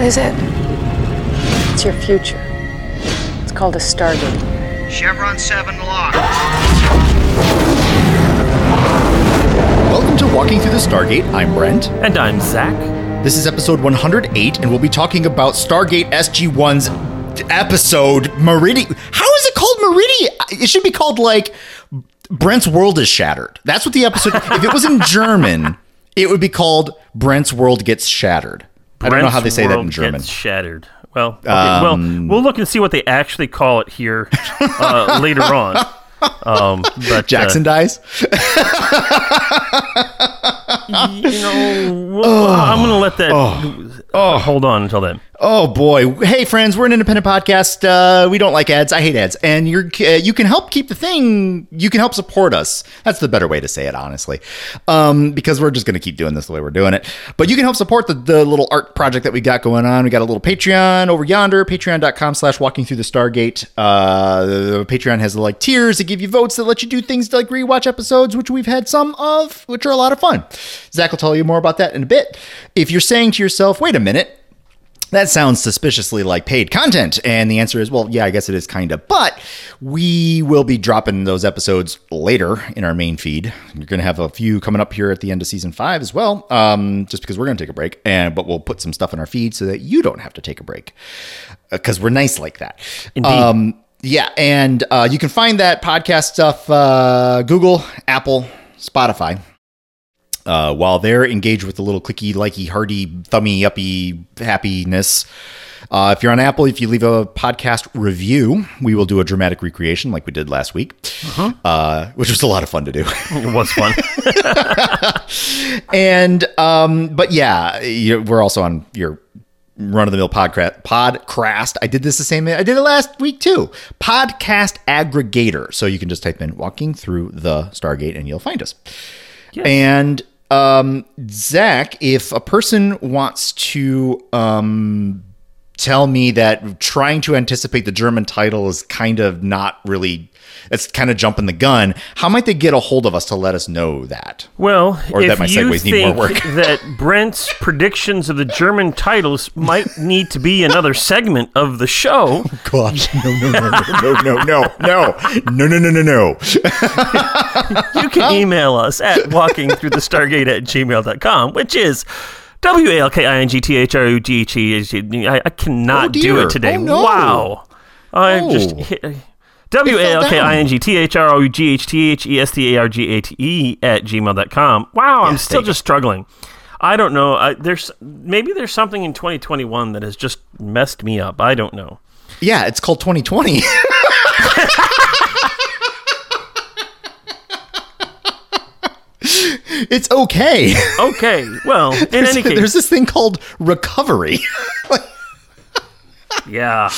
What is it? It's your future. It's called a Stargate. Chevron 7 locked. Welcome to Walking Through the Stargate. I'm Brent. And I'm Zach. This is episode 108, and we'll be talking about Stargate SG1's episode Meridian. How is it called Meridian? It should be called like Brent's World is Shattered. That's what the episode. if it was in German, it would be called Brent's World Gets Shattered. I don't know how they say that in German. Shattered. Well, okay, well, we'll look and see what they actually call it here uh, later on. Um, but Jackson dies. uh, you know, well, I'm going to let that. Oh, hold on until then. Oh boy! Hey friends, we're an independent podcast. Uh, we don't like ads. I hate ads, and you're uh, you can help keep the thing. You can help support us. That's the better way to say it, honestly, um, because we're just going to keep doing this the way we're doing it. But you can help support the, the little art project that we got going on. We got a little Patreon over yonder, Patreon.com/slash Walking Through the Stargate. Uh, the Patreon has like tiers that give you votes that let you do things like rewatch episodes, which we've had some of, which are a lot of fun. Zach will tell you more about that in a bit. If you're saying to yourself, "Wait a minute." That sounds suspiciously like paid content. And the answer is, well, yeah, I guess it is kind of. But we will be dropping those episodes later in our main feed. You're going to have a few coming up here at the end of season five as well, um, just because we're going to take a break. And but we'll put some stuff in our feed so that you don't have to take a break because we're nice like that. Indeed. Um, yeah, and uh, you can find that podcast stuff uh, Google, Apple, Spotify. Uh, while they're engaged with the little clicky, likey, hearty, thummy, uppy happiness. Uh, if you're on Apple, if you leave a podcast review, we will do a dramatic recreation like we did last week, uh, which was a lot of fun to do. It was fun. and um, but yeah, you, we're also on your run of the mill podcast. Podcrast. I did this the same. I did it last week too. Podcast aggregator. So you can just type in "walking through the Stargate" and you'll find us. And um, Zach, if a person wants to um, tell me that trying to anticipate the German title is kind of not really, it's kind of jumping the gun, how might they get a hold of us to let us know that? Well, Or that my segues need more work. that Brent's predictions of the German titles might need to be another segment of the show, Gosh, no, no, no, no, no, no, no, no, no, no, no, no. you can email us at walking through the stargate at gmail.com, which is W A L K I N G T H R U G H E. I I cannot Oh, do it today. Oh, no. Wow. I Oh. just hit. W A L K I N G T H R O U G H T H E S T A R G A T E at gmail.com. Wow, I'm Yes, still just struggling. I don't know. I, there's maybe there's something in 2021 that has just messed me up. I don't know. Yeah, it's called 2020. it's okay. Okay, well, in There's, any case, there's this thing called recovery. Yeah.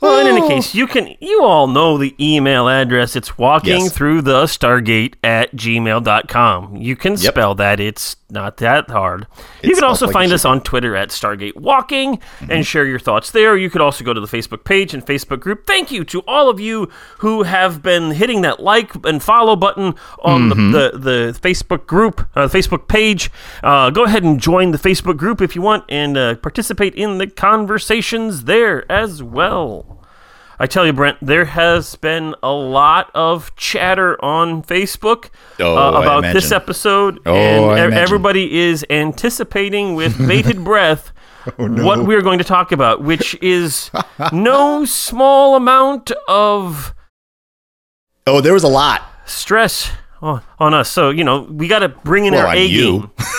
Well, in any case, you can you all know the email address. It's walking Yes. through the Stargate at gmail.com. You can Yep. spell that. It's not that hard. you can also like find us on Twitter at Stargate Walking Mm-hmm. and share your thoughts there. You could also go to the Facebook page and Facebook group. Thank you to all of you who have been hitting that like and follow button on Mm-hmm. the, the, the Facebook group, uh, Facebook page. Uh, go ahead and join the Facebook group if you want and uh, participate in the conversations there as well. I tell you, Brent, there has been a lot of chatter on Facebook Oh, uh, about this episode, Oh, and e- everybody is anticipating with bated breath Oh, what we're going to talk about, which is no small amount of oh, there was a lot. stress on, on us. So you know, we got to bring in Well, our A you. game.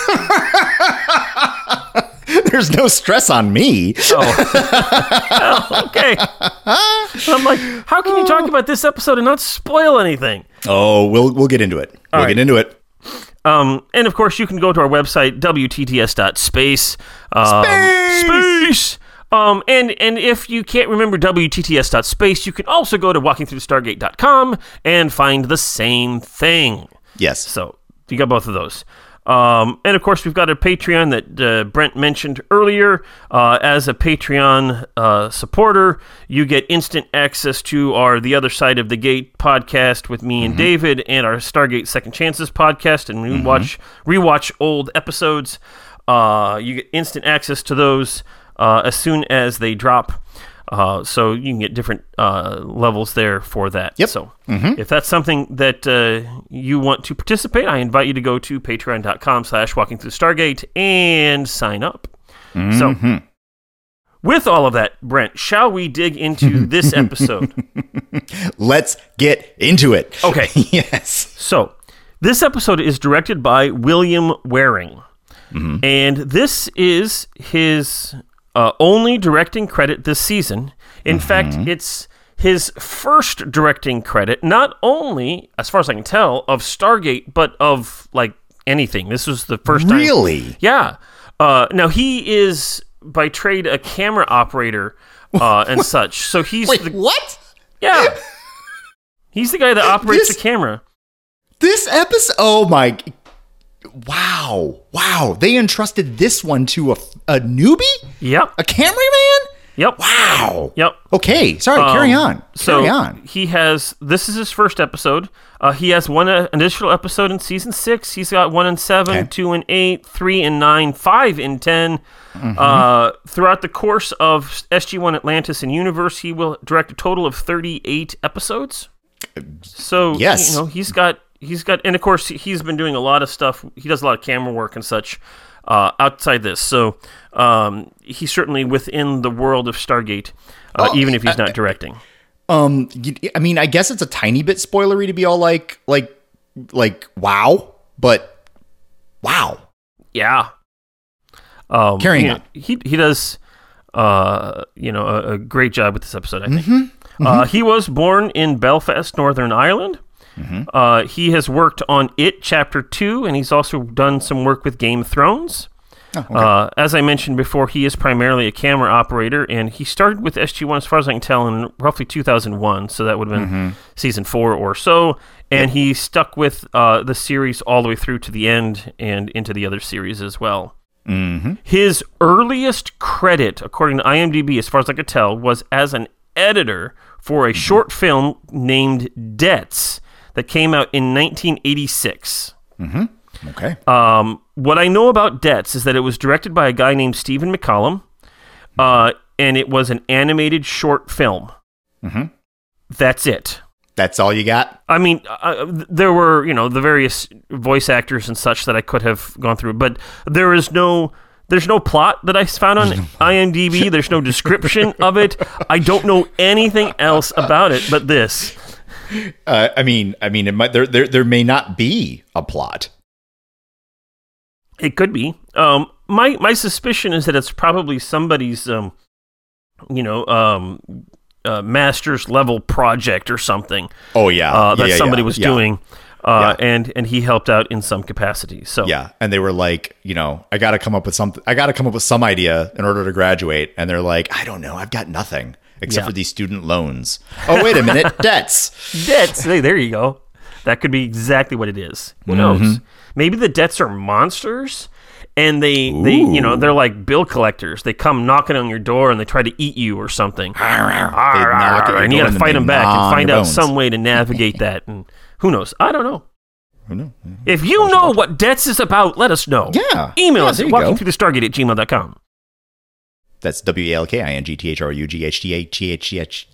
There's no stress on me. Oh, okay. I'm like, how can you talk about this episode and not spoil anything? Oh, we'll we'll get into it. We'll right. get into it. Um, and of course, you can go to our website wtts.space. Um, space. Um, and and if you can't remember wtts.space, you can also go to walkingthroughstargate.com and find the same thing. Yes. So you got both of those. Um, and of course, we've got a Patreon that uh, Brent mentioned earlier. Uh, as a Patreon uh, supporter, you get instant access to our The Other Side of the Gate podcast with me and David, and our Stargate Second Chances podcast, and we watch rewatch old episodes. Uh, you get instant access to those uh, as soon as they drop. Uh, so you can get different uh, levels there for that. Yep. So if that's something that uh, you want to participate, I invite you to go to patreon.com slash walking through Stargate and sign up. So with all of that, Brent, shall we dig into this episode? Let's get into it. Okay. yes. So, this episode is directed by William Waring. And this is his uh, only directing credit this season. In fact, it's his first directing credit, not only, as far as I can tell, of Stargate, but of like anything. This was the first time. Really? Yeah. Uh, now, he is by trade a camera operator uh, and such. So he's Wait, the, what? yeah. He's the guy that operates This- the camera. This episode? Oh my! Wow! Wow! They entrusted this one to a, a newbie, Yep. a cameraman. Yep. Wow. Yep. Okay. Sorry. carry Um, on. So carry on. he has. This is his first episode. Uh, he has one uh, additional episode in season six. He's got one in seven, Okay. two in eight, three in nine, five in 10 Mm-hmm. Uh, throughout the course of SG One Atlantis and Universe, he will direct a total of thirty-eight episodes. So Yes. you know he's got he's got, and of course he's been doing a lot of stuff. He does a lot of camera work and such uh, outside this. So um, he's certainly within the world of Stargate, uh, Oh, even if he's not directing. Um. I mean, I guess it's a tiny bit spoilery to be all like, like, like, wow, but wow. Yeah. Um, Carrying on. He he does, uh, you know, a, a great job with this episode. I think. Mm-hmm. Uh, he was born in Belfast, Northern Ireland. Mm-hmm. Uh, he has worked on It Chapter Two, and he's also done some work with Game of Thrones. Oh, okay. Uh, as I mentioned before, he is primarily a camera operator, and he started with SG1, as far as I can tell, in roughly 2001. So that would have been Mm-hmm. season four or so. And he stuck with uh, the series all the way through to the end and into the other series as well. Mm-hmm. His earliest credit, according to IMDb, as far as I could tell, was as an editor for Mm-hmm. a short film named Debts that came out in 1986. Okay. Um, what I know about Debts is that it was directed by a guy named Stephen McCollum, uh, and it was an animated short film. Mhm. That's it. That's all you got. I mean, uh, there were you know the various voice actors and such that I could have gone through, but there is no. There's no plot that I found on IMDb. There's no description of it. I don't know anything else about it but this. Uh, I mean, I mean, it might there, there there may not be a plot. It could be. Um, my my suspicion is that it's probably somebody's, um, you know, um, uh, master's level project or something Oh yeah, uh, that yeah, somebody yeah, was yeah. doing, uh, Yeah. and and he helped out in some capacity. So Yeah, and they were like, you know, I got to come up with something. I got to come up with some idea in order to graduate. And they're like, I don't know, I've got nothing except Yeah. for these student loans. Oh wait a minute, debts. debts. Hey, there you go. That could be exactly what it is. Who Mm-hmm. knows? Maybe the debts are monsters, and they they you know they're like bill collectors. They come knocking on your door and they try to eat you or something. They knock at and you got to fight them back and find out bones. some way to navigate that. And who knows? I don't know. Who? If you know what debts is about, let us know. Yeah. Email Yeah, us at you go. walking through the Stargate at gmail.com. That's W A L K I N G T H R U G H T H G H T H.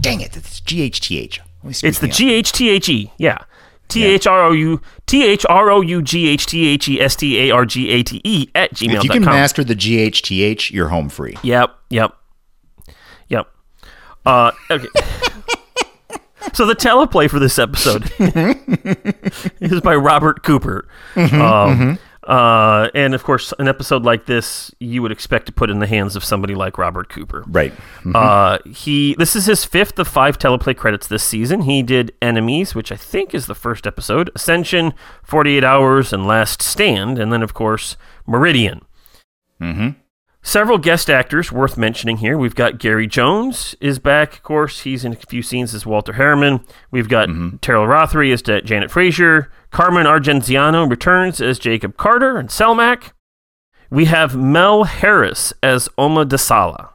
Dang it, it's G H T H. It's the G H T H E. Yeah. T H R O U T H R O U G H T H E S T A R G A T E at gmail.com. If you can master the G H T H, you're home free. Yep, yep, yep. Uh, okay. so the teleplay for this episode is by Robert Cooper. um, Uh, and of course, an episode like this, you would expect to put in the hands of somebody like Robert Cooper. Right. Uh, he this is his fifth of five teleplay credits this season. He did Enemies, which I think is the first episode, Ascension, Forty Eight Hours, and Last Stand, and then of course Meridian. Mm-hmm. Several guest actors worth mentioning here. We've got Gary Jones is back, of course. He's in a few scenes as Walter Harriman. We've got Teryl Rothery as Janet Fraiser. Carmen Argenziano returns as Jacob Carter and Selmak. We have Mel Harris as Oma Desala.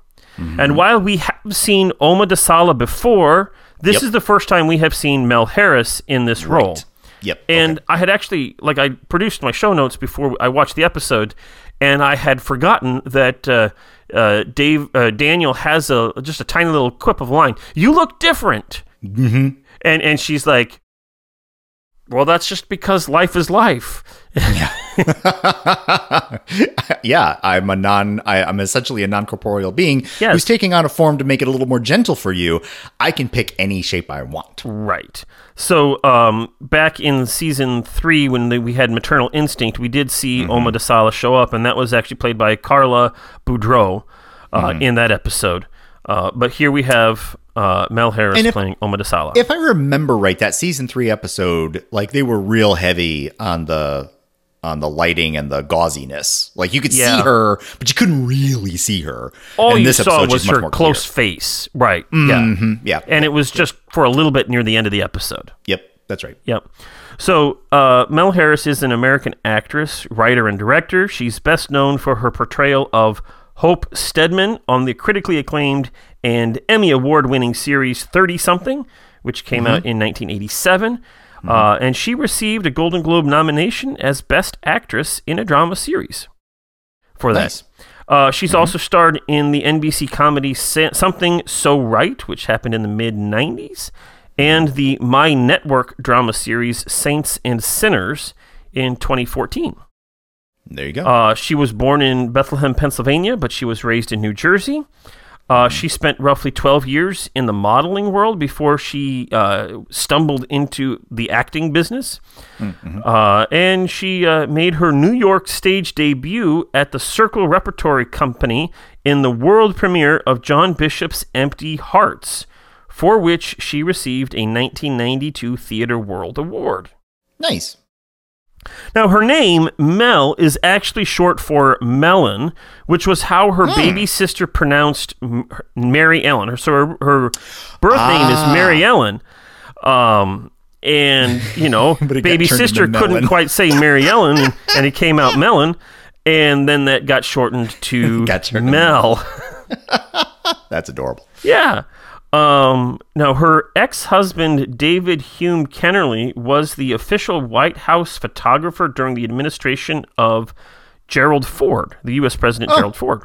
And while we have seen Oma Desala before, this Yep. is the first time we have seen Mel Harris in this role. Yep. And I had actually, like, I produced my show notes before I watched the episode, and I had forgotten that uh, uh, Dave uh, Daniel has a just a tiny little quip of a line. You look different, mm-hmm. and and she's like, "Well, that's just because life is life." yeah, I'm a non. I, I'm essentially a non corporeal being Yes. who's taking on a form to make it a little more gentle for you. I can pick any shape I want. Right. So, um, back in season three, when the, we had Maternal Instinct, we did see Oma Desala show up, and that was actually played by Carla Boudreau uh, in that episode. Uh, but here we have uh, Mel Harris if- playing Oma Desala. If I remember right, that season three episode, like they were real heavy on the on the lighting and the gauziness. Like you could Yeah. see her, but you couldn't really see her. All And you saw was her close clear. face. Right. Yeah. Mhm, yeah. And it was just for a little bit near the end of the episode. Yep, that's right. Yep. So, uh, Mel Harris is an American actress, writer, and director. She's best known for her portrayal of Hope Steadman on the critically acclaimed and Emmy Award winning series 30 Something, which came out in 1987. Uh, and she received a Golden Globe nomination as Best Actress in a Drama Series for that. Nice. Uh, she's also starred in the NBC comedy Sa- Something So Right, which happened in the mid 90s, and the My Network drama series Saints and Sinners in 2014. There you go. Uh, she was born in Bethlehem, Pennsylvania, but she was raised in New Jersey. Uh, she spent roughly 12 years in the modeling world before she uh, stumbled into the acting business. Uh, and she uh, made her New York stage debut at the Circle Repertory Company in the world premiere of John Bishop's Empty Hearts, for which she received a 1992 Theatre World Award. nice. Now, her name, Mel, is actually short for Melon, which was how her baby sister pronounced Mary Ellen. So her, her birth name is Mary Ellen. Um, and, you know, But it got baby sister couldn't quite say Mary Ellen, and, and it came out Melon. And then that got shortened to Got to Mel. That's adorable. Yeah. Um, now, her ex husband, David Hume Kennerly, was the official White House photographer during the administration of Gerald Ford, the U.S. President Gerald Ford.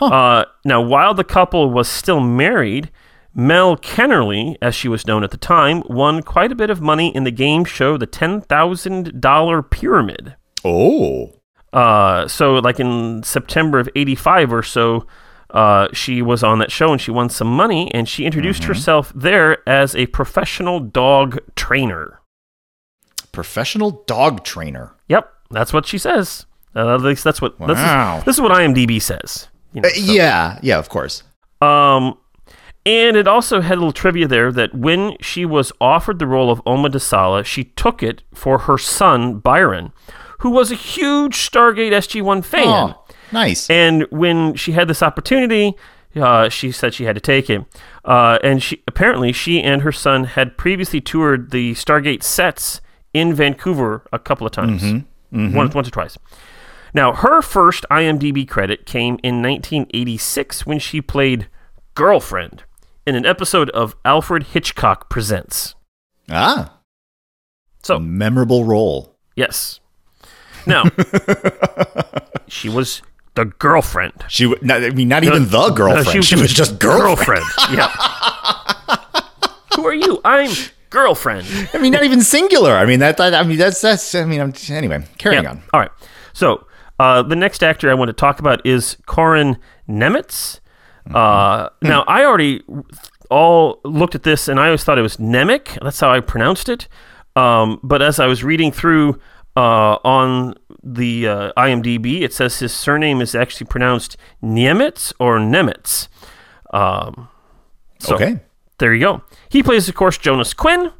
Uh, now, while the couple was still married, Mel Kennerly, as she was known at the time, won quite a bit of money in the game show The $10,000 Pyramid. Oh, Uh, so like in September of '85 or so, uh, she was on that show and she won some money and she introduced herself there as a professional dog trainer. professional dog trainer. Yep, that's what she says. Uh, at least that's what Wow. is, this is what IMDb says. You know, Uh, yeah, yeah, of course. Um, and it also had a little trivia there that when she was offered the role of Oma Desala, she took it for her son Byron, who was a huge Stargate SG-1 fan. Oh, nice. And when she had this opportunity, uh, she said she had to take it. Uh, and she apparently she and her son had previously toured the Stargate sets in Vancouver a couple of times, Once, once or twice. Now, her first IMDb credit came in 1986 when she played Girlfriend in an episode of Alfred Hitchcock Presents. ah, So, memorable role. yes. Now, she was the girlfriend. She, w- not, I mean, not even the girlfriend. No, she, was just girlfriend. yeah. Who are you? I'm girlfriend. I mean, not even singular. I mean, that, that. I mean, that's that's. I mean, I'm, anyway, carrying Yeah. on. All right. So uh, the next actor I want to talk about is Corin Nemitz. Uh, now I already all looked at this and I always thought it was Nemec. That's how I pronounced it. Um, but as I was reading through uh, on the uh, IMDb, it says his surname is actually pronounced Niemitz or Nemitz. Um, so Okay. there you go. He plays, of course, Jonas Quinn.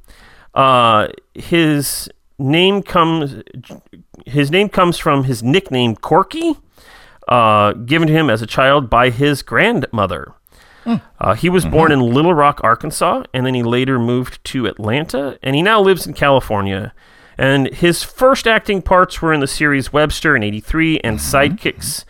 Uh, his name comes his name comes from his nickname Corky, uh, given to him as a child by his grandmother. Uh, he was born in Little Rock, Arkansas, and then he later moved to Atlanta, and he now lives in California. And his first acting parts were in the series Webster in '83 and Sidekicks,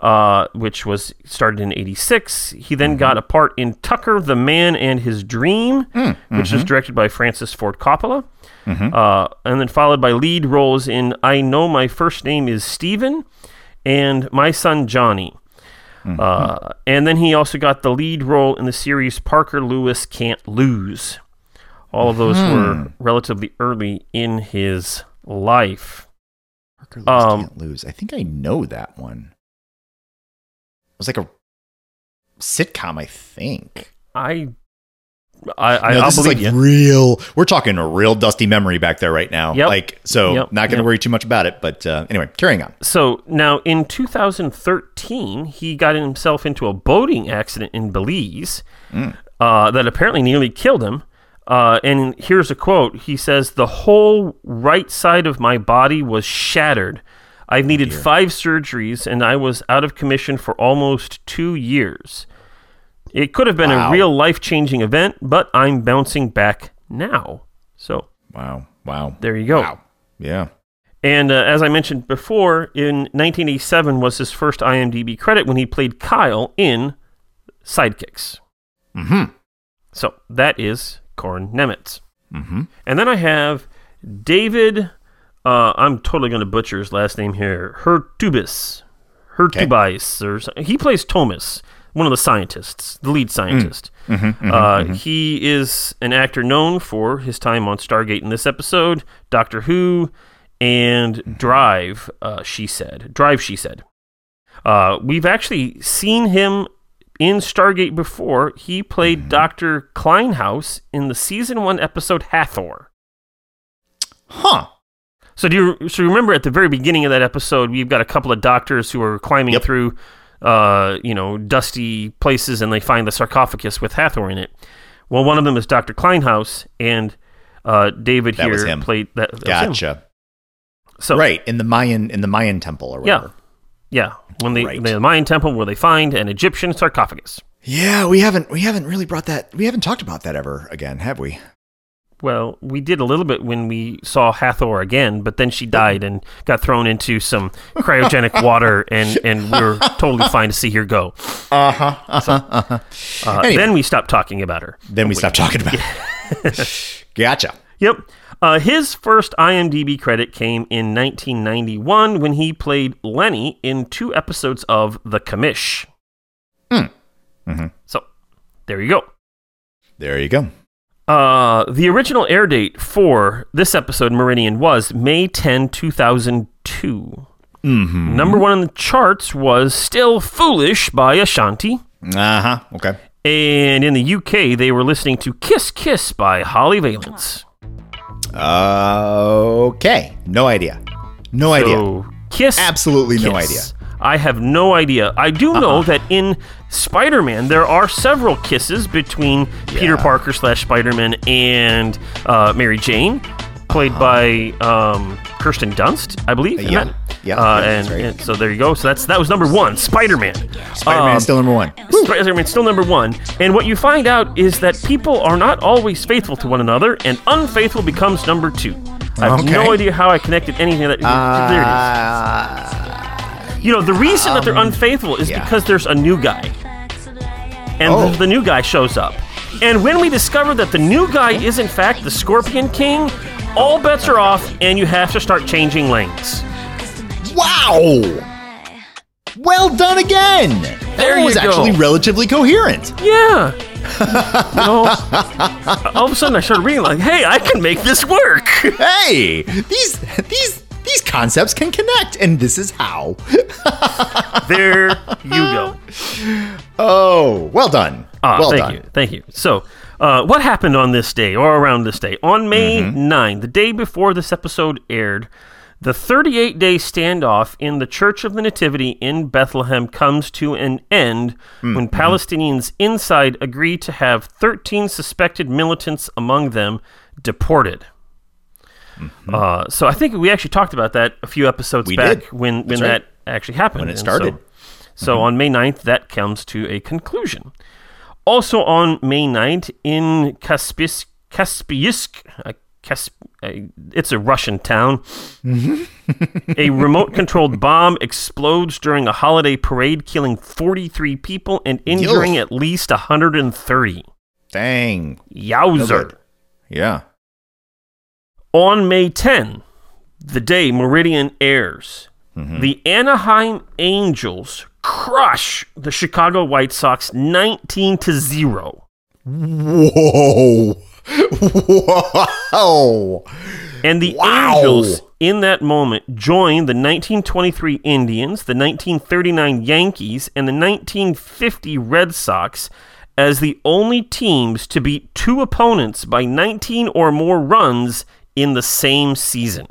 uh, which was started in '86. He then got a part in Tucker, the Man and His Dream, which was directed by Francis Ford Coppola, uh, and then followed by lead roles in I Know My First Name Is Steven and My Son Johnny. Uh, and then he also got the lead role in the series Parker Lewis Can't Lose. All of those were relatively early in his life. Parker Um, can't lose. I think I know that one. It was like a sitcom, I think. I, I, I no, I'll this is like you. real. We're talking a real dusty memory back there right now. Yep. Like so, Yep. not going to Yep. worry too much about it. But uh, anyway, carrying on. So now in 2013, he got himself into a boating accident in Belize uh, that apparently nearly killed him. Uh, and here's a quote. He says, The whole right side of my body was shattered. I've needed five surgeries and I was out of commission for almost two years. It could have been Wow. a real life changing event, but I'm bouncing back now. So Wow, wow, there you go. wow. Yeah. And uh, as I mentioned before, in 1987 was his first IMDb credit when he played Kyle in Sidekicks. Mm-hmm. So that is Corin Nemitz. Mm-hmm. And then I have David. Uh, I'm totally going to butcher his last name here. Hurtubise. Hurtubise. Or so- he plays Thomas, one of the scientists, the lead scientist. uh, He is an actor known for his time on Stargate in this episode, Doctor Who, and Drive. Uh, she said. Drive. She said. Uh, we've actually seen him in Stargate before. He played Dr. Kleinhaus in the season one episode Hathor. Huh. So do you so remember at the very beginning of that episode, we've got a couple of doctors who are climbing Yep. through, uh, you know, dusty places, and they find the sarcophagus with Hathor in it. Well, one of them is Doctor Kleinhaus, and uh, David That here played that. that. Gotcha. So Right in the Mayan in the Mayan temple or whatever. yeah. Yeah, when they Right. the Mayan temple where they find an Egyptian sarcophagus. Yeah, we haven't we haven't really brought that we haven't talked about that ever again, have we? Well, we did a little bit when we saw Hathor again, but then she died and got thrown into some cryogenic water, and, and we were totally fine to see her go. Uh-huh. Uh-huh. Uh-huh. Uh, Anyway. Then we stopped talking about her. Then we stopped talking about it. gotcha. Yep. Uh, his first IMDb credit came in 1991 when he played Lenny in two episodes of The Commish. Hmm. Mhm. So, there you go. There you go. Uh, the original air date for this episode, Meridian, was May 10, 2002. Mm-hmm. Number one on the charts was Still Foolish by Ashanti. Uh-huh. Okay. And in the UK, they were listening to Kiss Kiss by Holly Valance. Okay. No idea. No idea. Kiss. Absolutely no idea. I have no idea. I do know that in Spider Man, there are several kisses between Peter Parker slash Spider Man and uh, Mary Jane, played by um, Kirsten Dunst, I believe. in yeah. Yeah, Uh, yeah, and, right. and so there you go. So that's that was number one, Spider Man. Spider-Man is still number one. Spider-Man still number one. And what you find out is that people are not always faithful to one another, and unfaithful becomes number two. I have Okay. no idea how I connected anything that. there it is. Uh, You know, the reason that they're unfaithful is Um, yeah. because there's a new guy. And Oh. the, the new guy shows up. And when we discover that the new guy is, in fact, the Scorpion King, all bets are off, and you have to start changing lanes. Wow. Well done again. There that was you go. actually relatively coherent. Yeah. you know, all of a sudden I started reading, like, hey, I can make this work. Hey, these these these concepts can connect, and this is how. there you go. Oh, well done. Ah, well thank done. you, thank you. So, uh, what happened on this day or around this day? On May Mm-hmm. 9, the day before this episode aired, the 38 day standoff in the Church of the Nativity in Bethlehem comes to an end Mm-hmm. when Palestinians inside agree to have 13 suspected militants among them deported. Uh, so I think we actually talked about that a few episodes Mm-hmm. We back did. when, when right. that actually happened. When it And started. So, so on May 9th, that comes to a conclusion. Also on May 9th, in Kaspisk, Kaspiisk, uh, Kasp, uh, it's a Russian town, mm-hmm. a remote controlled bomb explodes during a holiday parade, killing 43 people and injuring at least 130. Dang. Yowzer. Yeah. On May 10, the day Meridian airs, mm-hmm. the Anaheim Angels crush the Chicago White Sox 19 to 0. Whoa. Whoa. And the Wow. Angels in that moment joined the 1923 Indians, the 1939 Yankees, and the 1950 Red Sox as the only teams to beat two opponents by 19 or more runs in the same season.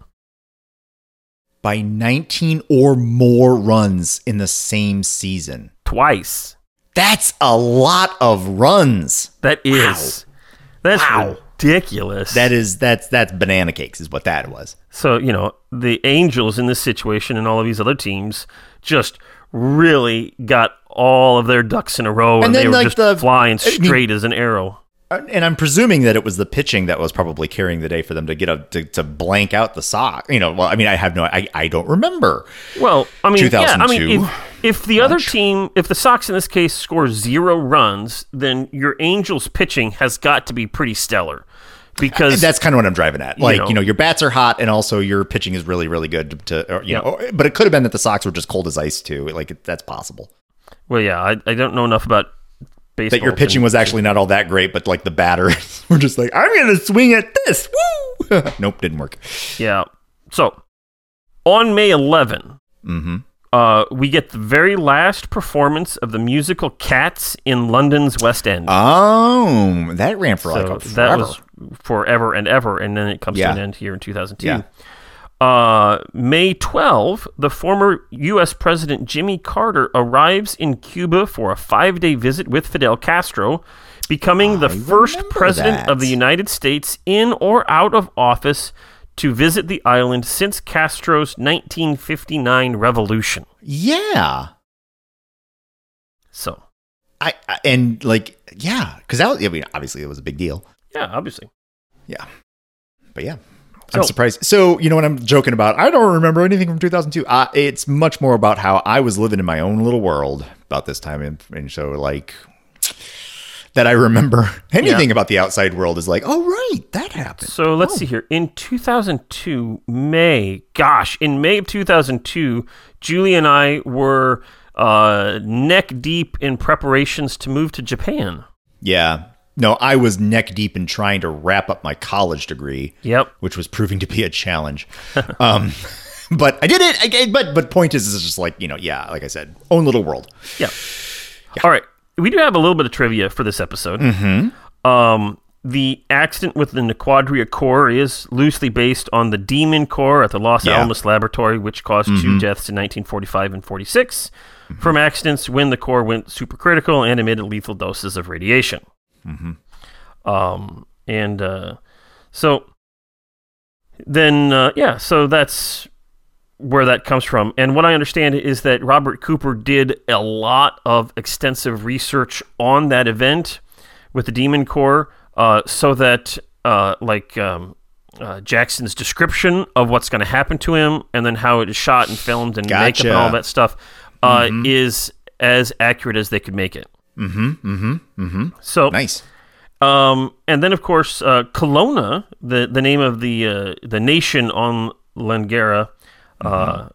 By 19 or more runs in the same season. Twice. That's a lot of runs. That is. That's Wow. ridiculous. That is that's that's banana cakes is what that was. So, you know, the Angels in this situation and all of these other teams just really got all of their ducks in a row and, And they were like, just the- flying I mean- straight as an arrow. And I'm presuming that it was the pitching that was probably carrying the day for them to get a to, to blank out the sock. You know, well, I mean, I have no, I, I don't remember. Well, I mean, yeah, I mean, if, if the other team, if the Sox in this case score zero runs, then your Angels pitching has got to be pretty stellar. Because That's kind of what I'm driving at. Like, you know, know. your bats are hot, and also your pitching is really, really good. To, to or, you know, or- but it could have been that the Sox were just cold as ice too. Like, that's possible. well, yeah, I, I don't know enough about baseball. That your pitching was actually not all that great, but like the batters were just like, I'm going to swing at this. Woo! nope, didn't work. Yeah. So on May 11, Mm-hmm. uh, we get the very last performance of the musical Cats in London's West End. Oh, that ran for like so that forever. was forever and ever, and then it comes Yeah. to an end here in 2002. Yeah. Uh, May 12, the former U.S. President Jimmy Carter arrives in Cuba for a five day visit with Fidel Castro, becoming the first president of the. United States in or out of office to visit the island since Castro's 1959 revolution. yeah. So, I, I and like yeah, because that was, I mean obviously it was a big deal. yeah, obviously. Yeah, but yeah, I'm So- surprised. So you know what I'm joking about? I don't remember anything from 2002. Uh, it's much more about how I was living in my own little world about this time, and, and so like that I remember anything about the outside world is like, oh right, that happened. So let's see here. In 2002, May, gosh, in May of 2002, Julie and I were uh, neck deep in preparations to move to Japan. Yeah. No, I was neck deep in trying to wrap up my college degree. Yep. which was proving to be a challenge. um, but I did it. I, but but point is, is just like you know, yeah, like I said, own little world. Yeah. All right. We do have a little bit of trivia for this episode. Mm-hmm. Um, the accident with the naquadria core is loosely based on the Demon core at the Los Yeah. Alamos laboratory, which caused two deaths in 1945 and 46 from accidents when the core went supercritical and emitted lethal doses of radiation. Um, and uh, so then, uh, yeah, so that's where that comes from. And what I understand is that Robert Cooper did a lot of extensive research on that event with the Demon Core, uh, so that uh, like um, uh, Jackson's description of what's going to happen to him, and then how it is shot and filmed and makeup and all that stuff, uh, is as accurate as they could make it. Mm-hmm. Mm-hmm. Mm-hmm. So Nice. um, and then of course uh, Kelowna, the the name of the uh, the nation on Langara, uh,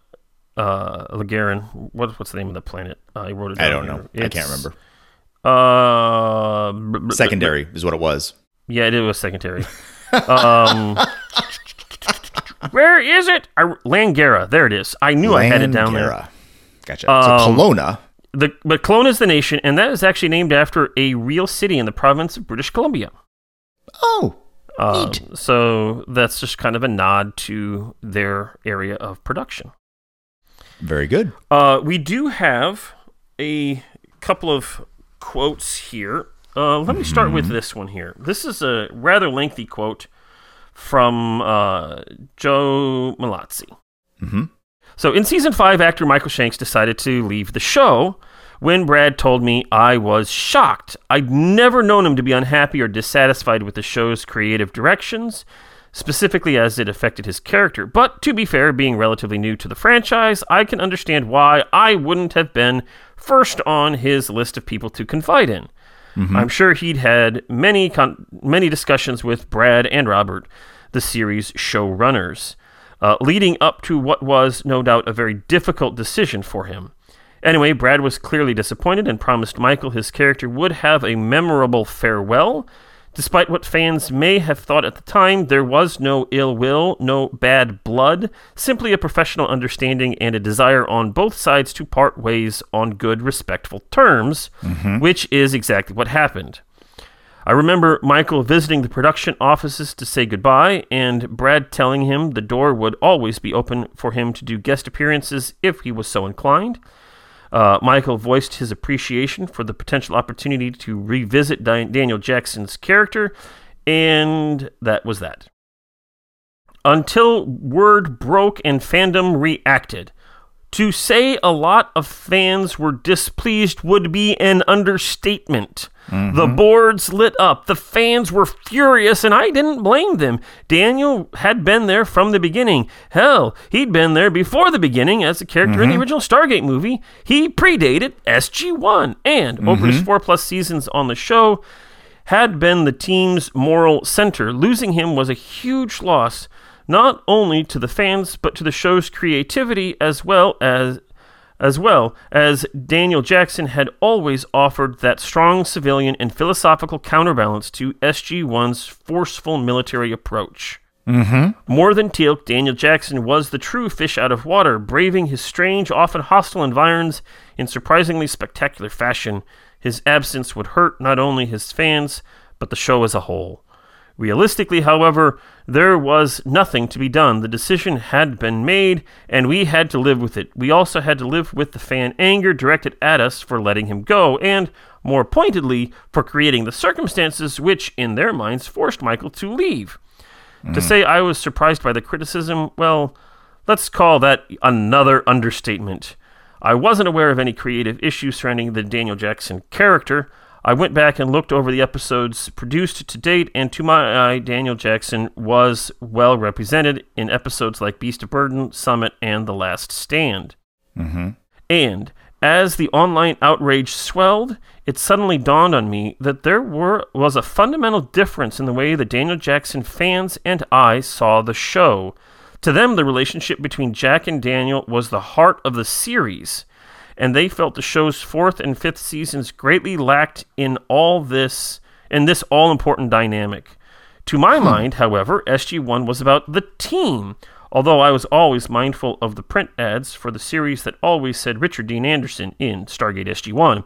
uh, Lagarin. What, what's the name of the planet? I wrote it. Down I don't know. here. I can't remember. Uh, bl- bl- Secondary is what it was. Yeah, it was secondary. um, where is it? I, Langara. There it is. I knew I had it down there. Gotcha. Um, so Kelowna. The, but Kelowna is the nation, and that is actually named after a real city in the province of British Columbia. Oh, Um, so that's just kind of a nod to their area of production. very good. Uh, we do have a couple of quotes here. Uh, let me start with this one here. This is a rather lengthy quote from uh, Joe Mallozzi. Mhm. So, in season five, actor Michael Shanks decided to leave the show. When Brad told me, I was shocked. I'd never known him to be unhappy or dissatisfied with the show's creative directions, specifically as it affected his character. But to be fair, being relatively new to the franchise, I can understand why I wouldn't have been first on his list of people to confide in. Mm-hmm. I'm sure he'd had many con- many discussions with Brad and Robert, the series showrunners. Uh, leading up to what was, no doubt, a very difficult decision for him. Anyway, Brad was clearly disappointed and promised Michael his character would have a memorable farewell. Despite what fans may have thought at the time, there was no ill will, no bad blood, simply a professional understanding and a desire on both sides to part ways on good, respectful terms, which is exactly what happened. I remember Michael visiting the production offices to say goodbye, and Brad telling him the door would always be open for him to do guest appearances if he was so inclined. Uh, Michael voiced his appreciation for the potential opportunity to revisit Daniel Jackson's character, and that was that. Until word broke and fandom reacted. To say a lot of fans were displeased would be an understatement. The mm-hmm. boards lit up. The fans were furious, and I didn't blame them. Daniel had been there from the beginning. Hell, he'd been there before the beginning as a character in the mm-hmm. original Stargate movie. He predated SG1, and over his mm-hmm. four plus seasons on the show, had been the team's moral center. Losing him was a huge loss, not only to the fans, but to the show's creativity as well as as well as Daniel Jackson had always offered that strong civilian and philosophical counterbalance to SG-1's forceful military approach. Mm-hmm. More than Teal'c, Daniel Jackson was the true fish out of water, braving his strange, often hostile environs in surprisingly spectacular fashion. His absence would hurt not only his fans, but the show as a whole. Realistically, however, there was nothing to be done. The decision had been made, and we had to live with it. We also had to live with the fan anger directed at us for letting him go, and, more pointedly, for creating the circumstances which, in their minds, forced Michael to leave. To hmm. say I was surprised by the criticism, well, let's call that another understatement. I wasn't aware of any creative issues surrounding the Daniel Jackson character. I went back and looked over the episodes produced to date, and to my eye, Daniel Jackson was well represented in episodes like Beast of Burden, Summit, and The Last Stand. Mm-hmm. And as the online outrage swelled, it suddenly dawned on me that there were was a fundamental difference in the way the Daniel Jackson fans and I saw the show. To them, the relationship between Jack and Daniel was the heart of the series, and they felt the show's fourth and fifth seasons greatly lacked in all this in this all important dynamic. To my hmm. mind, however, SG1 was about the team, although I was always mindful of the print ads for the series that always said Richard Dean Anderson in Stargate SG1.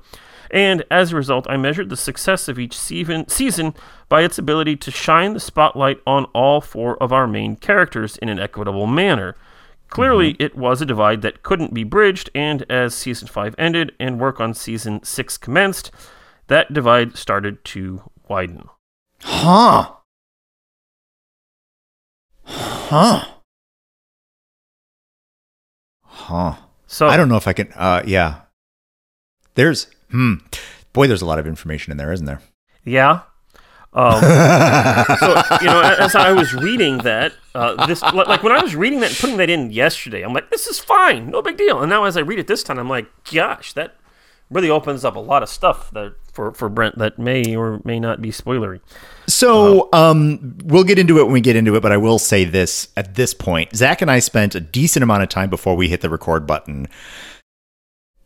And as a result, I measured the success of each season by its ability to shine the spotlight on all four of our main characters in an equitable manner. Clearly, it was a divide that couldn't be bridged, and as season 5 ended and work on season 6 commenced, that divide started to widen. Huh. Huh. Huh. So I don't know if I can. Uh, yeah. There's. Hmm. Boy, there's a lot of information in there, isn't there? Yeah. Um, so you know, as I was reading that, uh, this like when I was reading that and putting that in yesterday, I'm like, this is fine, no big deal. And now as I read it this time, I'm like, gosh, that really opens up a lot of stuff that for for Brent that may or may not be spoilery. So, um, we'll get into it when we get into it, but I will say this at this point. Zach and I spent a decent amount of time before we hit the record button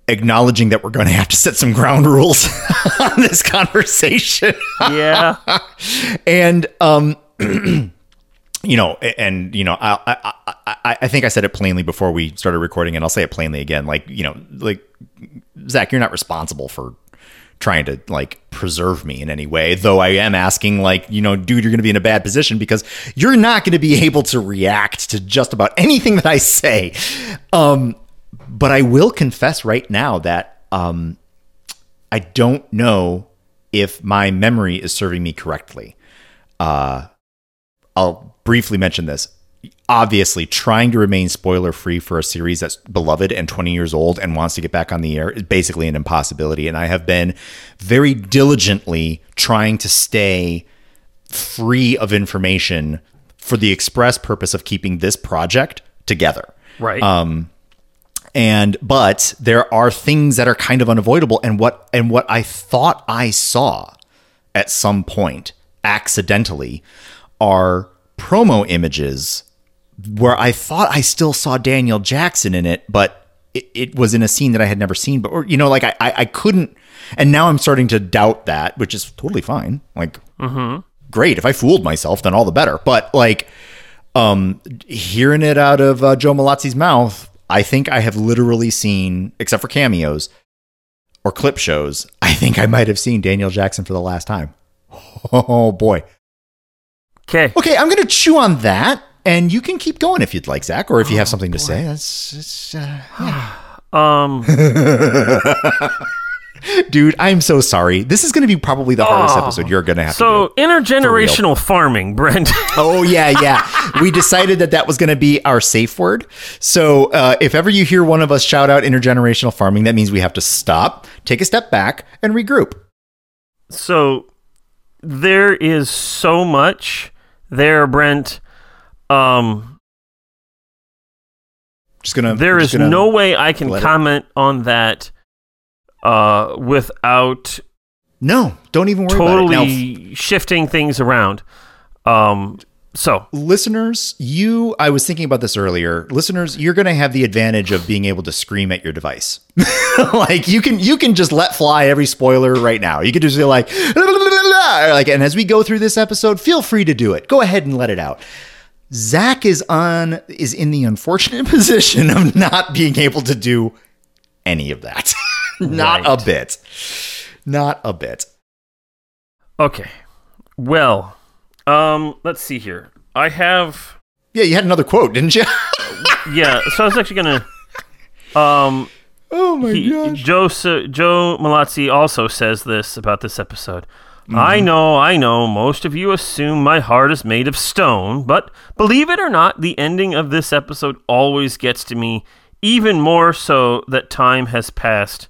acknowledging that we're going to have to set some ground rules on this conversation. Yeah, and um you know and you know I, I i i think i said it plainly before we started recording and i'll say it plainly again. Like you know like zach you're not responsible for trying to like preserve me in any way though i am asking like you know dude you're going to be in a bad position because you're not going to be able to react to just about anything that i say. Um but i will confess right now that um i don't know if my memory is serving me correctly uh, I'll briefly mention this. Obviously, trying to remain spoiler free for a series that's beloved and 20 years old and wants to get back on the air is basically an impossibility. And I have been very diligently trying to stay free of information for the express purpose of keeping this project together right. And but there are things that are kind of unavoidable and what and what i thought i saw at some point accidentally are promo images where I thought I still saw Daniel Jackson in it, but it, it was in a scene that I had never seen. But or you know, like I, I, I couldn't, and now I'm starting to doubt that, which is totally fine. Like, great if I fooled myself, then all the better. But like, um, hearing it out of uh, Joe Mallozzi's mouth, I think I have literally seen, except for cameos or clip shows, I think I might have seen Daniel Jackson for the last time. Oh boy. Okay. Okay, I'm going to chew on that, and you can keep going if you'd like, Zach, or if you have something to say. That's, it's, uh, Um. dude, I'm so sorry. This is going to be probably the hardest episode you're going to have So to do. intergenerational farming, Brent. Oh yeah, yeah. we decided that that was going to be our safe word. So uh, if ever you hear one of us shout out intergenerational farming, that means we have to stop, take a step back, and regroup. so there is so much there, Brent. Um, Just gonna. there just is gonna- no way I can let it- comment on that uh, without No, don't even worry about it. Now, totally shifting things around. Um, so listeners, you, I was thinking about this earlier. Listeners, you're going to have the advantage of being able to scream at your device. like you can, you can just let fly every spoiler right now. You can just be like, like, and as we go through this episode, feel free to do it. Go ahead and let it out. Zach is on, is in the unfortunate position of not being able to do any of that. not Right. a bit. Not a bit. okay, well, um, let's see here. I have Yeah, you had another quote, didn't you? yeah. So I was actually gonna um oh my he, Joe S- Joe Mallozzi also says this about this episode. I know, I know, most of you assume my heart is made of stone, but believe it or not, the ending of this episode always gets to me, even more so that time has passed.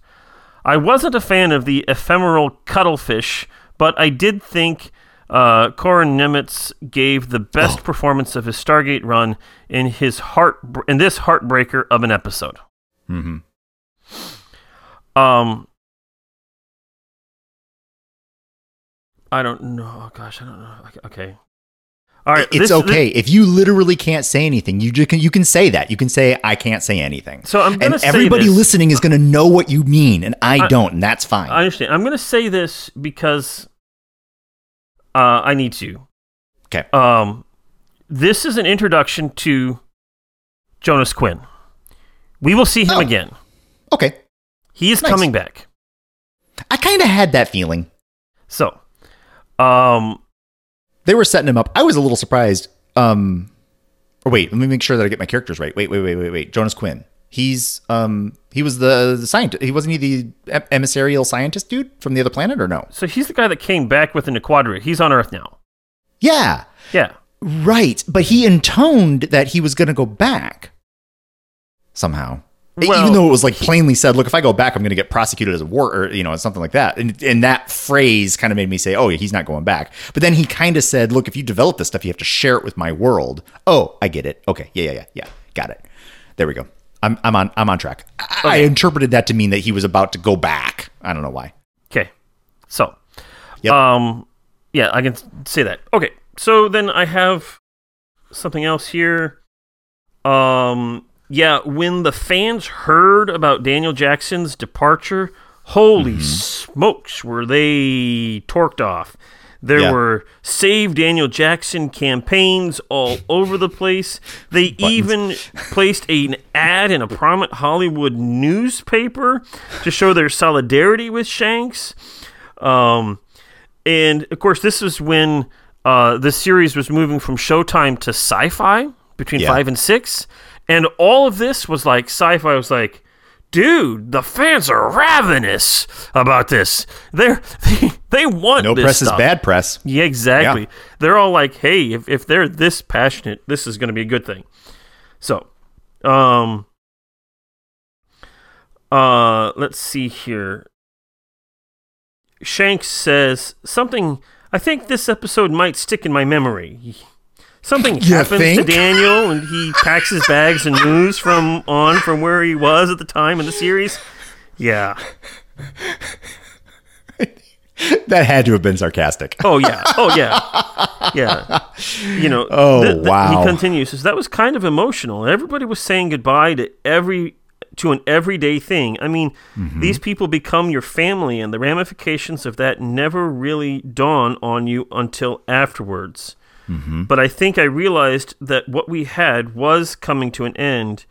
I wasn't a fan of the ephemeral cuttlefish, but I did think uh, Corin Nemitz gave the best performance of his Stargate run in his heart in this heartbreaker of an episode. Mhm. Um, I don't know. Oh, gosh, I don't know. Okay. All right. it's this- okay if you literally can't say anything. You just can you can say that. You can say I can't say anything. So I'm and say everybody this. listening is going to know what you mean, and I, don't, and that's fine. I understand. I'm going to say this because uh, I need to. okay. Um, this is an introduction to Jonas Quinn. We will see him Oh. again. okay. He is Nice. coming back. I kind of had that feeling. So, um, They were setting him up. I was a little surprised. Um, or wait, let me make sure that I get my characters right. Wait, wait, wait, wait, wait. Jonas Quinn. He's um he was the, the scientist. He wasn't he the emissarial scientist dude from the other planet or no? so he's the guy that came back with the Naquadria. He's on Earth now. Yeah. Yeah. Right, but he intoned that he was going to go back somehow. Well, Even though it was like plainly said, "Look, if I go back, I'm going to get prosecuted as a war," or you know, something like that. And, and that phrase kind of made me say, "Oh, yeah, he's not going back." But then he kind of said, "Look, if you develop this stuff, you have to share it with my world." Oh, I get it. Okay, yeah, yeah, yeah, yeah, got it. There we go. I'm I'm on I'm on track. I, I interpreted that to mean that he was about to go back. I don't know why. Okay. So, Yep. um, yeah, I can say that. Okay. So then I have something else here. Um, yeah, when the fans heard about Daniel Jackson's departure, holy Mm-hmm. smokes, were they torqued off. There Yeah. were Save Daniel Jackson campaigns all over the place. They even placed an ad in a prominent Hollywood newspaper to show their solidarity with Shanks. Um, and of course, this was when uh, the series was moving from Showtime to Sci Fi between Yeah. five and six. And all of this was like, Sci Fi was like, dude, the fans are ravenous about this. They're, they they want No press is bad press. Yeah, exactly. Yeah. They're all like, "Hey, if if they're this passionate, this is going to be a good thing." So, um, uh, let's see here. Shanks says something. I think this episode might stick in my memory. Something You happens think? to Daniel, and he packs his bags and moves from on from where he was at the time in the series. Yeah. That had to have been sarcastic. Oh yeah. Oh yeah. yeah. You know. Oh, wow. He continues. Says that was kind of emotional. Everybody was saying goodbye to every to an everyday thing. I mean, Mm-hmm. these people become your family, and the ramifications of that never really dawn on you until afterwards. Mm-hmm. But I think I realized that what we had was coming to an end.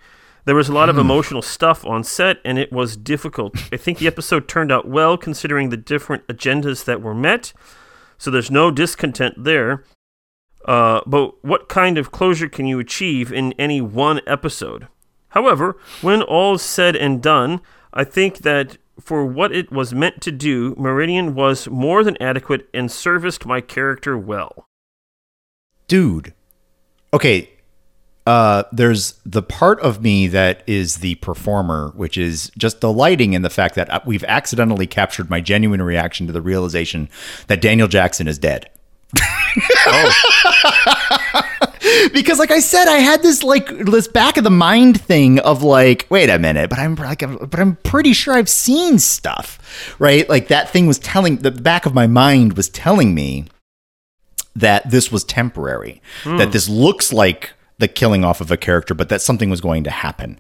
There was a lot of Hmm. emotional stuff on set, and it was difficult. I think the episode turned out well considering the different agendas that were met, so there's no discontent there. Uh, but what kind of closure can you achieve in any one episode? However, when all is said and done, I think that for what it was meant to do, Meridian was more than adequate and serviced my character well. Dude okay uh there's the part of me that is the performer which is just the lighting and the fact that uh, we've accidentally captured my genuine reaction to the realization that daniel jackson is dead oh. because like i said i had this like this back of the mind thing of like wait a minute but i'm like but i'm pretty sure i've seen stuff right like that thing was telling the back of my mind was telling me that this was temporary, that this looks like the killing off of a character, but that something was going to happen.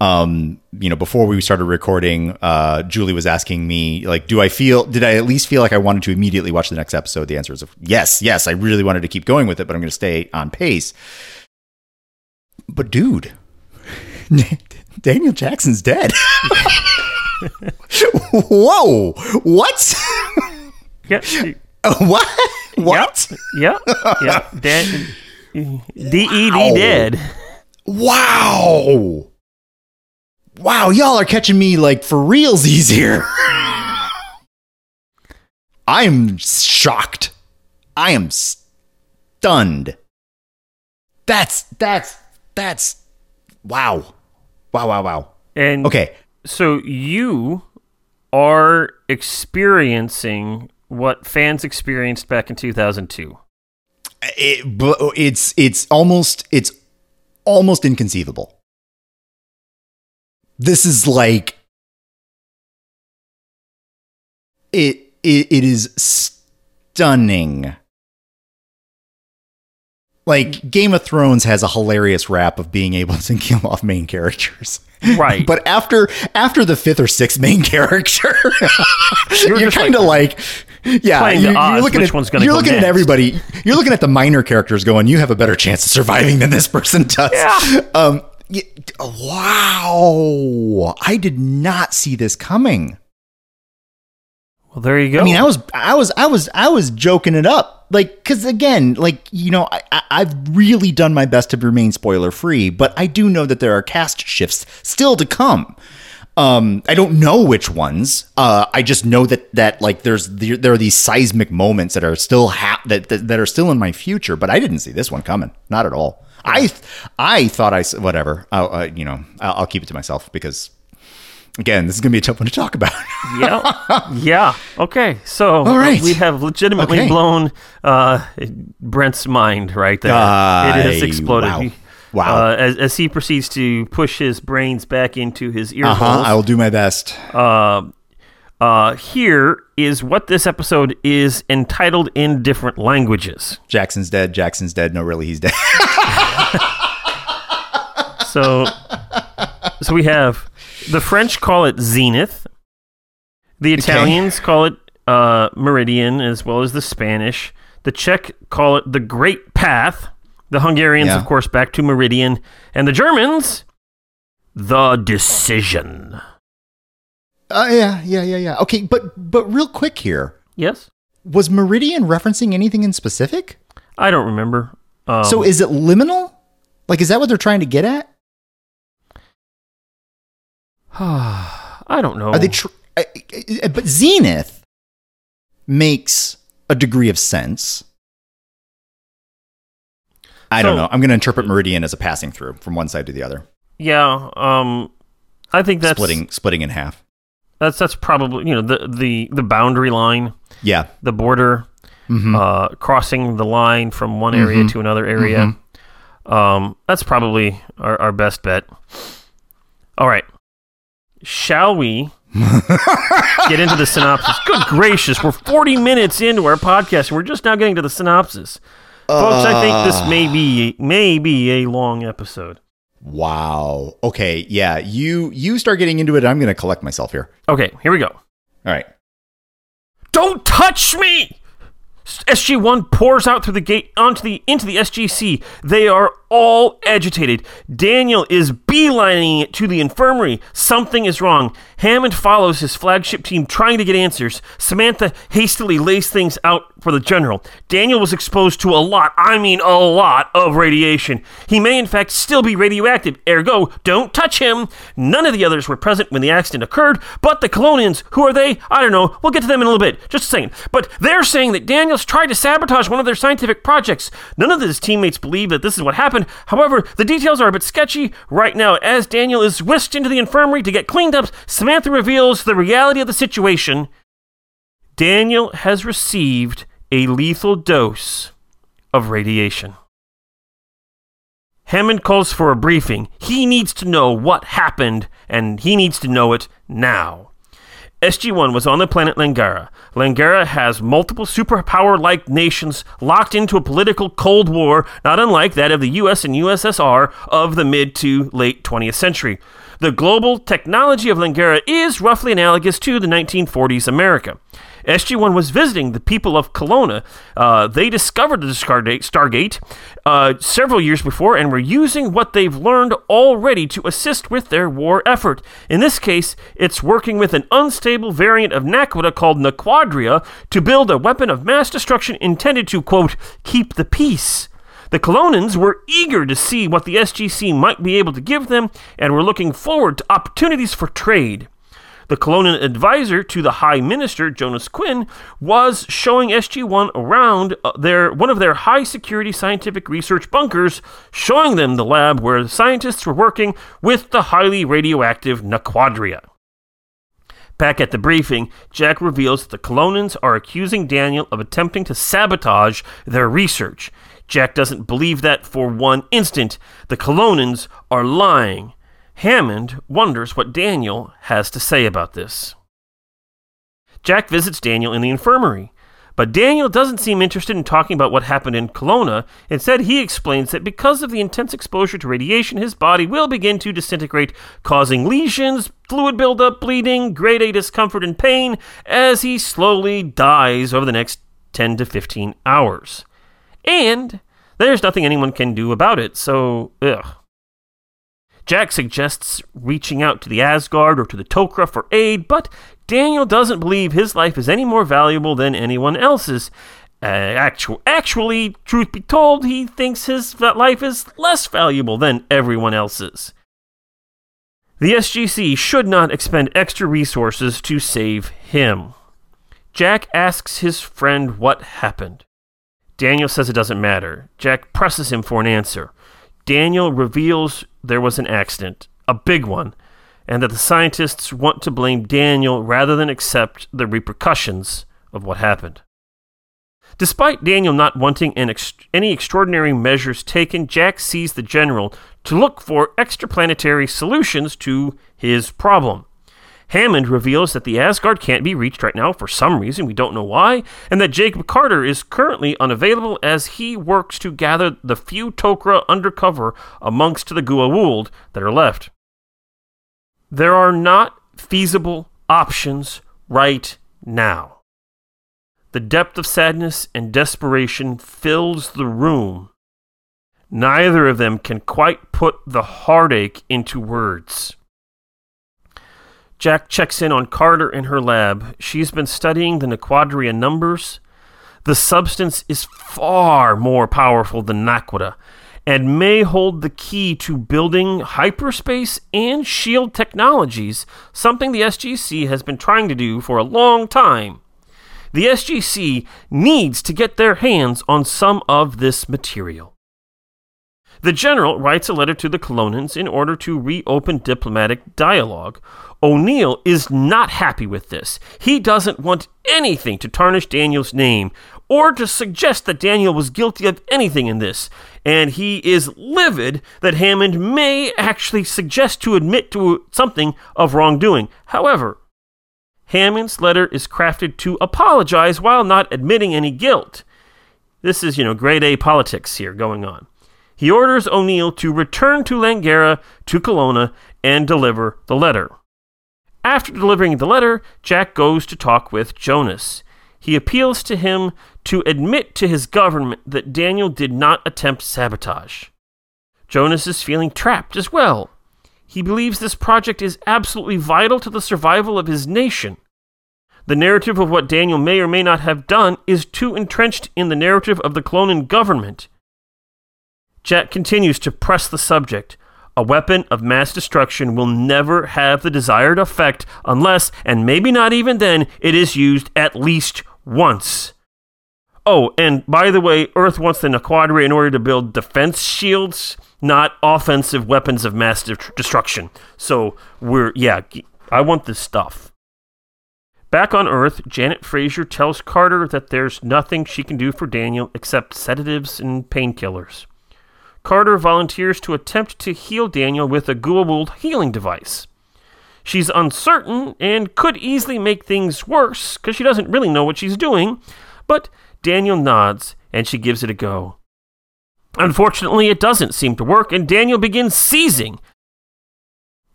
Um, you know, before we started recording, uh, Julie was asking me, like, do I feel, did I at least feel like I wanted to immediately watch the next episode? The answer is yes, yes, I really wanted to keep going with it, but I'm going to stay on pace. But dude, Daniel Jackson's dead. Whoa, what? Yeah, what? What? yeah, yeah. Dead. D E Wow. Dead. Wow. Wow, y'all are catching me like for realsies here. I'm shocked. I am stunned. That's that's that's wow. Wow, wow, wow. And Okay. so you are experiencing what fans experienced back in 2002. It, it's it's almost it's almost inconceivable. This is like it it, it is stunning. Like Game of Thrones has a hilarious rap of being able to kill off main characters. Right. But after after the fifth or sixth main character, you're, just kind of like, yeah, you're, you're looking which at one's you're looking at everybody. You're looking at the minor characters, going, you have a better chance of surviving than this person does. Yeah. Um. y- Wow, I did not see this coming. Well, there you go. I mean, I was, I was, I was, I was joking it up, like, because again, like, you know, I, I've really done my best to remain spoiler free, but I do know that there are cast shifts still to come. Um, I don't know which ones. Uh, I just know that that like there's there, there are these seismic moments that are still hap- that, that that are still in my future, but I didn't see this one coming, not at all. I I thought I whatever. I'll, uh, you know, I'll, I'll keep it to myself because again, this is gonna be a tough one to talk about. yeah, yeah. Okay, so All right. we have legitimately Okay. blown uh, Brent's mind right there. it has exploded. wow. Wow. Uh, as, as he proceeds to push his brains back into his ear Uh huh. holes. I will do my best. Uh, uh, here is what this episode is entitled in different languages. Jackson's dead. Jackson's dead. No, really, he's dead. So, so we have the French call it zenith, the Italians call it uh, meridian, as well as the Spanish. The Czech call it the Great Path. The Hungarians, Yeah. of course, back to meridian, and the Germans, the decision. Uh, yeah, yeah, yeah, yeah. Okay, but but real quick here, Yes, was Meridian referencing anything in specific? I don't remember. Um, so is it liminal? Like, is that what they're trying to get at? I don't know. Are they? Tr- I- I- but Zenith makes a degree of sense. I don't know. I'm going to interpret Meridian as a passing through from one side to the other, yeah, um, I think that's splitting splitting in half. That's that's probably you know the the the boundary line, Yeah. the border, Mhm. uh, crossing the line from one area Mhm. to another area. Um, that's probably our, our best bet. All right, shall we get into the synopsis? Good gracious, we're 40 minutes into our podcast and we're just now getting to the synopsis. Folks, I think this uh. may be may be a long episode. Wow. Okay. Yeah. You you start getting into it. I'm going to collect myself here. Okay, here we go. All right. Don't touch me! SG1 pours out through the gate onto the into the SGC. They are all agitated. Daniel is beelining it to the infirmary. Something is wrong. Hammond follows his flagship team trying to get answers. Samantha hastily lays things out for the general. Daniel was exposed to a lot, I mean a lot, of radiation. He may in fact still be radioactive, ergo, don't touch him. None of the others were present when the accident occurred, but the Kelownans, who are they? I don't know. We'll get to them in a little bit. Just second. But they're saying that Daniels tried to sabotage one of their scientific projects. None of his teammates believe that this is what happened. However, the details are a bit sketchy. Right now, as Daniel is whisked into the infirmary to get cleaned up, Samantha reveals the reality of the situation. Daniel has received a lethal dose of radiation. Hammond calls for a briefing. He needs to know what happened, and he needs to know it now. SG 1 was on the planet Langara. Langara has multiple superpower like nations locked into a political Cold War, not unlike that of the US and USSR of the mid to late 20th century. The global technology of Langara is roughly analogous to the 1940s America. SG1 was visiting the people of Kelowna. Uh, they discovered the Stargate, uh, several years before and were using what they've learned already to assist with their war effort. In this case, it's working with an unstable variant of Naquadah called Naquadria to build a weapon of mass destruction intended to, quote, keep the peace. The Kelownans were eager to see what the SGC might be able to give them and were looking forward to opportunities for trade. The Kelownan advisor to the High Minister, Jonas Quinn, was showing SG1 around uh, their, one of their high security scientific research bunkers, showing them the lab where the scientists were working with the highly radioactive Naquadria. Back at the briefing, Jack reveals that the Kelownans are accusing Daniel of attempting to sabotage their research. Jack doesn't believe that for one instant. The Kelownans are lying. Hammond wonders what Daniel has to say about this. Jack visits Daniel in the infirmary, but Daniel doesn't seem interested in talking about what happened in Kelowna. Instead, he explains that because of the intense exposure to radiation, his body will begin to disintegrate, causing lesions, fluid buildup, bleeding, grade A discomfort, and pain as he slowly dies over the next 10 to 15 hours. And there's nothing anyone can do about it, so, ugh. Jack suggests reaching out to the Asgard or to the Tok'ra for aid, but Daniel doesn't believe his life is any more valuable than anyone else's. Uh, actu- actually, truth be told, he thinks his life is less valuable than everyone else's. The SGC should not expend extra resources to save him. Jack asks his friend what happened. Daniel says it doesn't matter. Jack presses him for an answer. Daniel reveals there was an accident, a big one, and that the scientists want to blame Daniel rather than accept the repercussions of what happened. Despite Daniel not wanting ex- any extraordinary measures taken, Jack sees the general to look for extraplanetary solutions to his problem. Hammond reveals that the Asgard can't be reached right now for some reason, we don't know why, and that Jacob Carter is currently unavailable as he works to gather the few Tok'ra undercover amongst the Goa'uld that are left. There are not feasible options right now. The depth of sadness and desperation fills the room. Neither of them can quite put the heartache into words. Jack checks in on Carter in her lab. She's been studying the Naquadria numbers. The substance is far more powerful than Naquadah and may hold the key to building hyperspace and shield technologies, something the SGC has been trying to do for a long time. The SGC needs to get their hands on some of this material. The general writes a letter to the Kelownans in order to reopen diplomatic dialogue. O'Neill is not happy with this. He doesn't want anything to tarnish Daniel's name or to suggest that Daniel was guilty of anything in this, and he is livid that Hammond may actually suggest to admit to something of wrongdoing. However, Hammond's letter is crafted to apologize while not admitting any guilt. This is, you know, grade A politics here going on. He orders O'Neill to return to Langara to Kelowna and deliver the letter. After delivering the letter, Jack goes to talk with Jonas. He appeals to him to admit to his government that Daniel did not attempt sabotage. Jonas is feeling trapped as well. He believes this project is absolutely vital to the survival of his nation. The narrative of what Daniel may or may not have done is too entrenched in the narrative of the Kelownan government. Jack continues to press the subject. A weapon of mass destruction will never have the desired effect unless, and maybe not even then, it is used at least once. Oh, and by the way, Earth wants the Naquadria in order to build defense shields, not offensive weapons of mass de- destruction. So we're, yeah, I want this stuff. Back on Earth, Janet Fraiser tells Carter that there's nothing she can do for Daniel except sedatives and painkillers. Carter volunteers to attempt to heal Daniel with a Goa'uld healing device. She's uncertain and could easily make things worse because she doesn't really know what she's doing, but Daniel nods and she gives it a go. Unfortunately, it doesn't seem to work, and Daniel begins seizing.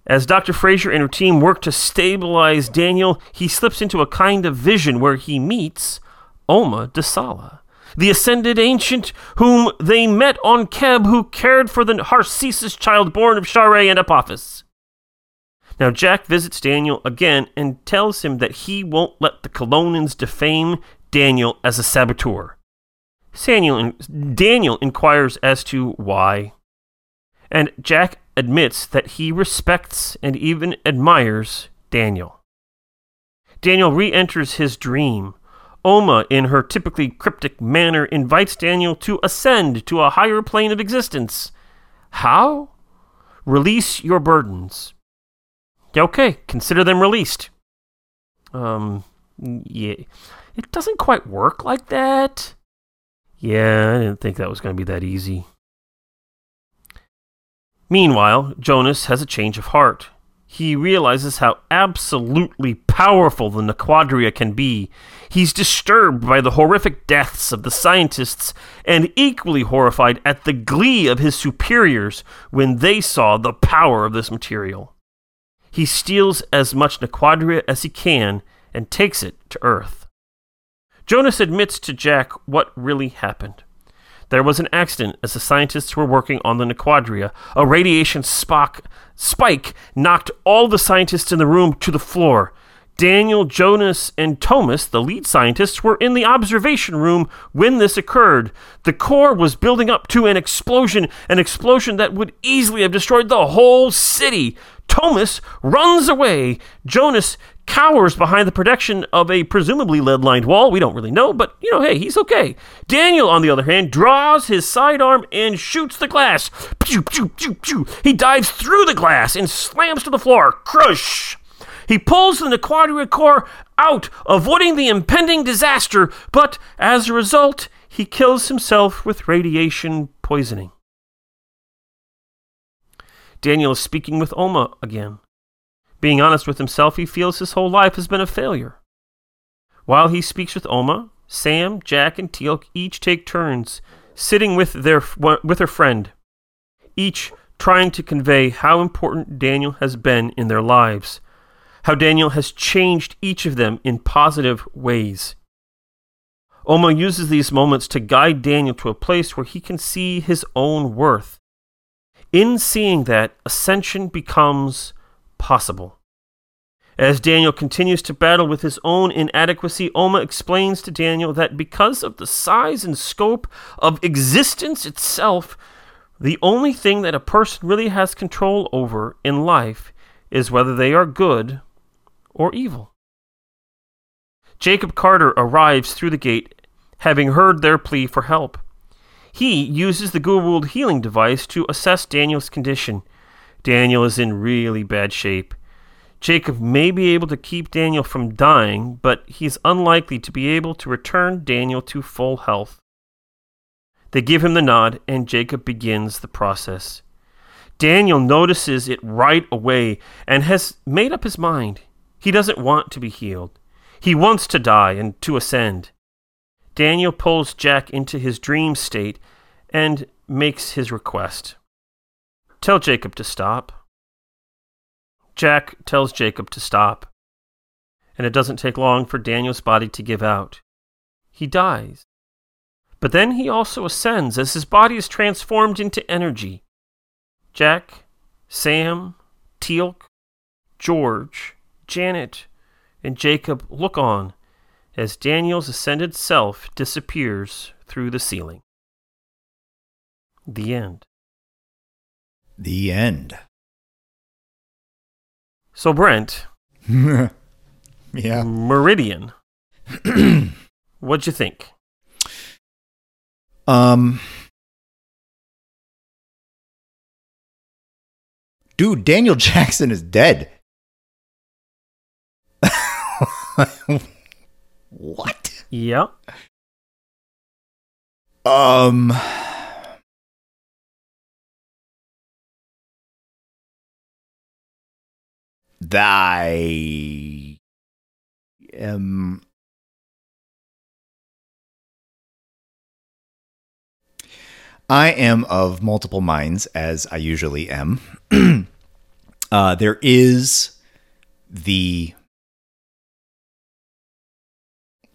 As Dr. Fraiser and her team work to stabilize Daniel, he slips into a kind of vision where he meets Oma Desala, the ascended ancient whom they met on Kheb, who cared for the Harcesis child born of Sha're and Apophis. Now, Jack visits Daniel again and tells him that he won't let the Kelownans defame Daniel as a saboteur. Daniel, Daniel inquires as to why. And Jack admits that he respects and even admires Daniel. Daniel re enters his dream. Oma, in her typically cryptic manner, invites Daniel to ascend to a higher plane of existence. How? Release your burdens. Okay, consider them released. Um, yeah. It doesn't quite work like that. Yeah, I didn't think that was going to be that easy. Meanwhile, Jonas has a change of heart. He realizes how absolutely powerful the Naquadria can be. He's disturbed by the horrific deaths of the scientists and equally horrified at the glee of his superiors when they saw the power of this material. He steals as much Naquadria as he can and takes it to Earth. Jonas admits to Jack what really happened. There was an accident as the scientists were working on the Naquadria. A radiation spock, spike knocked all the scientists in the room to the floor. Daniel, Jonas, and Thomas, the lead scientists, were in the observation room when this occurred. The core was building up to an explosion, an explosion that would easily have destroyed the whole city. Thomas runs away. Jonas cowers behind the protection of a presumably lead lined wall. We don't really know, but you know, hey, he's okay. Daniel, on the other hand, draws his sidearm and shoots the glass. He dives through the glass and slams to the floor. Crush! He pulls the Naquadria core out, avoiding the impending disaster, but as a result, he kills himself with radiation poisoning. Daniel is speaking with Oma again. Being honest with himself, he feels his whole life has been a failure. While he speaks with Oma, Sam, Jack, and Teal'c each take turns sitting with their with their friend, each trying to convey how important Daniel has been in their lives, how Daniel has changed each of them in positive ways. Oma uses these moments to guide Daniel to a place where he can see his own worth. In seeing that, ascension becomes possible. As Daniel continues to battle with his own inadequacy, Oma explains to Daniel that because of the size and scope of existence itself, the only thing that a person really has control over in life is whether they are good or evil. Jacob Carter arrives through the gate, having heard their plea for help. He uses the Goa'uld healing device to assess Daniel's condition. Daniel is in really bad shape. Jacob may be able to keep Daniel from dying, but he's unlikely to be able to return Daniel to full health. They give him the nod, and Jacob begins the process. Daniel notices it right away and has made up his mind. He doesn't want to be healed. He wants to die and to ascend. Daniel pulls Jack into his dream state and makes his request. Tell Jacob to stop. Jack tells Jacob to stop, and it doesn't take long for Daniel's body to give out. He dies. But then he also ascends as his body is transformed into energy. Jack, Sam, Teal'c, George, Janet, and Jacob look on as Daniel's ascended self disappears through the ceiling. The end. The end. So, Brent, yeah. Meridian, what'd you think? Um. Dude, Daniel Jackson is dead. what? Yeah. Um. I am. I am of multiple minds, as I usually am. uh, there is the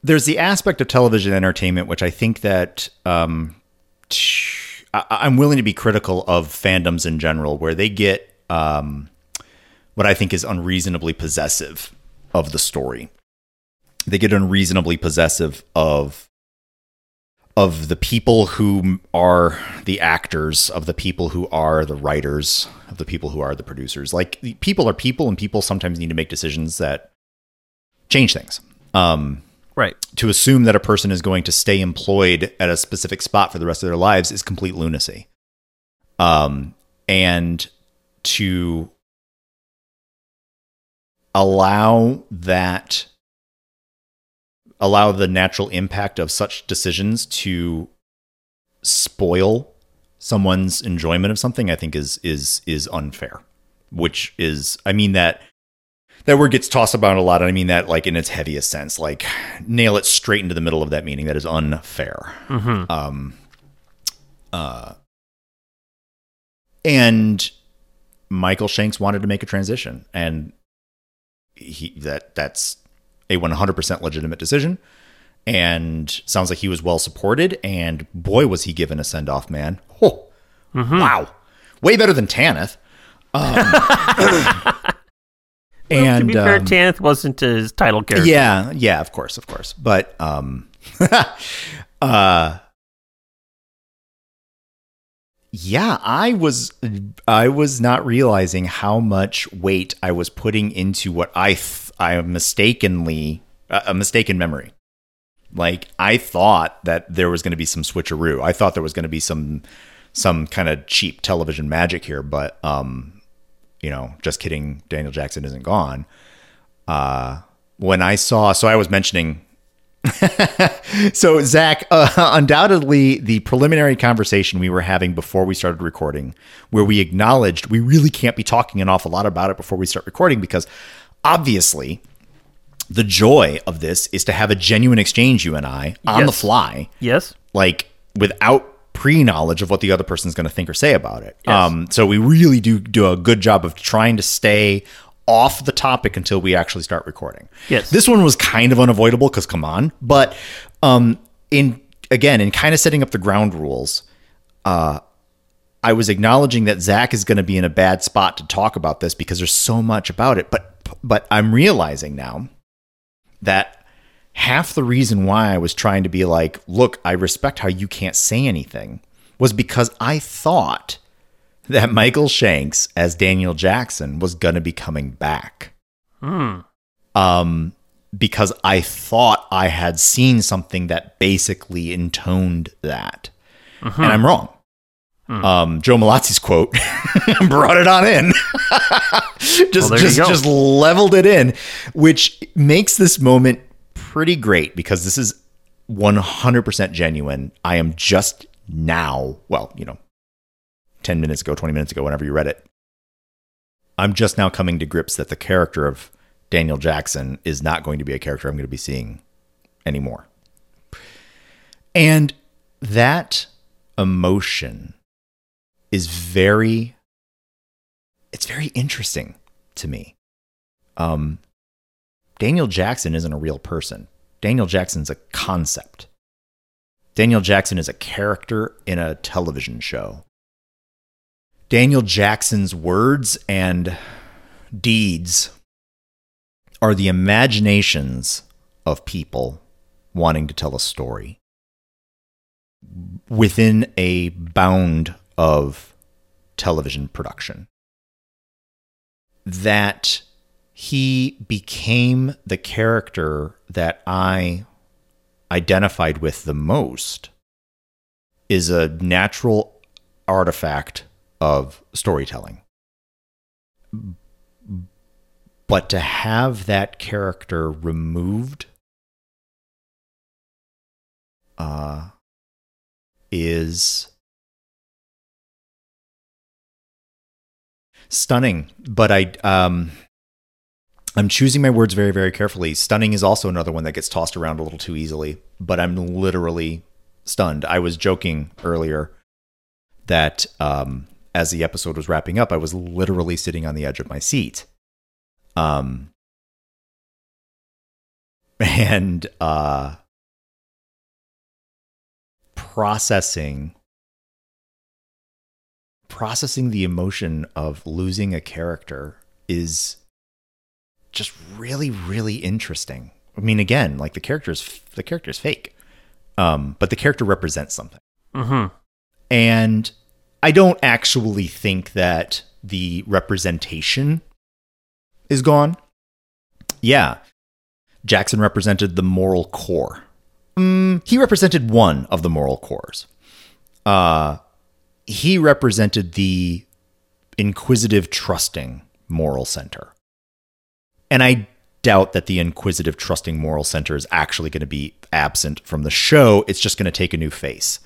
there's the aspect of television entertainment which I think that um, I, I'm willing to be critical of fandoms in general, where they get um, what I think is unreasonably possessive of the story. They get unreasonably possessive of of the people who are the actors, of the people who are the writers, of the people who are the producers. Like people are people, and people sometimes need to make decisions that change things. Um, Right. to assume that a person is going to stay employed at a specific spot for the rest of their lives is complete lunacy. Um, and to allow that allow the natural impact of such decisions to spoil someone's enjoyment of something i think is is is unfair which is i mean that that word gets tossed about a lot and i mean that like in its heaviest sense like nail it straight into the middle of that meaning that is unfair Mm-hmm. um uh and michael shanks wanted to make a transition and he that that's a 100% legitimate decision. And sounds like he was well supported. And boy was he given a send off man oh, wow. Way better than tanith. Um, and to be fair, um, Tanith wasn't his title character. yeah, yeah, of course, of course. But um uh yeah, I was I was not realizing how much weight I was putting into what I th- I mistakenly a a mistaken memory. Like I thought that there was going to be some switcheroo. I thought there was going to be some some kind of cheap television magic here, but um you know, just kidding, Daniel Jackson isn't gone uh, when I saw, so I was mentioning, so Zach, uh, undoubtedly the preliminary conversation we were having before we started recording, where we acknowledged we really can't be talking an awful lot about it before we start recording because obviously the joy of this is to have a genuine exchange, you and I, on the fly, Yes. like without pre-knowledge of what the other person's going to think or say about it. Yes. Um, so we really do do a good job of trying to stay off the topic until we actually start recording. Yes. This one was kind of unavoidable because come on, but um, in again in kind of setting up the ground rules, uh, I was acknowledging that Zach is going to be in a bad spot to talk about this because there's so much about it. But but I'm realizing now that half the reason why I was trying to be like, look, I respect how you can't say anything was because I thought that Michael Shanks as Daniel Jackson was going to be coming back. Hmm. Um, because I thought I had seen something that basically intoned that. And I'm wrong. Um, Joe Mallozzi's quote brought it on in. just you just just leveled it in, which makes this moment pretty great because this is 100% genuine. I am just now, well, you know, 10 minutes ago, 20 minutes ago, whenever you read it. I'm just now coming to grips that the character of Daniel Jackson is not going to be a character I'm going to be seeing anymore. And that emotion is very it's very interesting to me. Um Daniel Jackson isn't a real person. Daniel Jackson's a concept. Daniel Jackson is a character in a television show. Daniel Jackson's words and deeds are the imaginations of people wanting to tell a story within a bound of television production. That he became the character that I identified with the most is a natural artifact of storytelling. But to have that character removed uh, is stunning. But I, um, I'm choosing my words very, very carefully. Stunning is also another one that gets tossed around a little too easily, but I'm literally stunned. I was joking earlier that um, as the episode was wrapping up, I was literally sitting on the edge of my seat. Um, and uh, processing processing the emotion of losing a character is just really really interesting i mean again like the character is the character is fake um but the character represents something Mm-hmm. and I don't actually think that the representation is gone. Yeah. Jackson represented the moral core. Mm, he represented one of the moral cores. Uh, he represented the inquisitive, trusting moral center. And I doubt that the inquisitive, trusting moral center is actually going to be absent from the show. It's just going to take a new face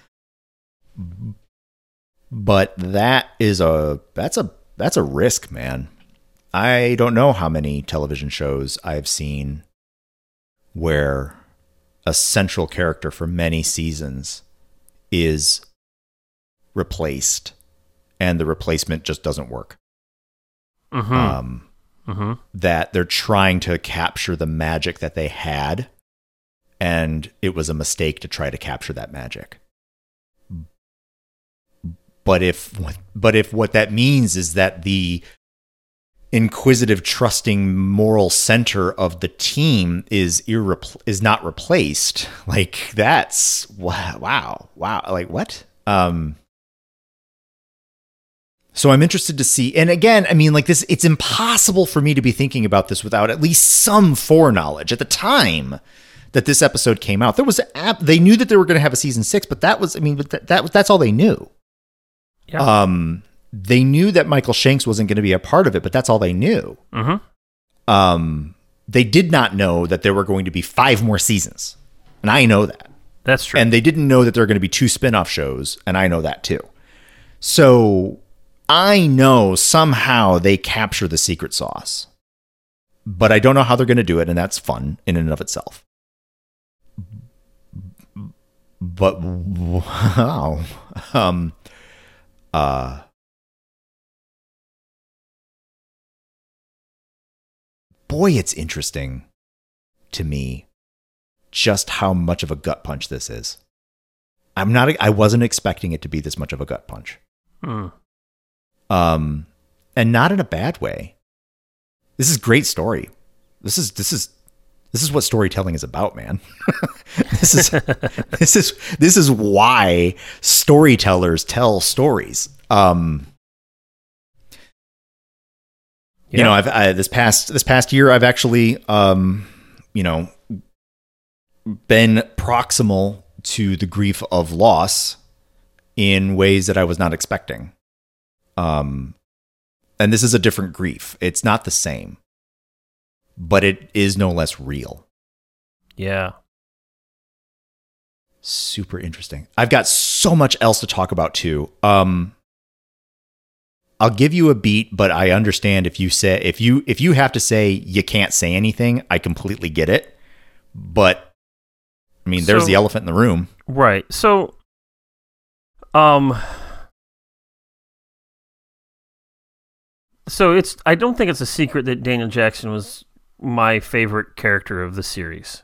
but that is a that's a that's a risk man i don't know how many television shows i've seen where a central character for many seasons is replaced and the replacement just doesn't work Mm-hmm. um, mm-hmm. that they're trying to capture the magic that they had and it was a mistake to try to capture that magic but if but if what that means is that the inquisitive trusting moral center of the team is irrepl- is not replaced like that's wow wow like what um so I'm interested to see. And again, I mean, like this, it's impossible for me to be thinking about this without at least some foreknowledge. At the time that this episode came out, there was. They knew that they were going to have a season six, but that was, I mean, that, that that's all they knew. Yeah. Um, they knew that Michael Shanks wasn't going to be a part of it, but that's all they knew. Mm-hmm. Um, they did not know that there were going to be five more seasons, and I know that. That's true. And they didn't know that there are going to be two spin-off shows, and I know that too. So I know somehow they capture the secret sauce. But I don't know how they're going to do it, and that's fun in and of itself. But wow. Um uh Boy, it's interesting to me just how much of a gut punch this is. I'm not I wasn't expecting it to be this much of a gut punch. Hmm. Um and not in a bad way. This is great story. This is this is this is what storytelling is about, man. this is this is this is why storytellers tell stories. Um you know, I've I, this past this past year, I've actually, um, you know, been proximal to the grief of loss in ways that I was not expecting. Um, and this is a different grief. It's not the same, but it is no less real. Yeah. Super interesting. I've got so much else to talk about too. Um, I'll give you a beat, but I understand if you say if you if you have to say you can't say anything, I completely get it. But I mean, there's So- the elephant in the room. Right. So, um, so it's. I don't think it's a secret that Daniel Jackson was my favorite character of the series.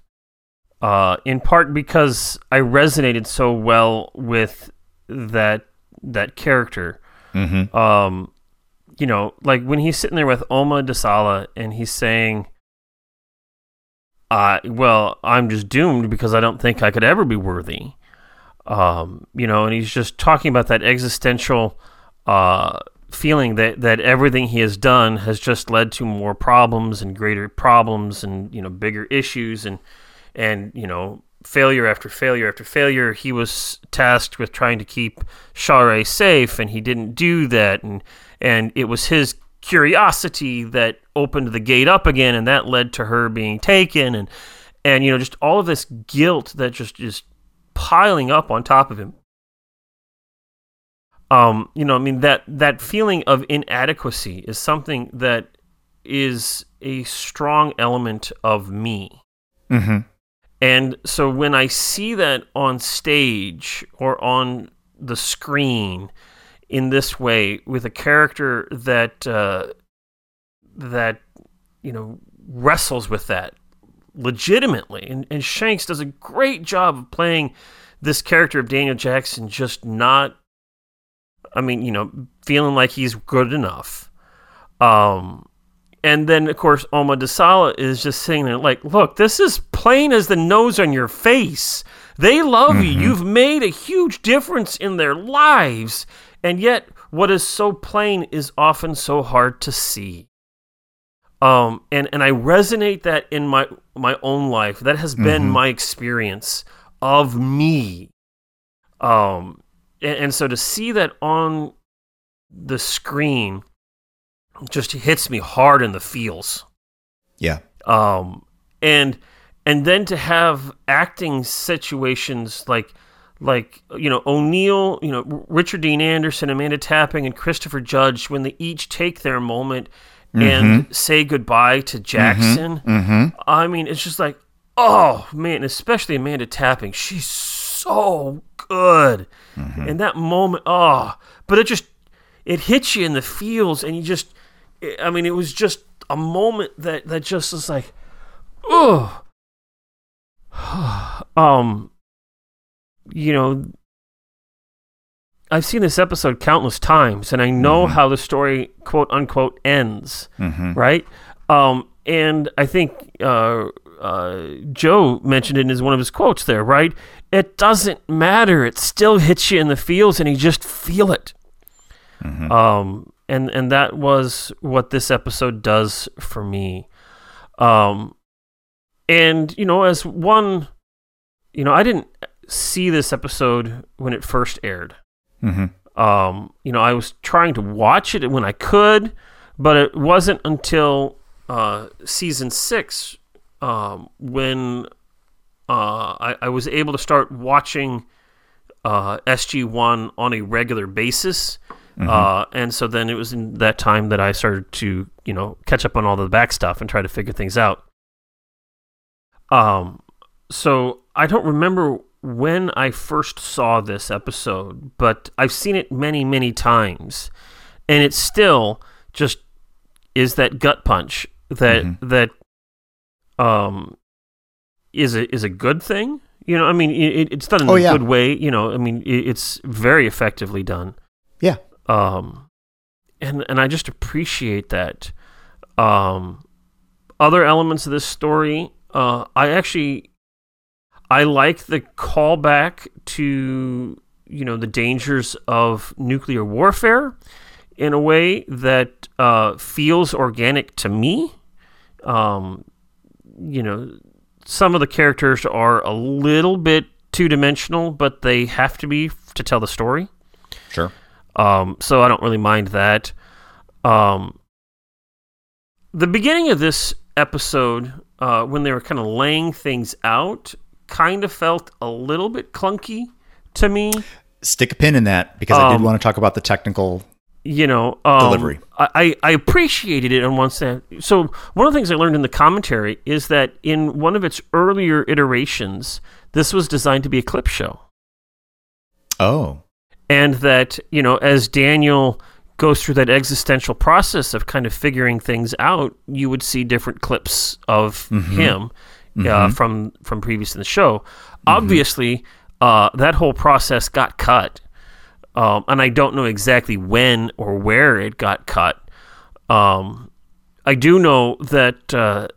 Uh, in part because I resonated so well with that that character. Mm-hmm. Um, you know, like when he's sitting there with Oma Desala and he's saying, uh, well, I'm just doomed because I don't think I could ever be worthy. Um, you know, and he's just talking about that existential uh, feeling that, that everything he has done has just led to more problems and greater problems and, you know, bigger issues and, and, you know, failure after failure after failure. He was tasked with trying to keep Sha're safe and he didn't do that. And, and it was his curiosity that opened the gate up again and that led to her being taken and, and, you know, just all of this guilt that just is piling up on top of him. Um, you know, I mean that that feeling of inadequacy is something that is a strong element of me. Mm-hmm. And so when I see that on stage or on the screen in this way with a character that uh, that you know wrestles with that legitimately, and, and Shanks does a great job of playing this character of Daniel Jackson, just not. I mean, you know, feeling like he's good enough. Um, and then, of course, Oma Desala is just sitting there like, look, this is plain as the nose on your face. They love you. You've made a huge difference in their lives. And yet, what is so plain is often so hard to see. Um, and, and I resonate that in my my own life. That has been Mhm. my experience of me. Um, and, and so to see that on the screen just hits me hard in the feels Yeah. um and and then to have acting situations like like you know O'Neill, you know Richard Dean Anderson, Amanda Tapping, and Christopher Judge when they each take their moment and say goodbye to Jackson. Mm-hmm. I mean, it's just like, oh man, especially Amanda Tapping. She's so good. In that moment, oh, but it just it hits you in the feels, and you just, I mean, it was just a moment that that just was like, oh, um, you know. I've seen this episode countless times, and I know how the story, quote unquote, ends Mm-hmm. right? Um, and I think uh, uh, Joe mentioned it in one of his quotes there, right? It doesn't matter; it still hits you in the feels, and you just feel it. Um, and and that was what this episode does for me. Um, and you know, as one, you know, I didn't see this episode when it first aired Mm-hmm. um, you know, I was trying to watch it when I could, but it wasn't until uh, season six um, when uh, I, I was able to start watching uh, SG One on a regular basis. Uh, and so then it was in that time that I started to, you know, catch up on all the back stuff and try to figure things out. Um, so I don't remember when I first saw this episode, but I've seen it many, many times, and it still just is that gut punch that that um is a is a good thing. You know, I mean, it, it's done in Oh, a yeah. good way. You know, I mean, it, it's very effectively done. Yeah. Um, and and I just appreciate that. Um, other elements of this story, uh, I actually I like the callback to you know the dangers of nuclear warfare in a way that uh, feels organic to me. Um, you know, some of the characters are a little bit two dimensional, but they have to be to tell the story. Sure. Um, so I don't really mind that. Um, the beginning of this episode, uh, when they were kind of laying things out, kind of felt a little bit clunky to me. Stick a pin in that because I did Um, want to talk about the technical you know, um, Delivery. I, I appreciated it on one side. So one of the things I learned in the commentary is that in one of its earlier iterations, this was designed to be a clip show, Oh. and that you know, as Daniel goes through that existential process of kind of figuring things out, you would see different clips of him uh, from from previous in the show. Obviously, uh, that whole process got cut, um, and I don't know exactly when or where it got cut. Um, I do know that uh,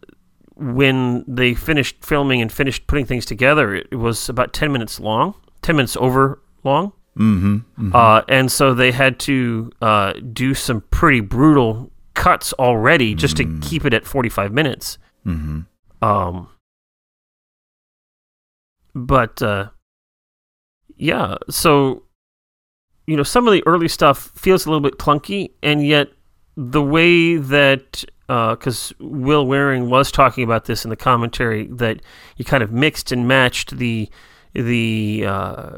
when they finished filming and finished putting things together, it, was about ten minutes long, ten minutes over long. Mm-hmm. Uh, and so they had to uh, do some pretty brutal cuts already just to keep it at 45 minutes. Mm-hmm. Um, but uh, yeah, so you know, some of the early stuff feels a little bit clunky, and yet the way that because Will Waring was talking about this in the commentary that you kind of mixed and matched the the uh,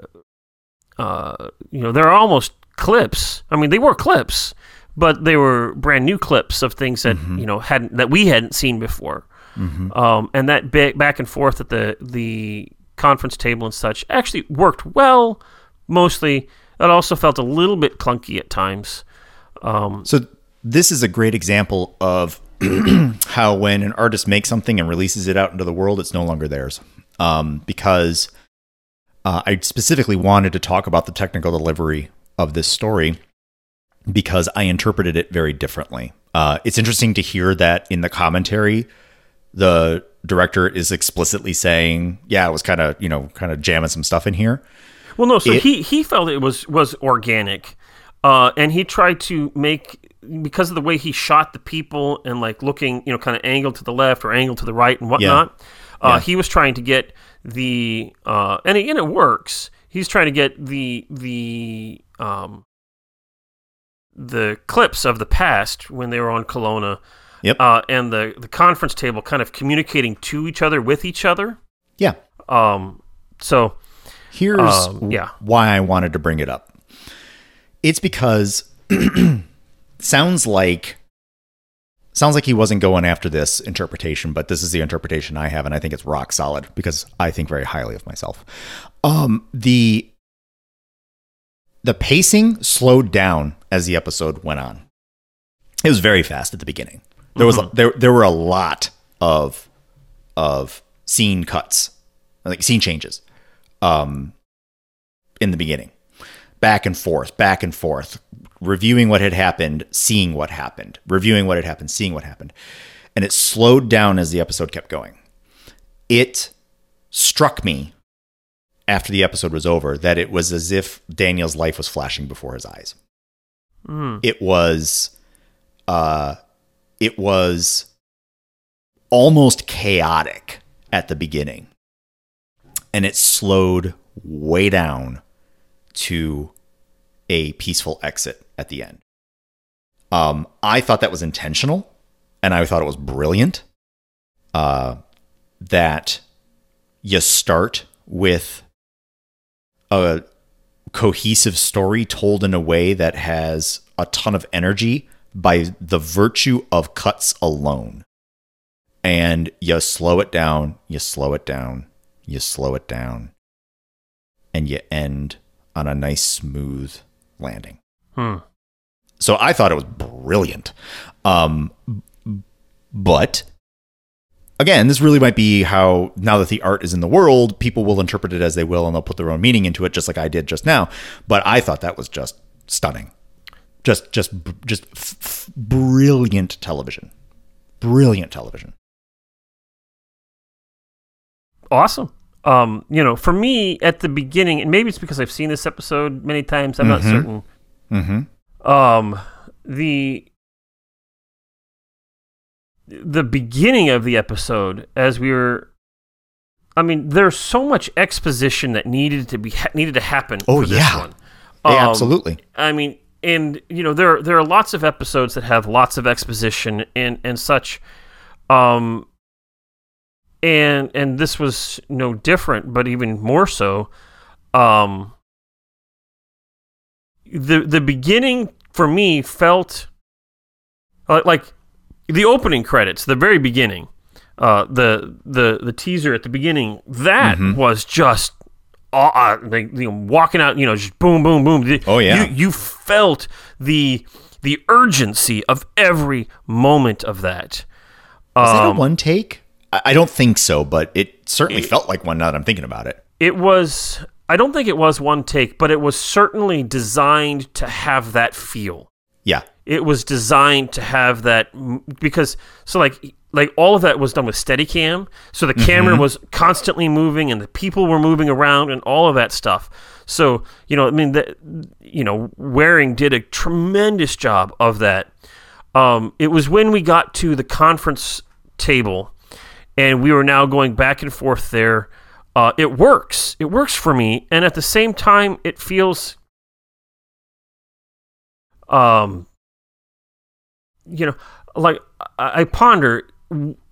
uh, you know they're almost clips. I mean, they were clips, but they were brand new clips of things that you know hadn't that we hadn't seen before. Um, and that ba- back and forth at the the conference table and such actually worked well. Mostly, it also felt a little bit clunky at times. Um, So this is a great example of how when an artist makes something and releases it out into the world, it's no longer theirs. Um, because uh, I specifically wanted to talk about the technical delivery of this story because I interpreted it very differently. Uh, it's interesting to hear that in the commentary, the director is explicitly saying, "Yeah, I was kind of you know kind of jamming some stuff in here." Well, no. So It- he he felt it was was organic, uh, and he tried to make because of the way he shot the people and like looking, you know, kind of angled to the left or angled to the right and whatnot. Uh, Yeah. He was trying to get the uh, and it, and it works. He's trying to get the the um, the clips of the past when they were on Kelowna. Yep. Uh, and the the conference table kind of communicating to each other with each other. Yeah. Um, so Here's Um, yeah. why I wanted to bring it up. It's because sounds like sounds like he wasn't going after this interpretation, but this is the interpretation I have, and I think it's rock solid because I think very highly of myself. Um, the the pacing slowed down as the episode went on. It was very fast at the beginning. There was there there were a lot of of scene cuts, like scene changes um, in the beginning. Back and forth, back and forth, reviewing what had happened, seeing what happened, reviewing what had happened, seeing what happened. And it slowed down as the episode kept going. It struck me after the episode was over that it was as if Daniel's life was flashing before his eyes. mm, It was uh it was almost chaotic at the beginning and it slowed way down to a peaceful exit at the end. Um, I thought that was intentional, and I thought it was brilliant. Uh, that you start with a cohesive story told in a way that has a ton of energy by the virtue of cuts alone. And you slow it down, you slow it down, you slow it down, and you end on a nice, smooth landing. hmm. So I thought it was brilliant. Um, but again, this really might be how now that the art is in the world, people will interpret it as they will and they'll put their own meaning into it, just like I did just now. But I thought that was just stunning, just just just f- f- brilliant television, brilliant television. awesome. Um, you know, for me at the beginning, and maybe it's because I've seen this episode many times. I'm not Mhm. certain. Mm-hmm. Um, the the beginning of the episode, as we were, I mean, there's so much exposition that needed to be needed to happen. Oh, for this yeah. one. Um, absolutely. I mean, and you know, there there are lots of episodes that have lots of exposition and and such. Um, and and this was no different, but even more so. Um, the the beginning for me felt like, like the opening credits, the very beginning, uh, the the the teaser at the beginning. That Mm-hmm. was just. Uh, uh, like, you know, walking out, you know, just boom, boom, boom. Oh, yeah. you you felt the the urgency of every moment of that. Was that a Um, one take? I, don't think so, but it certainly felt like one now that I'm thinking about it. It was. I don't think it was one take, but it was certainly designed to have that feel. Yeah. It was designed to have that because so like like all of that was done with Steadicam, so the camera was constantly moving and the people were moving around and all of that stuff. So you know, I mean, the, you know, Waring did a tremendous job of that. Um, it was when we got to the conference table, and we were now going back and forth there. Uh, it works. It works for me, and at the same time, it feels, um, you know, like I, I ponder: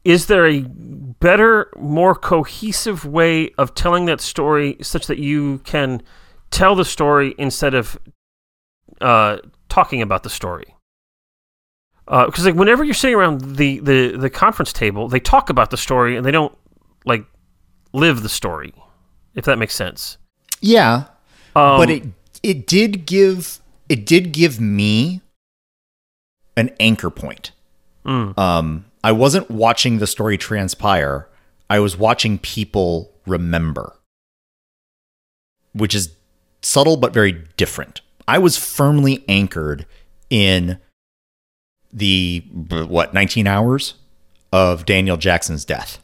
is there a better, more cohesive way of telling that story, such that you can tell the story instead of uh, talking about the story? Because like whenever you're sitting around the, the the conference table, they talk about the story and they don't like live the story, if that makes sense. Yeah. Um, but it it did give it did give me an anchor point. Mm. Um, I wasn't watching the story transpire. I was watching people remember, which is subtle but very different. I was firmly anchored in the what 19 hours of Daniel Jackson's death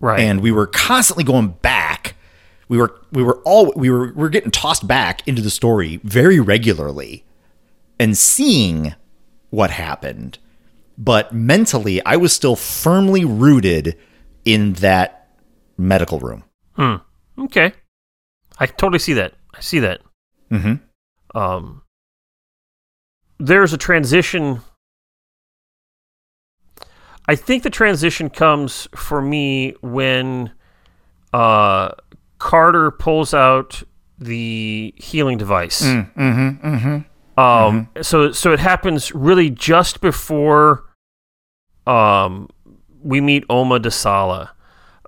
right, and we were constantly going back. We were we were all we were we were getting tossed back into the story very regularly and seeing what happened. But mentally, I was still firmly rooted in that medical room. Hmm. okay, I totally see that. I see that. Mm-hmm. Um, there's a transition. I think the transition comes for me when uh, Carter pulls out the healing device. Mm-hmm. Mm-hmm. Um, so so it happens really just before um we meet Oma Desala.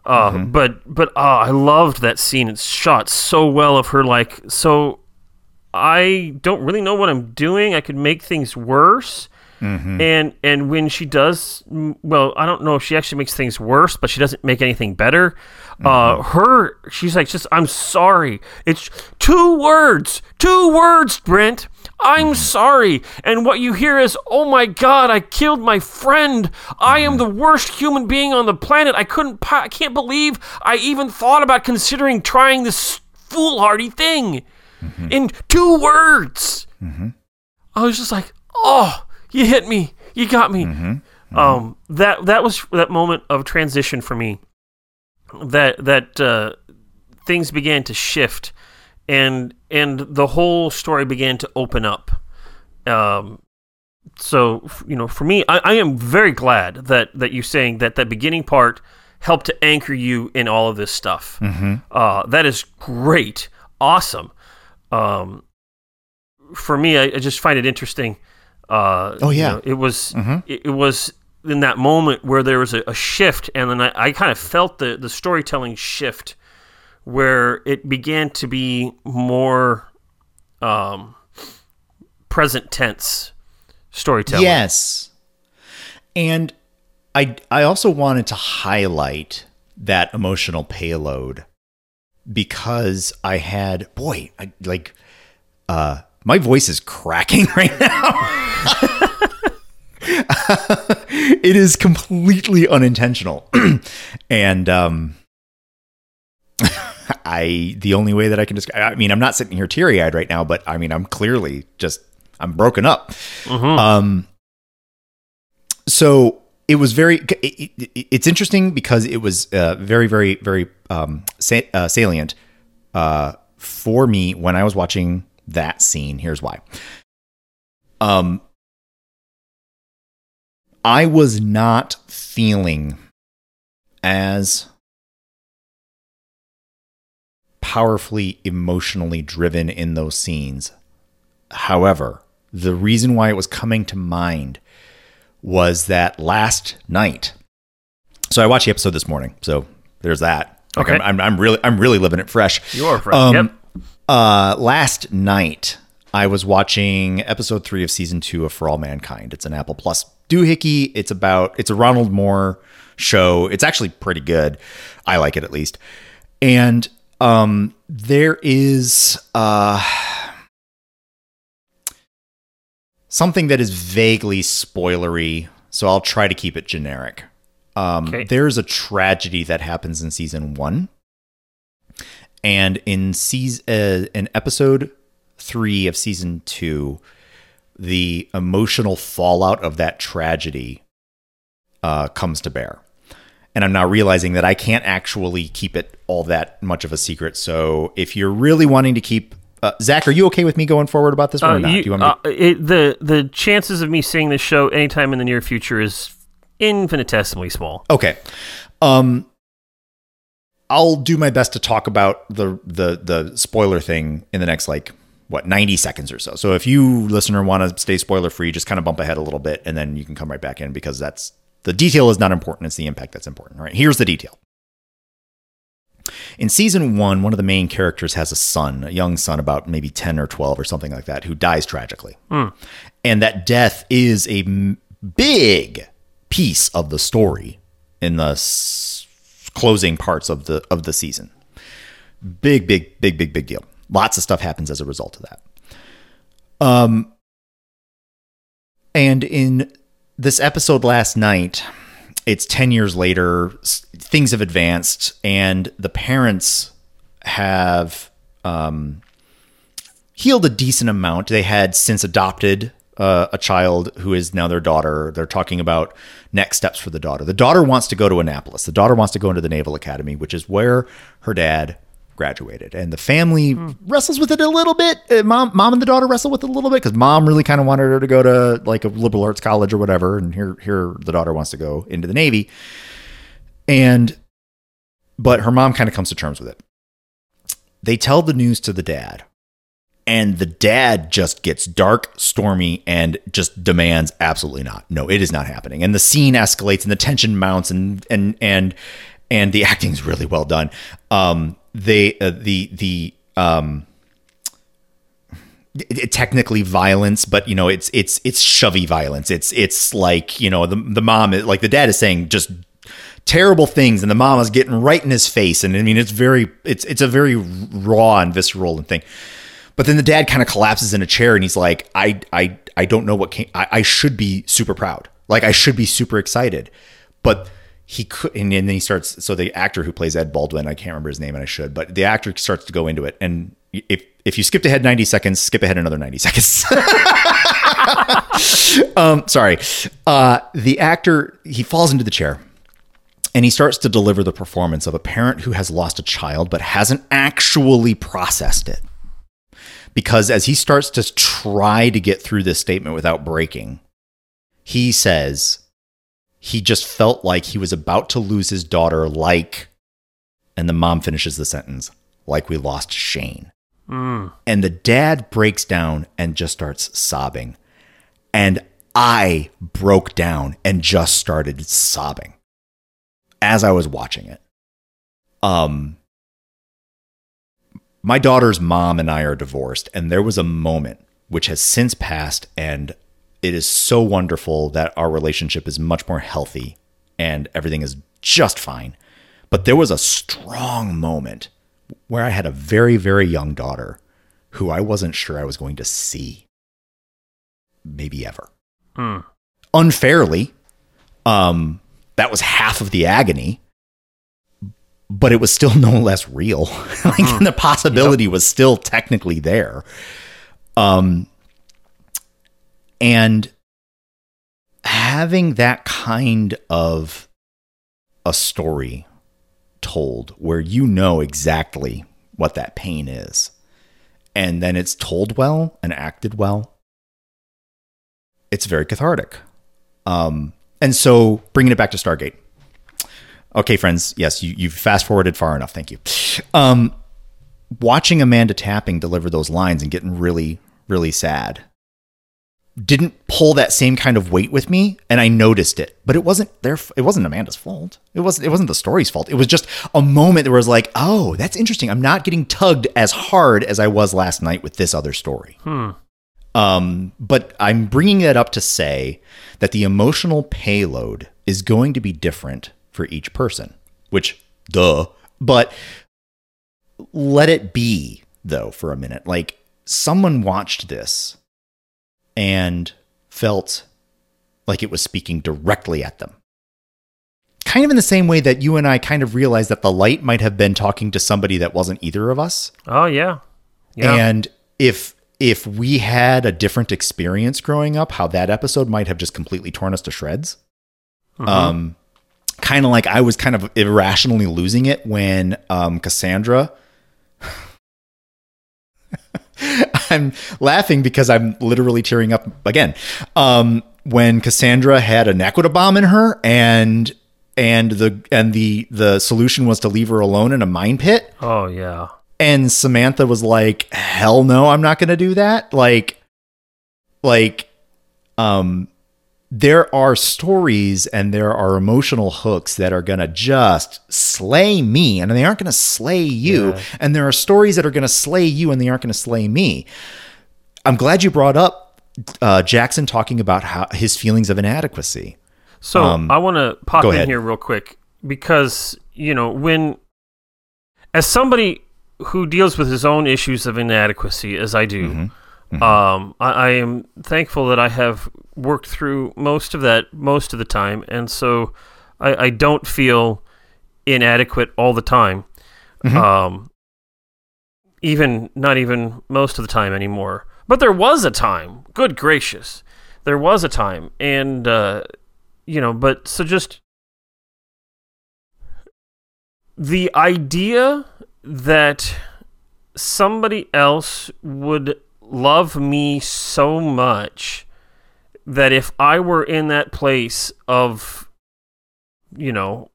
Uh, but but uh, I loved that scene. It's shot so well of her like so I don't really know what I'm doing. I could make things worse. Mm-hmm. And and when she does, well, I don't know if she actually makes things worse, but she doesn't make anything better. Uh, mm-hmm. her, she's like, just I'm sorry. It's two words, two words, Brent. I'm mm-hmm. sorry. And what you hear is, oh my God, I killed my friend. I am the worst human being on the planet. I couldn't, I can't believe I even thought about considering trying this foolhardy thing in two words. I was just like, oh, you hit me, you got me. Um, that that was that moment of transition for me. That that uh, things began to shift, and and the whole story began to open up. Um, so you know, for me, I, I am very glad that that you saying that that beginning part helped to anchor you in all of this stuff. Uh, that is great, awesome. Um, for me, I, I just find it interesting. Uh, Oh, you yeah. know, it was it, it was in that moment where there was a, a shift, and then I, I kind of felt the the storytelling shift, where it began to be more um, present tense storytelling. Yes. And I I also wanted to highlight that emotional payload because I had boy, I like uh my voice is cracking right now. it is completely unintentional. and um I the only way that I can describe I mean I'm not sitting here teary-eyed right now, but I mean I'm clearly just I'm broken up. Mhm. Um, so it was very. It, it, it's interesting because it was uh, very, very, very um, sa- uh, salient uh, for me when I was watching that scene. Here's why. Um, I was not feeling as powerfully emotionally driven in those scenes. However, the reason why it was coming to mind was that last night. So I watched the episode this morning. So there's that. Like, Okay. I'm, I'm, I'm really I'm really living it fresh. You are fresh. Um, Yep. Uh, last night I was watching episode three of season two of For All Mankind. It's an Apple Plus doohickey. It's about it's a Ronald Moore show. It's actually pretty good. I like it at least. And um, there is uh something that is vaguely spoilery, so I'll try to keep it generic. Um, Okay. There's a tragedy that happens in season one, and in season uh, in episode three of season two, the emotional fallout of that tragedy uh, comes to bear. And I'm now realizing that I can't actually keep it all that much of a secret. So if you're really wanting to keep uh, Zach, are you okay with me going forward about this one Uh, or not? you- Do you want me to- uh, it, the the chances of me seeing this show anytime in the near future is infinitesimally small. Okay. Um I'll do my best to talk about the the the spoiler thing in the next like what 90 seconds or so. So if you listener want to stay spoiler free, just kind of bump ahead a little bit and then you can come right back in because that's the detail is not important, it's the impact that's important. All right. Here's the detail. In season 1, one of the main characters has a son, a young son about maybe 10 or 12 or something like that who dies tragically. Hmm. And that death is a big piece of the story in the closing parts of the of the season. Big, big, big, big, big deal. Lots of stuff happens as a result of that. Um, and in this episode last night, it's ten years later. Things have advanced, and the parents have um, healed a decent amount. They had since adopted uh, a child who is now their daughter. They're talking about next steps for the daughter. The daughter wants to go to Annapolis. The daughter wants to go into the Naval Academy, which is where her dad graduated. And the family wrestles with it a little bit. Uh, mom, mom and the daughter wrestle with it a little bit because mom really kind of wanted her to go to like a liberal arts college or whatever, and here, here the daughter wants to go into the Navy. And but her mom kind of comes to terms with it. They tell the news to the dad, and the dad just gets dark, stormy, and just demands absolutely not. No, it is not happening. And the scene escalates, and the tension mounts, and and and and the acting is really well done. Um, they uh, the the um. it- technically violence, but you know it's it's it's shovey violence. It's it's like you know the the mom is like the dad is saying just terrible things, and the mom is getting right in his face, and I mean it's very it's it's a very raw and visceral and thing. But then the dad kind of collapses in a chair and he's like, I I I don't know what came. I, I should be super proud, like I should be super excited, but he could. And then he starts. So the actor who plays Ed Baldwin, I can't remember his name, and I should, but the actor starts to go into it, and if if you skipped ahead 90 seconds, skip ahead another 90 seconds. um, sorry. Uh, the actor, he falls into the chair and he starts to deliver the performance of a parent who has lost a child but hasn't actually processed it. Because as he starts to try to get through this statement without breaking, he says he just felt like he was about to lose his daughter, like, and the mom finishes the sentence, like we lost Shane. And the dad breaks down and just starts sobbing. And I broke down and just started sobbing as I was watching it. Um my daughter's mom and I are divorced and there was a moment which has since passed and it is so wonderful that our relationship is much more healthy and everything is just fine. But there was a strong moment where I had a very, very young daughter who I wasn't sure I was going to see, maybe ever. Unfairly, um, that was half of the agony, but it was still no less real. like the possibility was still technically there. Um, and having that kind of a story told where you know exactly what that pain is and then it's told well and acted well it's very cathartic um and so bringing it back to stargate okay friends yes you, you've fast forwarded far enough thank you um watching amanda tapping deliver those lines and getting really really sad didn't pull that same kind of weight with me and I noticed it. But it wasn't their it wasn't Amanda's fault. It wasn't it wasn't the story's fault. It was just a moment that was like, "Oh, that's interesting. I'm not getting tugged as hard as I was last night with this other story." Hmm. Um, but I'm bringing that up to say that the emotional payload is going to be different for each person, which duh, but let it be though for a minute. Like someone watched this and felt like it was speaking directly at them. Kind of in the same way that you and I kind of realized that the light might have been talking to somebody that wasn't either of us. Oh yeah. Yeah. And if if we had a different experience growing up, how that episode might have just completely torn us to shreds. Um, kind of like I was kind of irrationally losing it when um, Cassandra. I'm laughing because I'm literally tearing up again. Um, when Cassandra had a naquadah bomb in her, and and the and the the solution was to leave her alone in a mine pit. oh yeah. And Samantha was like, "Hell no, I'm not going to do that." Like like um there are stories and there are emotional hooks that are going to just slay me and they aren't going to slay you Yeah. and there are stories that are going to slay you and they aren't going to slay me. I'm glad you brought up uh, Jackson talking about how his feelings of inadequacy. So Um, I want to pop in ahead. here real quick because you know when, as somebody who deals with his own issues of inadequacy, as I do, Mm-hmm. Um, I, I am thankful that I have worked through most of that most of the time, and so I, I don't feel inadequate all the time. Mm-hmm. Um, even not even most of the time anymore. But there was a time. Good gracious, there was a time, and uh, you know. But so just the idea that somebody else would love me so much that if I were in that place of, you know,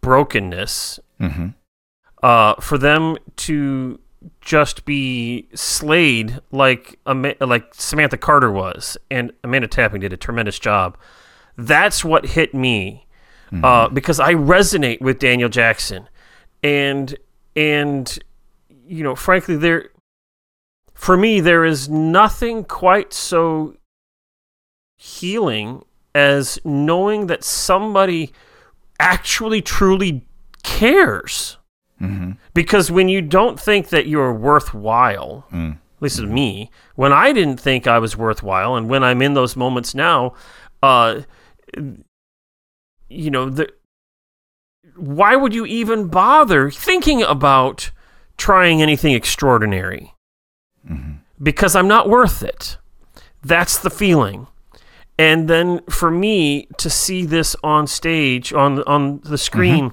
brokenness, Mm-hmm. uh, for them to just be slayed like like Samantha Carter was, and Amanda Tapping did a tremendous job. That's what hit me uh, because I resonate with Daniel Jackson, and and you know, frankly, there for me there is nothing quite so healing as knowing that somebody actually truly cares. Mm-hmm. Because when you don't think that you're worthwhile, Mm. at least with me, when I didn't think I was worthwhile, and when I'm in those moments now, uh, you know, the, why would you even bother thinking about trying anything extraordinary? Because I'm not worth it. That's the feeling. And then for me to see this on stage, on on the screen,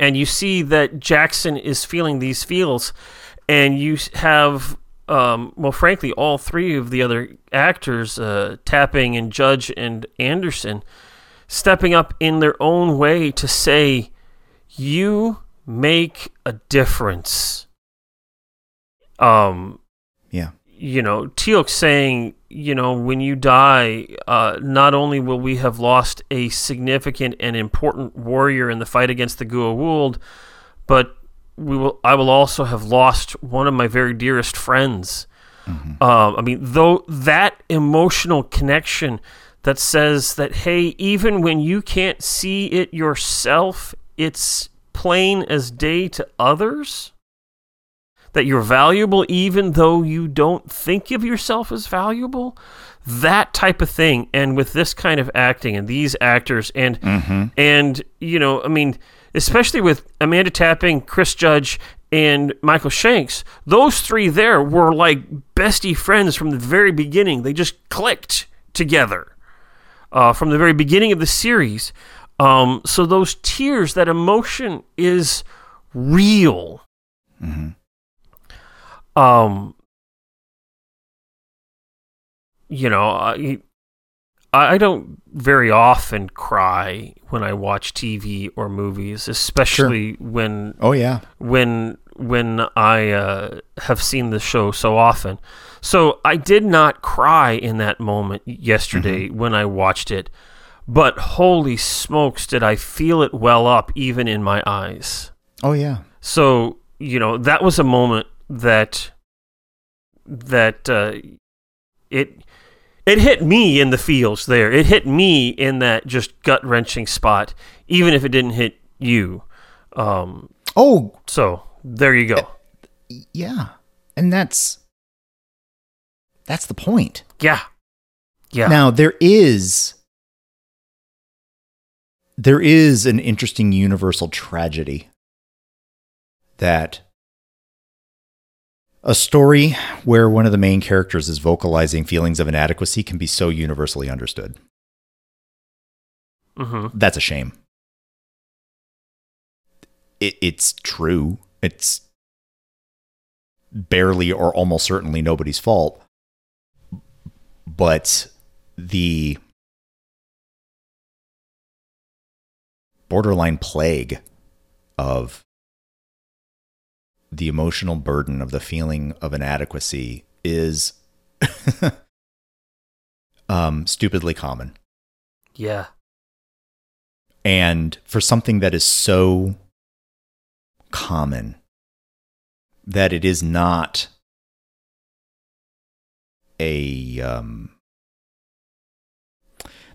and you see that Jackson is feeling these feels, and you have, um, well, frankly, all three of the other actors, uh, Tapping and Judge and Anderson, stepping up in their own way to say, "You make a difference." Um, Yeah. You know, Teal'c saying, you know, when you die, uh, not only will we have lost a significant and important warrior in the fight against the Goa'uld, but we will. I will also have lost one of my very dearest friends. Um, I mean, though that emotional connection that says that, hey, even when you can't see it yourself, it's plain as day to others that you're valuable even though you don't think of yourself as valuable? That type of thing and with this kind of acting and these actors and and you know i mean especially with amanda tapping chris judge and michael shanks those three there were like bestie friends from the very beginning. They just clicked together uh, from the very beginning of the series. Um, so those tears that emotion is real um you know i i don't very often cry when i watch tv or movies especially when Oh yeah. when when I uh, have seen the show so often. So I did not cry in that moment yesterday when I watched it, but holy smokes, did I feel it well up even in my eyes. Oh yeah. So you know that was a moment that that uh, it it hit me in the feels there. It hit me in that just gut wrenching spot, even if it didn't hit you. Um, Oh so there you go. yeah. And that's that's the point. Yeah, yeah. Now there is there is an interesting universal tragedy that a story where one of the main characters is vocalizing feelings of inadequacy can be so universally understood. hmm That's a shame. It, it's true. It's barely or almost certainly nobody's fault. But the borderline plague of the emotional burden of the feeling of inadequacy is um, stupidly common. Yeah, And for something that is so common that it is not a um,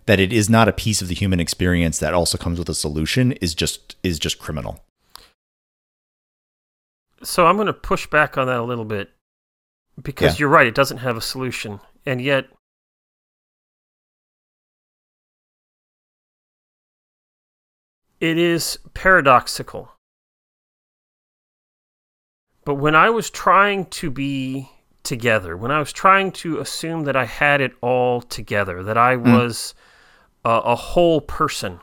that it is not a piece of the human experience that also comes with a solution is just is just criminal. So I'm going to push back on that a little bit because Yeah. you're right. It doesn't have a solution, and yet it is paradoxical. But when I was trying to be together, when I was trying to assume that I had it all together, that I hmm. was a, a whole person,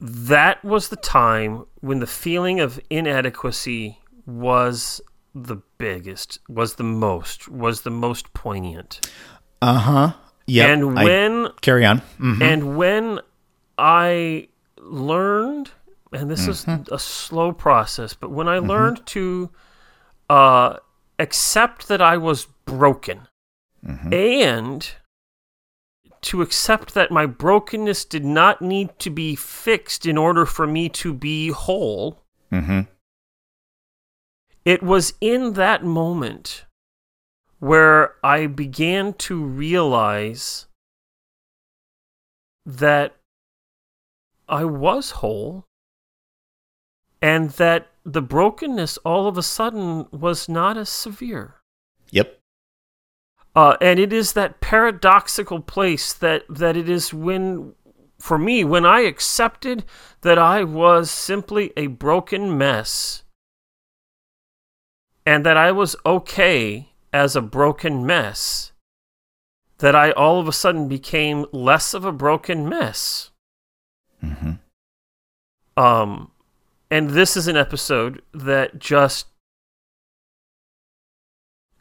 that was the time when the feeling of inadequacy was the biggest, was the most, was the most poignant. Uh huh. Yeah. and when carry on. Mhm. and when I learned, and this is a slow process, but when I learned to uh, accept that I was broken and to accept that my brokenness did not need to be fixed in order for me to be whole, Mhm. it was in that moment where I began to realize that I was whole and that the brokenness all of a sudden was not as severe. Yep. Uh, and it is that paradoxical place that, that it is when, for me, when I accepted that I was simply a broken mess and that I was okay as a broken mess, that I all of a sudden became less of a broken mess. hmm Um, and this is an episode that just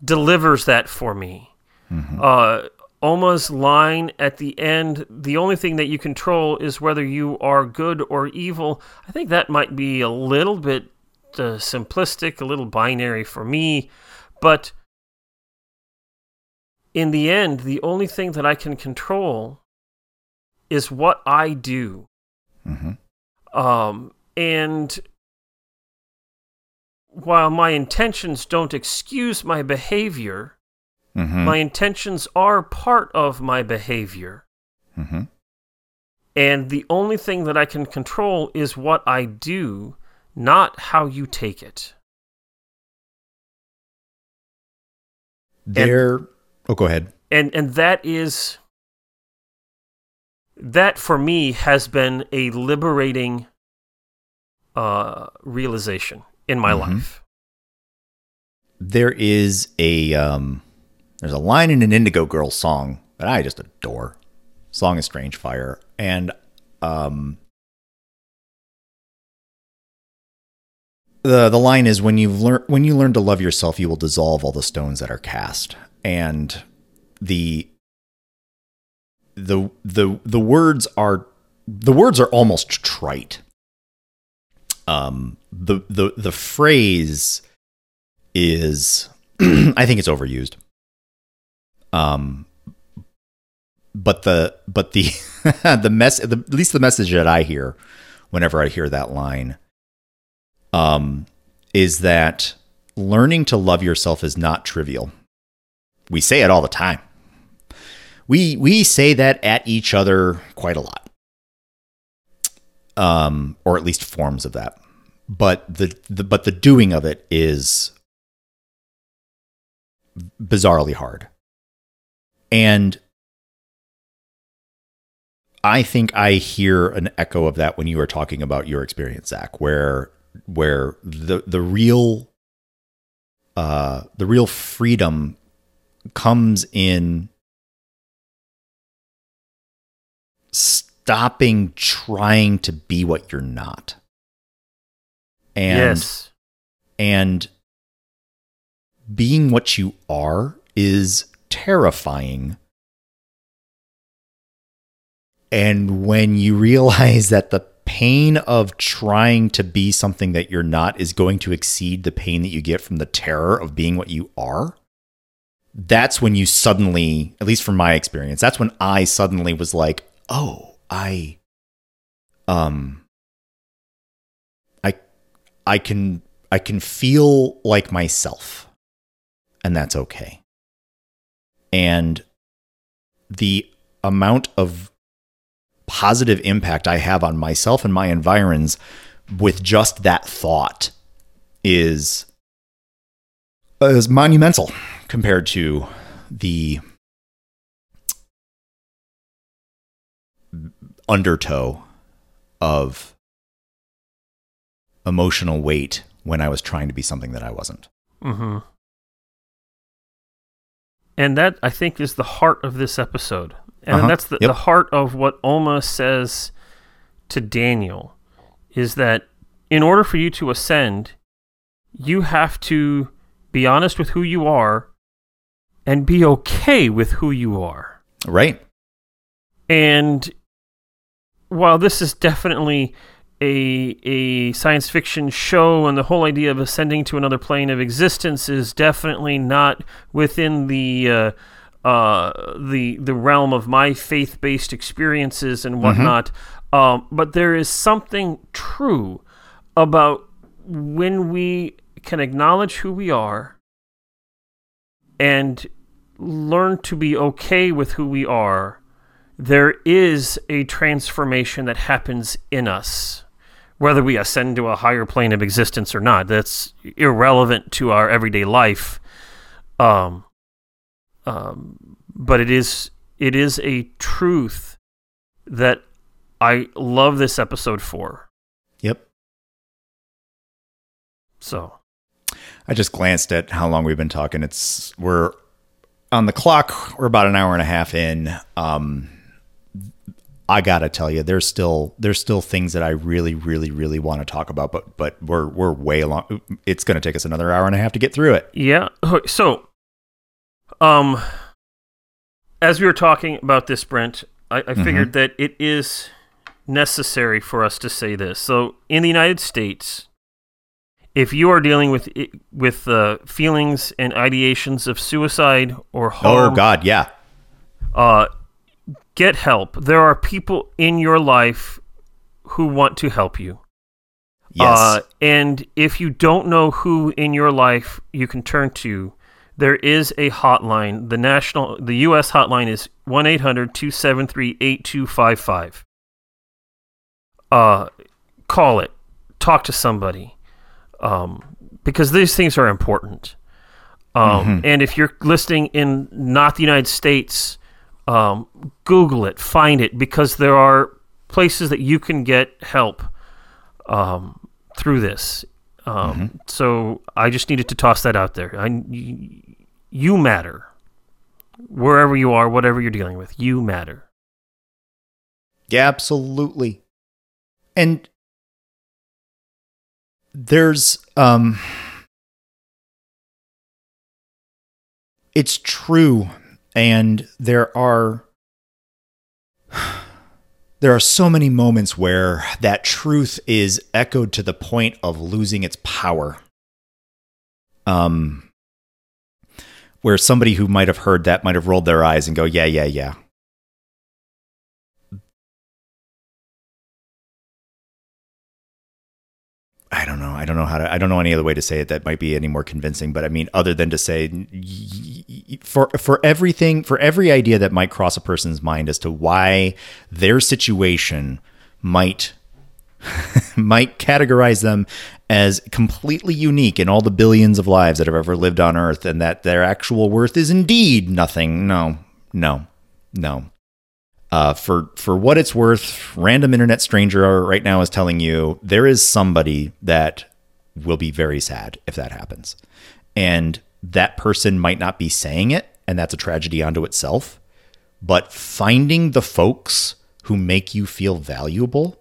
delivers that for me. Hmm Uh, Oma's line at the end, the only thing that you control is whether you are good or evil. I think that might be a little bit uh, simplistic, a little binary for me, but in the end, the only thing that I can control is what I do. hmm Um, and while my intentions don't excuse my behavior, hmm my intentions are part of my behavior. hmm And the only thing that I can control is what I do, not how you take it. There. oh, go ahead. And and that is that for me has been a liberating uh realization in my Mhm. life. There is a um, there's a line in an Indigo Girls song that I just adore. Song is Strange Fire, and um, the the line is when you've learned when you learn to love yourself, you will dissolve all the stones that are cast, and the the the the words are the words are almost trite um, the the the phrase is I think it's overused. Um, but the but the the mess the, at least the message that I hear whenever I hear that line um is that learning to love yourself is not trivial. We say it all the time. We we say that at each other quite a lot. Um or at least forms of that. But the, the but the doing of it is bizarrely hard. And I think I hear an echo of that when you were talking about your experience, Zach, where where the the real uh, the real freedom comes in stopping trying to be what you're not. And yes. and being what you are is terrifying. And when you realize that the pain of trying to be something that you're not is going to exceed the pain that you get from the terror of being what you are, that's when you suddenly, at least from my experience, that's when I suddenly was like, oh, I, um, I, I can, I can feel like myself, and that's okay. And the amount of positive impact I have on myself and my environs with just that thought is is monumental compared to the undertow of emotional weight when I was trying to be something that I wasn't. Mm-hmm. And that I think is the heart of this episode. And Uh-huh. that's the, Yep. the heart of what Oma says to Daniel is that in order for you to ascend, you have to be honest with who you are and be okay with who you are. Right? And while this is definitely a a science fiction show and the whole idea of ascending to another plane of existence is definitely not within the uh, uh, the the realm of my faith based experiences and whatnot. Um, but there is something true about when we can acknowledge who we are and learn to be okay with who we are, there is a transformation that happens in us. Whether we ascend to a higher plane of existence or not, that's irrelevant to our everyday life. Um, um, but it is it is a truth that I love this episode for. Yep. So I just glanced at how long we've been talking. It's we're on the clock. We're about an hour and a half in. Um, I gotta tell you, there's still there's still things that I really, really, really want to talk about, but but we're we're way long. It's gonna take us another hour and a half to get through it. Yeah. So, um, as we were talking about this, Brent, I, I figured that it is necessary for us to say this. So, in the United States, if you are dealing with with uh, feelings and ideations of suicide or harm, Oh God, yeah, uh, get help. There are people in your life who want to help you. yes, Uh, and if you don't know who in your life you can turn to, there is a hotline. The national, the U.S. hotline is 1 800 273 8255. Uh, Call it, talk to somebody, um, because these things are important. Um, And if you're listening in not the United States, um, Google it, find it, because there are places that you can get help um, through this. Um, So I just needed to toss that out there. I, you matter. Wherever you are, whatever you're dealing with, you matter. yeah, absolutely. And there's um, it's true, and there are there are so many moments where that truth is echoed to the point of losing its power. Um, where somebody who might have heard that might have rolled their eyes and go, yeah, yeah, yeah. I don't know. I don't know how to. I don't know any other way to say it that might be any more convincing. But I mean, other than to say, for for everything, for every idea that might cross a person's mind as to why their situation might might categorize them as completely unique in all the billions of lives that have ever lived on Earth, and that their actual worth is indeed nothing. No, no, no. Uh, for for what it's worth, random internet stranger right now is telling you there is somebody that will be very sad if that happens, and that person might not be saying it, and that's a tragedy unto itself. But finding the folks who make you feel valuable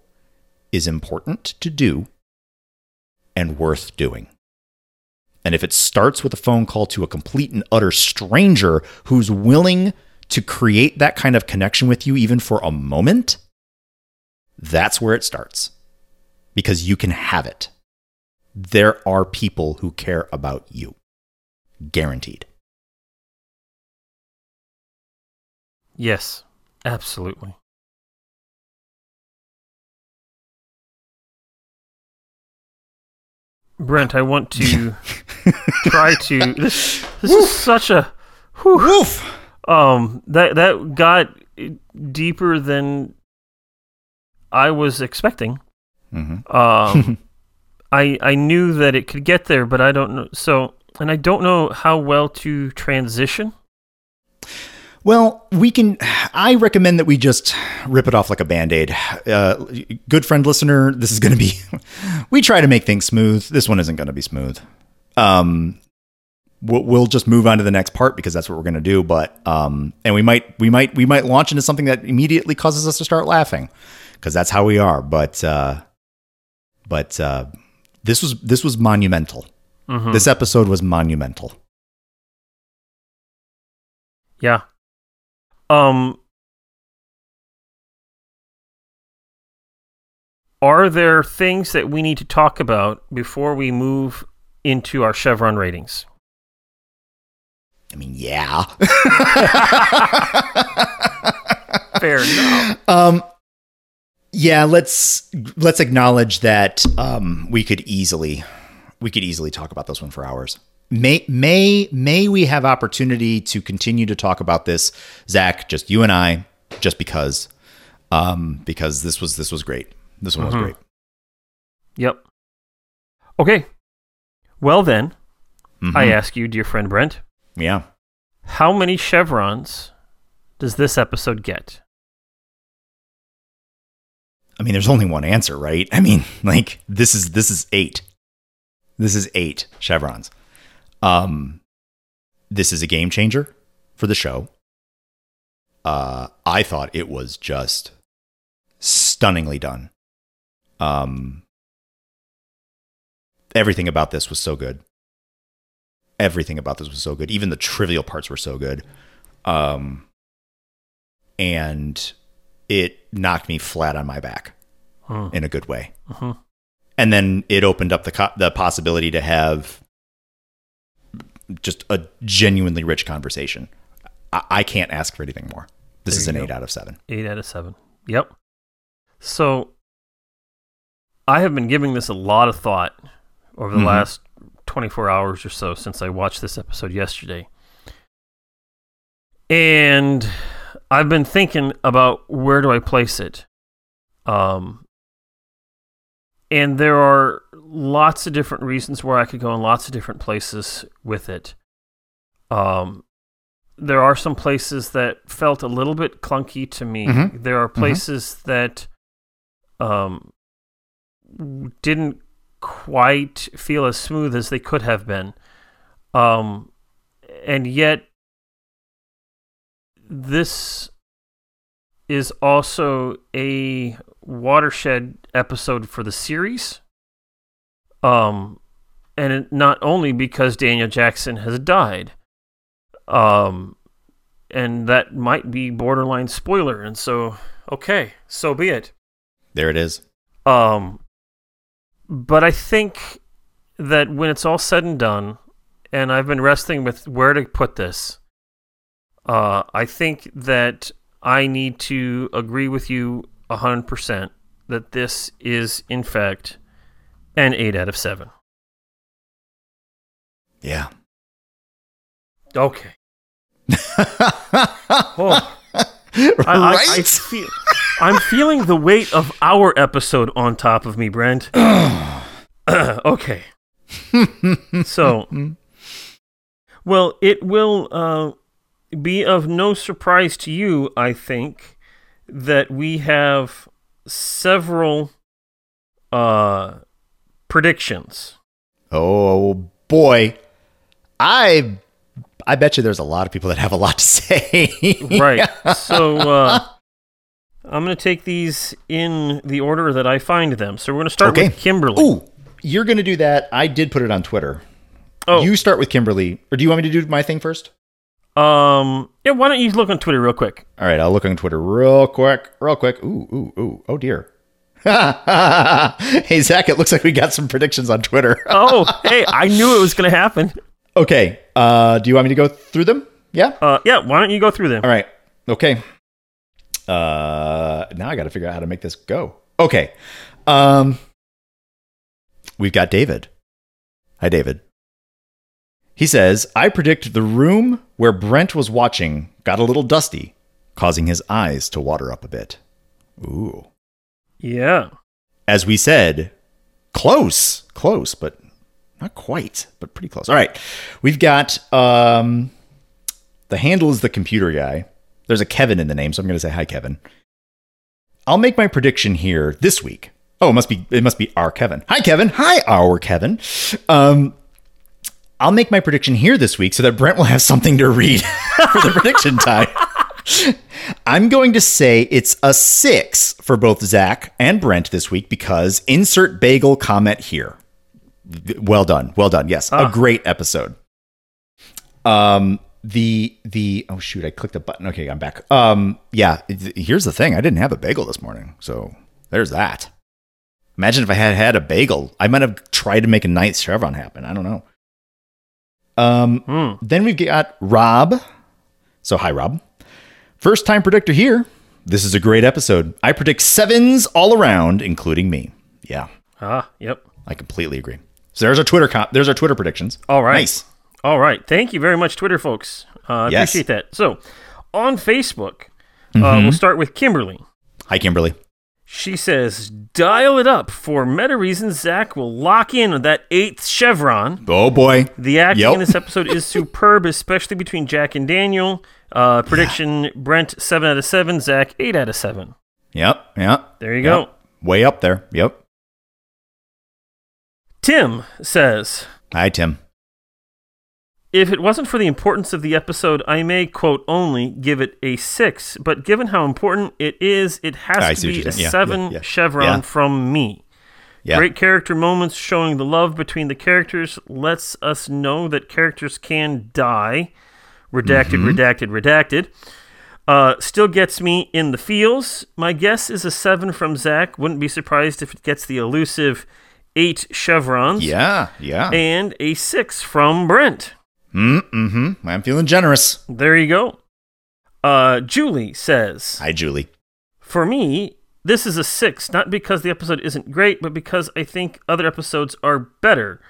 is important to do and worth doing. And if it starts with a phone call to a complete and utter stranger who's willing to create that kind of connection with you, even for a moment, that's where it starts because you can have it. There are people who care about you. Guaranteed. Yes, absolutely. Brent, I want to try to. This, this is such a. Whew, Woof! Um, that that got deeper than I was expecting. Mhm. Um, I I knew that it could get there, but I don't know. So, and I don't know how well to transition. Well, we can. I recommend that we just rip it off like a band aid. Uh, good friend listener, this is going to be. we try to make things smooth. This one isn't going to be smooth. Um, we'll, we'll just move on to the next part because that's what we're going to do. But um, and we might we might we might launch into something that immediately causes us to start laughing because that's how we are. But uh, but uh, this was this was monumental. Mhm. This episode was monumental. Yeah. Um Are there things that we need to talk about before we move into our Chevron ratings? I mean, yeah. Fair enough. Um, yeah, let's let's acknowledge that um, we could easily we could easily talk about this one for hours. May may may we have opportunity to continue to talk about this, Zach? Just you and I, just because, um, because this was this was great. This one was Mhm. great. Yep. Okay. Well then, I Mhm. ask you, dear friend Brent, yeah. how many chevrons does this episode get? I mean, there's only one answer, right? I mean, like this is this is eight. This is eight chevrons. Um, this is a game changer for the show. Uh, I thought it was just stunningly done. Um, everything about this was so good. Everything about this was so good. Even the trivial parts were so good. Um, and it knocked me flat on my back Hmm. in a good way. Mhm. And then it opened up the co- the possibility to have just a genuinely rich conversation. I, I can't ask for anything more. This There is an go. eight out of seven. Eight out of seven. Yep. So I have been giving this a lot of thought over the Mhm. last 24 hours or so since I watched this episode yesterday. And I've been thinking about where do I place it? Um, and there are lots of different reasons where I could go in lots of different places with it. Um, there are some places that felt a little bit clunky to me. Mhm. There are places that um, didn't quite feel as smooth as they could have been. Um, and yet, this is also a watershed episode for the series. Um, and it, not only because Daniel Jackson has died, um, and that might be borderline spoiler. And so Okay, so be it. There it is. Um, but I think that when it's all said and done, and I've been wrestling with where to put this, uh, I think that I need to agree with you 100% that this is, in fact, an 8 out of 7. Yeah. Okay. Oh, I, I, I right? feel, I'm feeling the weight of our episode on top of me, Brent. okay. so, well, it will uh, be of no surprise to you, I think, that we have several uh, predictions. oh boy. I I bet you there's a lot of people that have a lot to say. Right. so, uh, I'm going to take these in the order that I find them. So, we're going to start Okay. with Kimberly. Ooh, you're gonna do that. I did put it on Twitter. Oh. You start with Kimberly, or do you want me to do my thing first? Um, yeah, why don't you look on Twitter real quick? All right, I'll look on Twitter real quick, real quick. Ooh, ooh, ooh. Oh dear. hey Zach, it looks like we got some predictions on Twitter. Oh, hey, I knew it was going to happen. okay, uh, do you want me to go through them? Yeah. Uh, yeah, why don't you go through them? All right. Okay. Uh, now I got to figure out how to make this go. Okay. Um, we've got David. Hi, David. He says, I predict the room where Brent was watching got a little dusty, causing his eyes to water up a bit. Ooh. Yeah. As we said, close, close, but not quite, but pretty close. All right. We've got um the handle is the computer guy. There's a Kevin in the name, so I'm going to say hi Kevin. I'll make my prediction here this week. Oh, it must be it must be our Kevin. Hi Kevin. Hi our Kevin. Um I'll make my prediction here this week so that Brent will have something to read for the prediction time. I'm going to say it's a six for both Zach and Brent this week because insert bagel comment here. Well done. Well done. Yes. A great episode. Um, the, the, oh shoot, I clicked a button. Okay, I'm back. Um, yeah, here's the thing. I didn't have a bagel this morning. So there's that. Imagine if I had had a bagel. I might have tried to make a ninth chevron happen. I don't know. Um, Hmm. then we've got Rob. So hi, Rob. First time predictor here. This is a great episode. I predict sevens all around, including me. Yeah, Ah, yep. I completely agree. So there's our Twitter. Com- there's our Twitter predictions. All right. Nice. All right. Thank you very much, Twitter folks. Uh, I Yes. appreciate that. So, on Facebook, uh, Mm-hmm. we'll start with Kimberly. Hi, Kimberly. She says, dial it up. For meta reasons, Zach will lock in on that eighth chevron. Oh boy. The acting Yep. in this episode is superb, especially between Jack and Daniel. Uh, prediction Brent, 7 out of 7. Zach, 8 out of 7. Yep. Yep. There you Yep. go. Way up there. Yep. Tim says, Hi, Tim. If it wasn't for the importance of the episode, I may, quote, only give it a six. But given how important it is, it has I to be a. Yeah, seven yeah, yeah. chevron from me. Yeah. Great character moments showing the love between the characters lets us know that characters can die. Redacted, Mm-hmm. redacted, redacted. Uh, still gets me in the feels. My guess is a seven from Zach. Wouldn't be surprised if it gets the elusive eight chevrons. Yeah. Yeah. And a six from Brent. Mm-hmm. I'm feeling generous. There you go. Uh, Julie says, Hi, Julie. For me, this is a six, not because the episode isn't great, but because I think other episodes are better.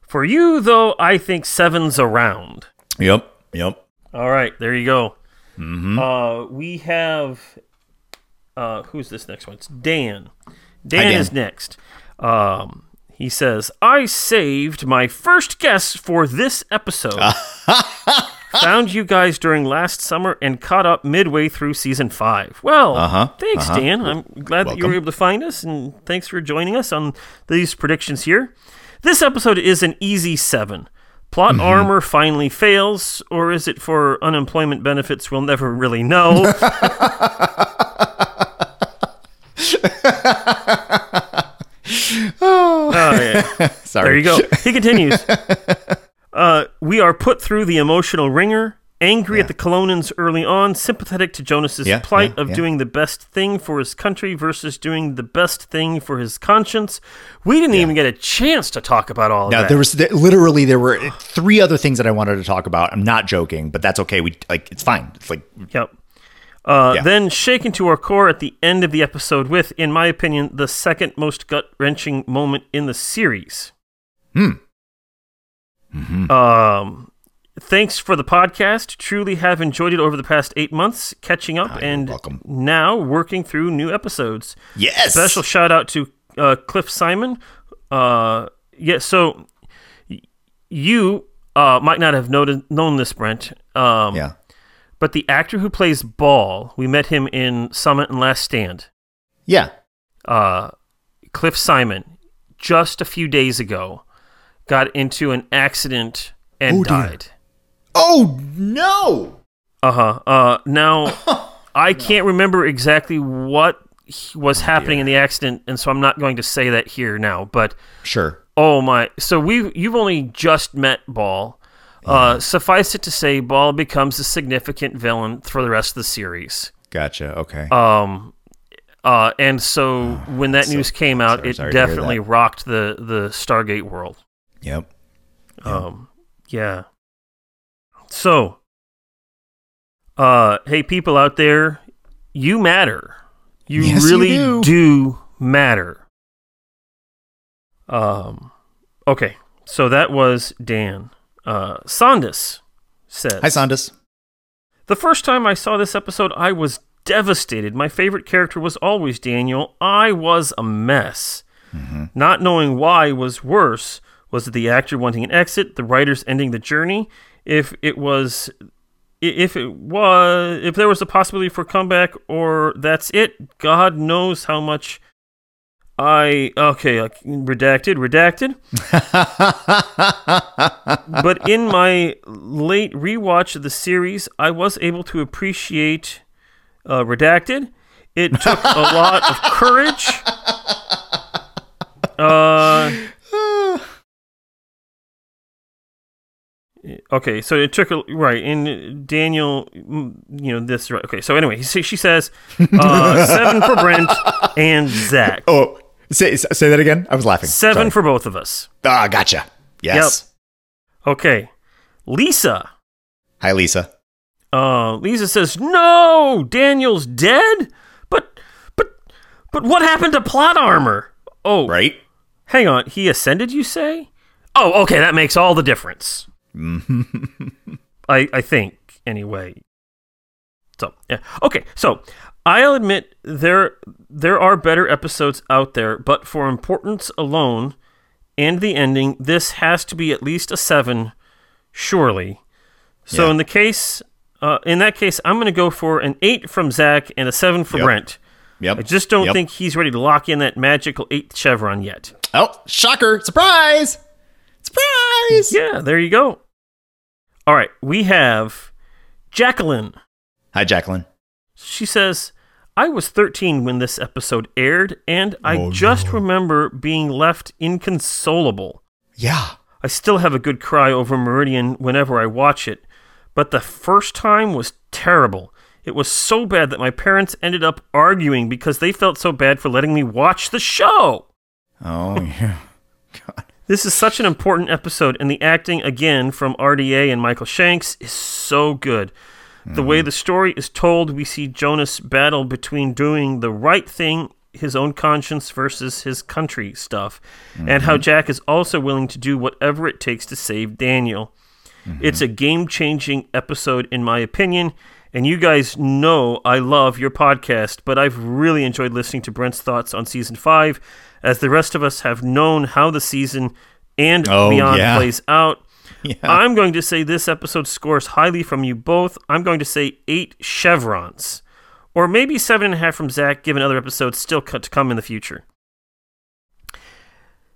For you, though, I think seven's around. Yep. Yep. All right, there you go. Mm-hmm. Uh, we have. Uh, who's this next one? It's Dan. Dan, Dan. is next. Um, he says, I saved my first guess for this episode. Found you guys during last summer and caught up midway through season five. Well, Uh-huh, thanks, uh-huh. Dan. I'm glad that you were able to find us, and thanks for joining us on these predictions here. This episode is an easy seven. Plot Mm-hmm. armor finally fails, or is it for unemployment benefits? We'll never really know. oh, yeah. Sorry. There you go. He continues. Uh, we are put through the emotional ringer. angry Yeah. at the Kelownans early on, sympathetic to Jonas's Yeah, plight yeah, of doing the best thing for his country versus doing the best thing for his conscience. We didn't even get a chance to talk about all Now that. there was there, literally there were three other things that I wanted to talk about. I'm not joking, but that's okay. We like it's fine. It's like Yep. Uh, Yeah. Then shaken to our core at the end of the episode with, in my opinion, the second most gut wrenching moment in the series. Hmm. Um, thanks for the podcast. Truly have enjoyed it over the past eight months, catching up Ah, and welcome. now working through new episodes. yes, Special shout out to uh, Cliff Simon. Uh, yeah, so y- you uh, might not have noted, known this, Brent. Um, yeah. But the actor who plays Ba'al, we met him in Summit and Last Stand. Yeah. Uh, Cliff Simon, just a few days ago, got into an accident and Oh, dear. died. Oh no. Uh-huh. Uh Now, I can't remember exactly what was happening in the accident, and so I'm not going to say that here now. But Sure. oh my! So we you've only just met Ba'al. Uh, suffice it to say, Ba'al becomes a significant villain for the rest of the series. Gotcha. Okay. Um, uh, and so when that so- news came out, sorry- it sorry definitely rocked the the Stargate world. yep. Um, yeah. So, uh, hey, people out there, you matter. You Yes, you really do. do matter. Um, okay. So that was Dan. Uh, Sandus says, Hi, Sandus. the first time I saw this episode, I was devastated. My favorite character was always Daniel. I was a mess. Not knowing why was worse. Was it the actor wanting an exit, the writers ending the journey? If it was, if it was, if there was a possibility for comeback, or that's it. God knows how much. I okay, redacted, redacted. but in my late rewatch of the series, I was able to appreciate uh, Redacted. It took a lot of courage. Uh, okay, so it took a right in Daniel. mm, You know this right? Okay, so anyway, she, she says uh, seven for Brent and Zach. oh, say say that again. I was laughing. Seven Sorry. for both of us. Ah, gotcha. Yes. Okay, Lisa. Hi, Lisa. Uh, Lisa says, "No, Daniel's dead. But, but, but what happened to plot armor? Oh, Right. hang on. He ascended. You say? Oh, okay. That makes all the difference. I, I think anyway. So, yeah. Okay. So, I'll admit there, there are better episodes out there, but for importance alone and the ending, this has to be at least a seven, surely. So Yeah. in the case, uh, in that case, I'm going to go for an eight from Zach and a seven for Yep. Brent. Yep. I just don't Yep. think he's ready to lock in that magical eighth chevron yet. Oh, shocker! Surprise! Surprise! Yeah, there you go. All right, we have Jacqueline. Hi, Jacqueline. She says, I was 13 when this episode aired, and I Oh, just remember being left inconsolable. Yeah. I still have a good cry over Meridian whenever I watch it, but the first time was terrible. It was so bad that my parents ended up arguing because they felt so bad for letting me watch the show. Oh, yeah. God. This is such an important episode, and the acting again from RDA and Michael Shanks is so good. The way the story is told, we see Jonas battle between doing the right thing, his own conscience, versus his country stuff, and how mm-hmm. Jack is also willing to do whatever it takes to save Daniel. Mm-hmm. It's a game changing episode, in my opinion. And you guys know I love your podcast, but I've really enjoyed listening to Brent's thoughts on season five, as the rest of us have known how the season and Oh, beyond yeah. plays out. Yeah. I'm going to say this episode scores highly from you both. I'm going to say eight chevrons, or maybe seven and a half from Zach, given other episodes still cut to come in the future.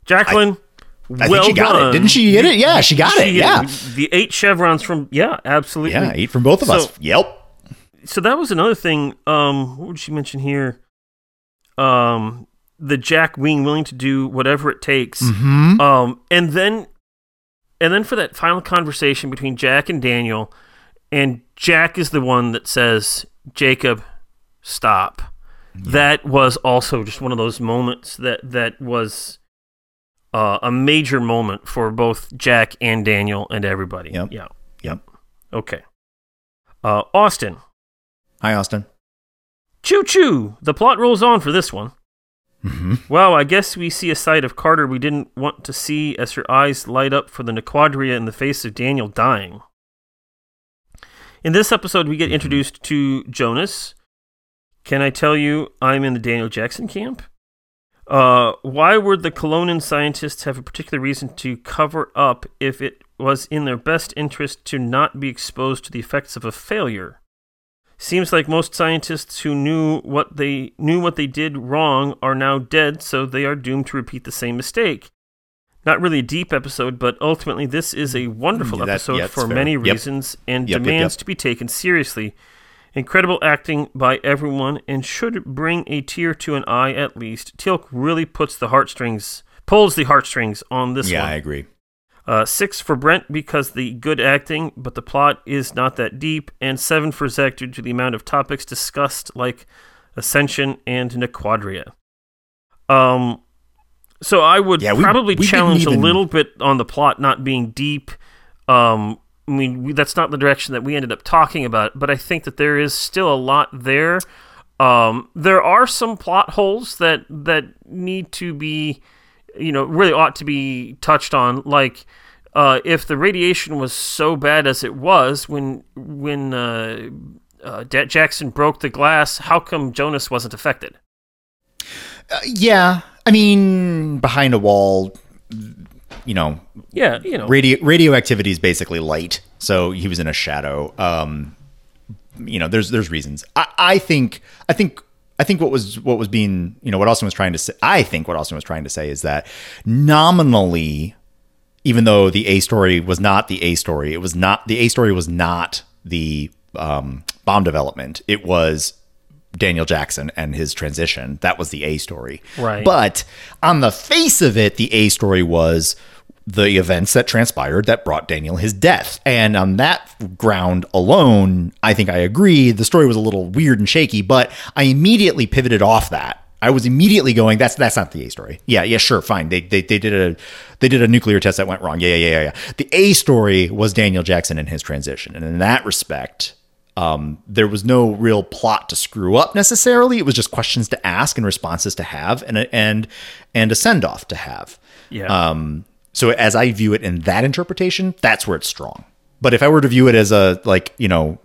Jacqueline, I well think she got done. it. Didn't she hit it? Yeah, she got it. Yeah. the eight chevrons from yeah, absolutely. Yeah, eight from both of us. Yep. so that was another thing. Um, what would she mention here? Um, the Jack being willing to do whatever it takes. Hmm? Um, and then, and then for that final conversation between Jack and Daniel, and Jack is the one that says, "Jacob, stop." That was also just one of those moments that that was uh, a major moment for both Jack and Daniel and everybody. Yep. Yeah. Yep. Okay. Uh, Austin. Hi, Austin. Choo choo! The plot rolls on for this one. Mm-hmm. Well, I guess we see a side of Carter we didn't want to see as her eyes light up for the Naquadria in the face of Daniel dying. In this episode, we get introduced to Jonas. Can I tell you I'm in the Daniel Jackson camp? Uh, why would the Kelownan scientists have a particular reason to cover up if it was in their best interest to not be exposed to the effects of a failure? Seems like most scientists who knew what they knew what they did wrong are now dead, so they are doomed to repeat the same mistake. Not really a deep episode, but ultimately this is a wonderful mm, that- episode yeah, for fair. many Yep. reasons and Yep, demands yep. to be taken seriously. Incredible acting by everyone and should bring a tear to an eye at least. Teal'c really puts the heartstrings pulls the heartstrings on this Yeah, one. I agree. Uh, six for Brent because the good acting, but the plot is not that deep, and seven for Zach due to the amount of topics discussed, like Ascension and Naquadria. Um, so I would Yeah, we- probably we challenge a little bit on the plot not being deep. Um, I mean, we, that's not the direction that we ended up talking about, but I think that there is still a lot there. Um, there are some plot holes that that need to be you know, really ought to be touched on. Like, uh, if the radiation was so bad as it was when when uh, uh, Jackson broke the glass, how come Jonas wasn't affected? Uh, yeah, I mean, behind a wall, you know, Yeah, you know, radio radioactivity is basically light, so he was in a shadow. Um, you know, there's there's reasons. I, I think I think I think what was what was being you know what Austin was trying to say. I think what Austin was trying to say is that nominally, even though the A story was not the A story, it was not the A story was not the um, bomb development. It was Daniel Jackson and his transition. That was the A story. Right. But on the face of it, the A story was the events that transpired that brought Daniel his death. And on that ground alone, I think I agree. The story was a little weird and shaky, but I immediately pivoted off that. I was immediately going, that's that's not the A story. Yeah, yeah, sure, fine. They, they they did a they did a nuclear test that went wrong. Yeah, yeah, yeah, yeah. The A story was Daniel Jackson and his transition. And in that respect, um, there was no real plot to screw up necessarily. It was just questions to ask and responses to have, and a, and and a send off to have. yeah, Um, so as I view it in that interpretation, that's where it's strong. But if I were to view it as a like you know,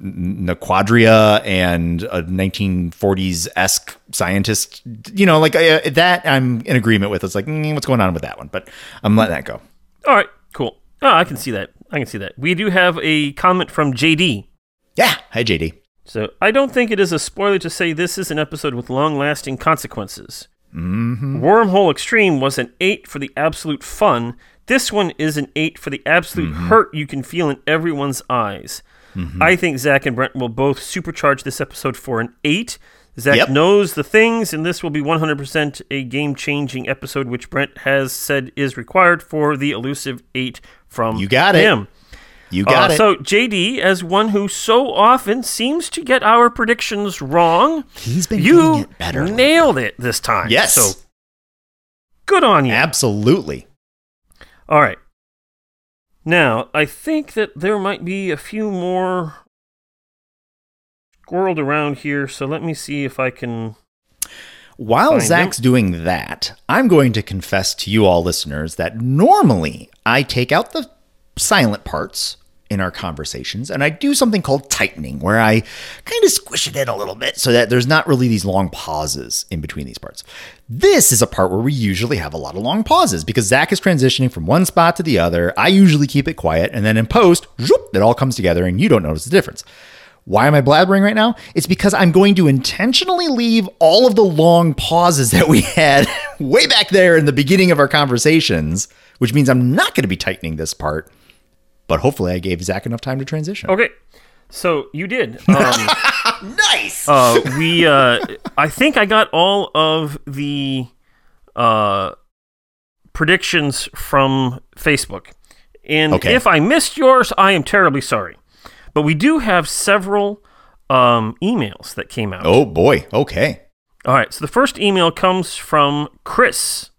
Naquadria and a 1940s esque scientist, you know, like uh, that, I'm in agreement with. It's like mm, what's going on with that one, but I'm letting that go. all right, cool. Oh, I can see that. I can see that. We do have a comment from JD. Yeah, hi JD. So I don't think it is a spoiler to say this is an episode with long-lasting consequences. Mm-hmm. Wormhole Extreme was an eight for the absolute fun. This one is an eight for the absolute hurt you can feel in everyone's eyes. I think Zach and Brent will both supercharge this episode for an eight. Zach Yep. knows the things, and this will be 100% a game changing episode, which Brent has said is required for the elusive eight from You got it. You got Uh, it. So JD, as one who so often seems to get our predictions wrong, He's been you getting it better. nailed it this time. Yes. So good on you. Absolutely. All right. Now I think that there might be a few more squirreled around here. So let me see if I can. While Zach's doing that, I'm going to confess to you all listeners that normally I take out the silent parts in our conversations and I do something called tightening where I kind of squish it in a little bit so that there's not really these long pauses in between these parts. This is a part where we usually have a lot of long pauses because Zach is transitioning from one spot to the other. I usually keep it quiet and then in post, zoop, it all comes together and you don't notice the difference. Why am I blabbering right now? It's because I'm going to intentionally leave all of the long pauses that we had way back there in the beginning of our conversations, which means I'm not going to be tightening this part. But hopefully, I gave Zach enough time to transition. Okay. So you did. Um, nice. uh, we. Uh, I think I got all of the uh, predictions from Facebook, and Okay. if I missed yours, I am terribly sorry. But we do have several um, emails that came out. Oh boy. Okay. All right, so the first email comes from Chris.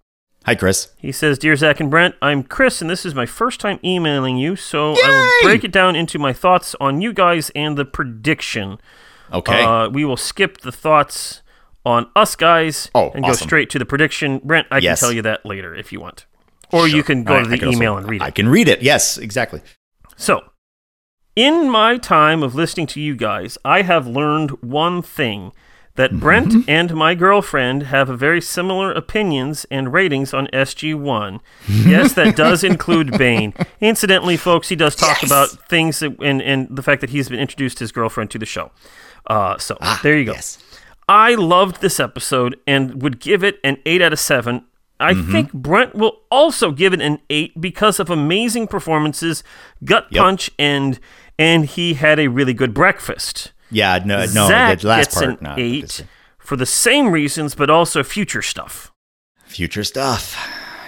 Hi, Chris. He says, Dear Zach and Brent, I'm Chris, and this is my first time emailing you, so I will break it down into my thoughts on you guys and the prediction. Okay. Uh, we will skip the thoughts on us guys Oh, and go straight to the prediction. Brent, I Yes. can tell you that later if you want. Or you can go I- to the can also- email and read it. I can read it. Yes, exactly. So, in my time of listening to you guys, I have learned one thing that Brent and my girlfriend have a very similar opinions and ratings on SG1. yes, that does include Bane. Incidentally, folks, he does talk Yes. about things that, and, and the fact that he's been introduced his girlfriend to the show. Uh, so, there you go. Yes. I loved this episode and would give it an 8 out of 7. I Mm-hmm. think Brent will also give it an 8 because of amazing performances, gut Yep. punch, and and he had a really good breakfast. Yeah. No. No. Zach the last gets part. an not 8 for the same reasons, but also future stuff. Future stuff.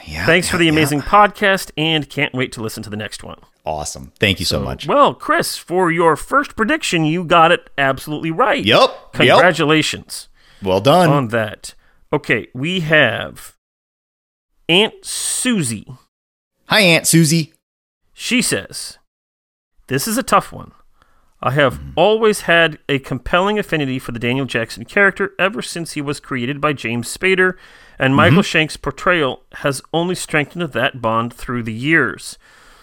Yeah. Thanks for yeah, the yeah. amazing podcast, and can't wait to listen to the next one. Awesome. Thank you so, much. Well, Chris, for your first prediction, you got it absolutely right. Yep. Yep. Congratulations. Well done. on that. Okay, we have Aunt Susie. Hi, Aunt Susie. She says, This is a tough one. I have always had a compelling affinity for the Daniel Jackson character ever since he was created by James Spader, and mm-hmm. Michael Shanks' portrayal has only strengthened that bond through the years.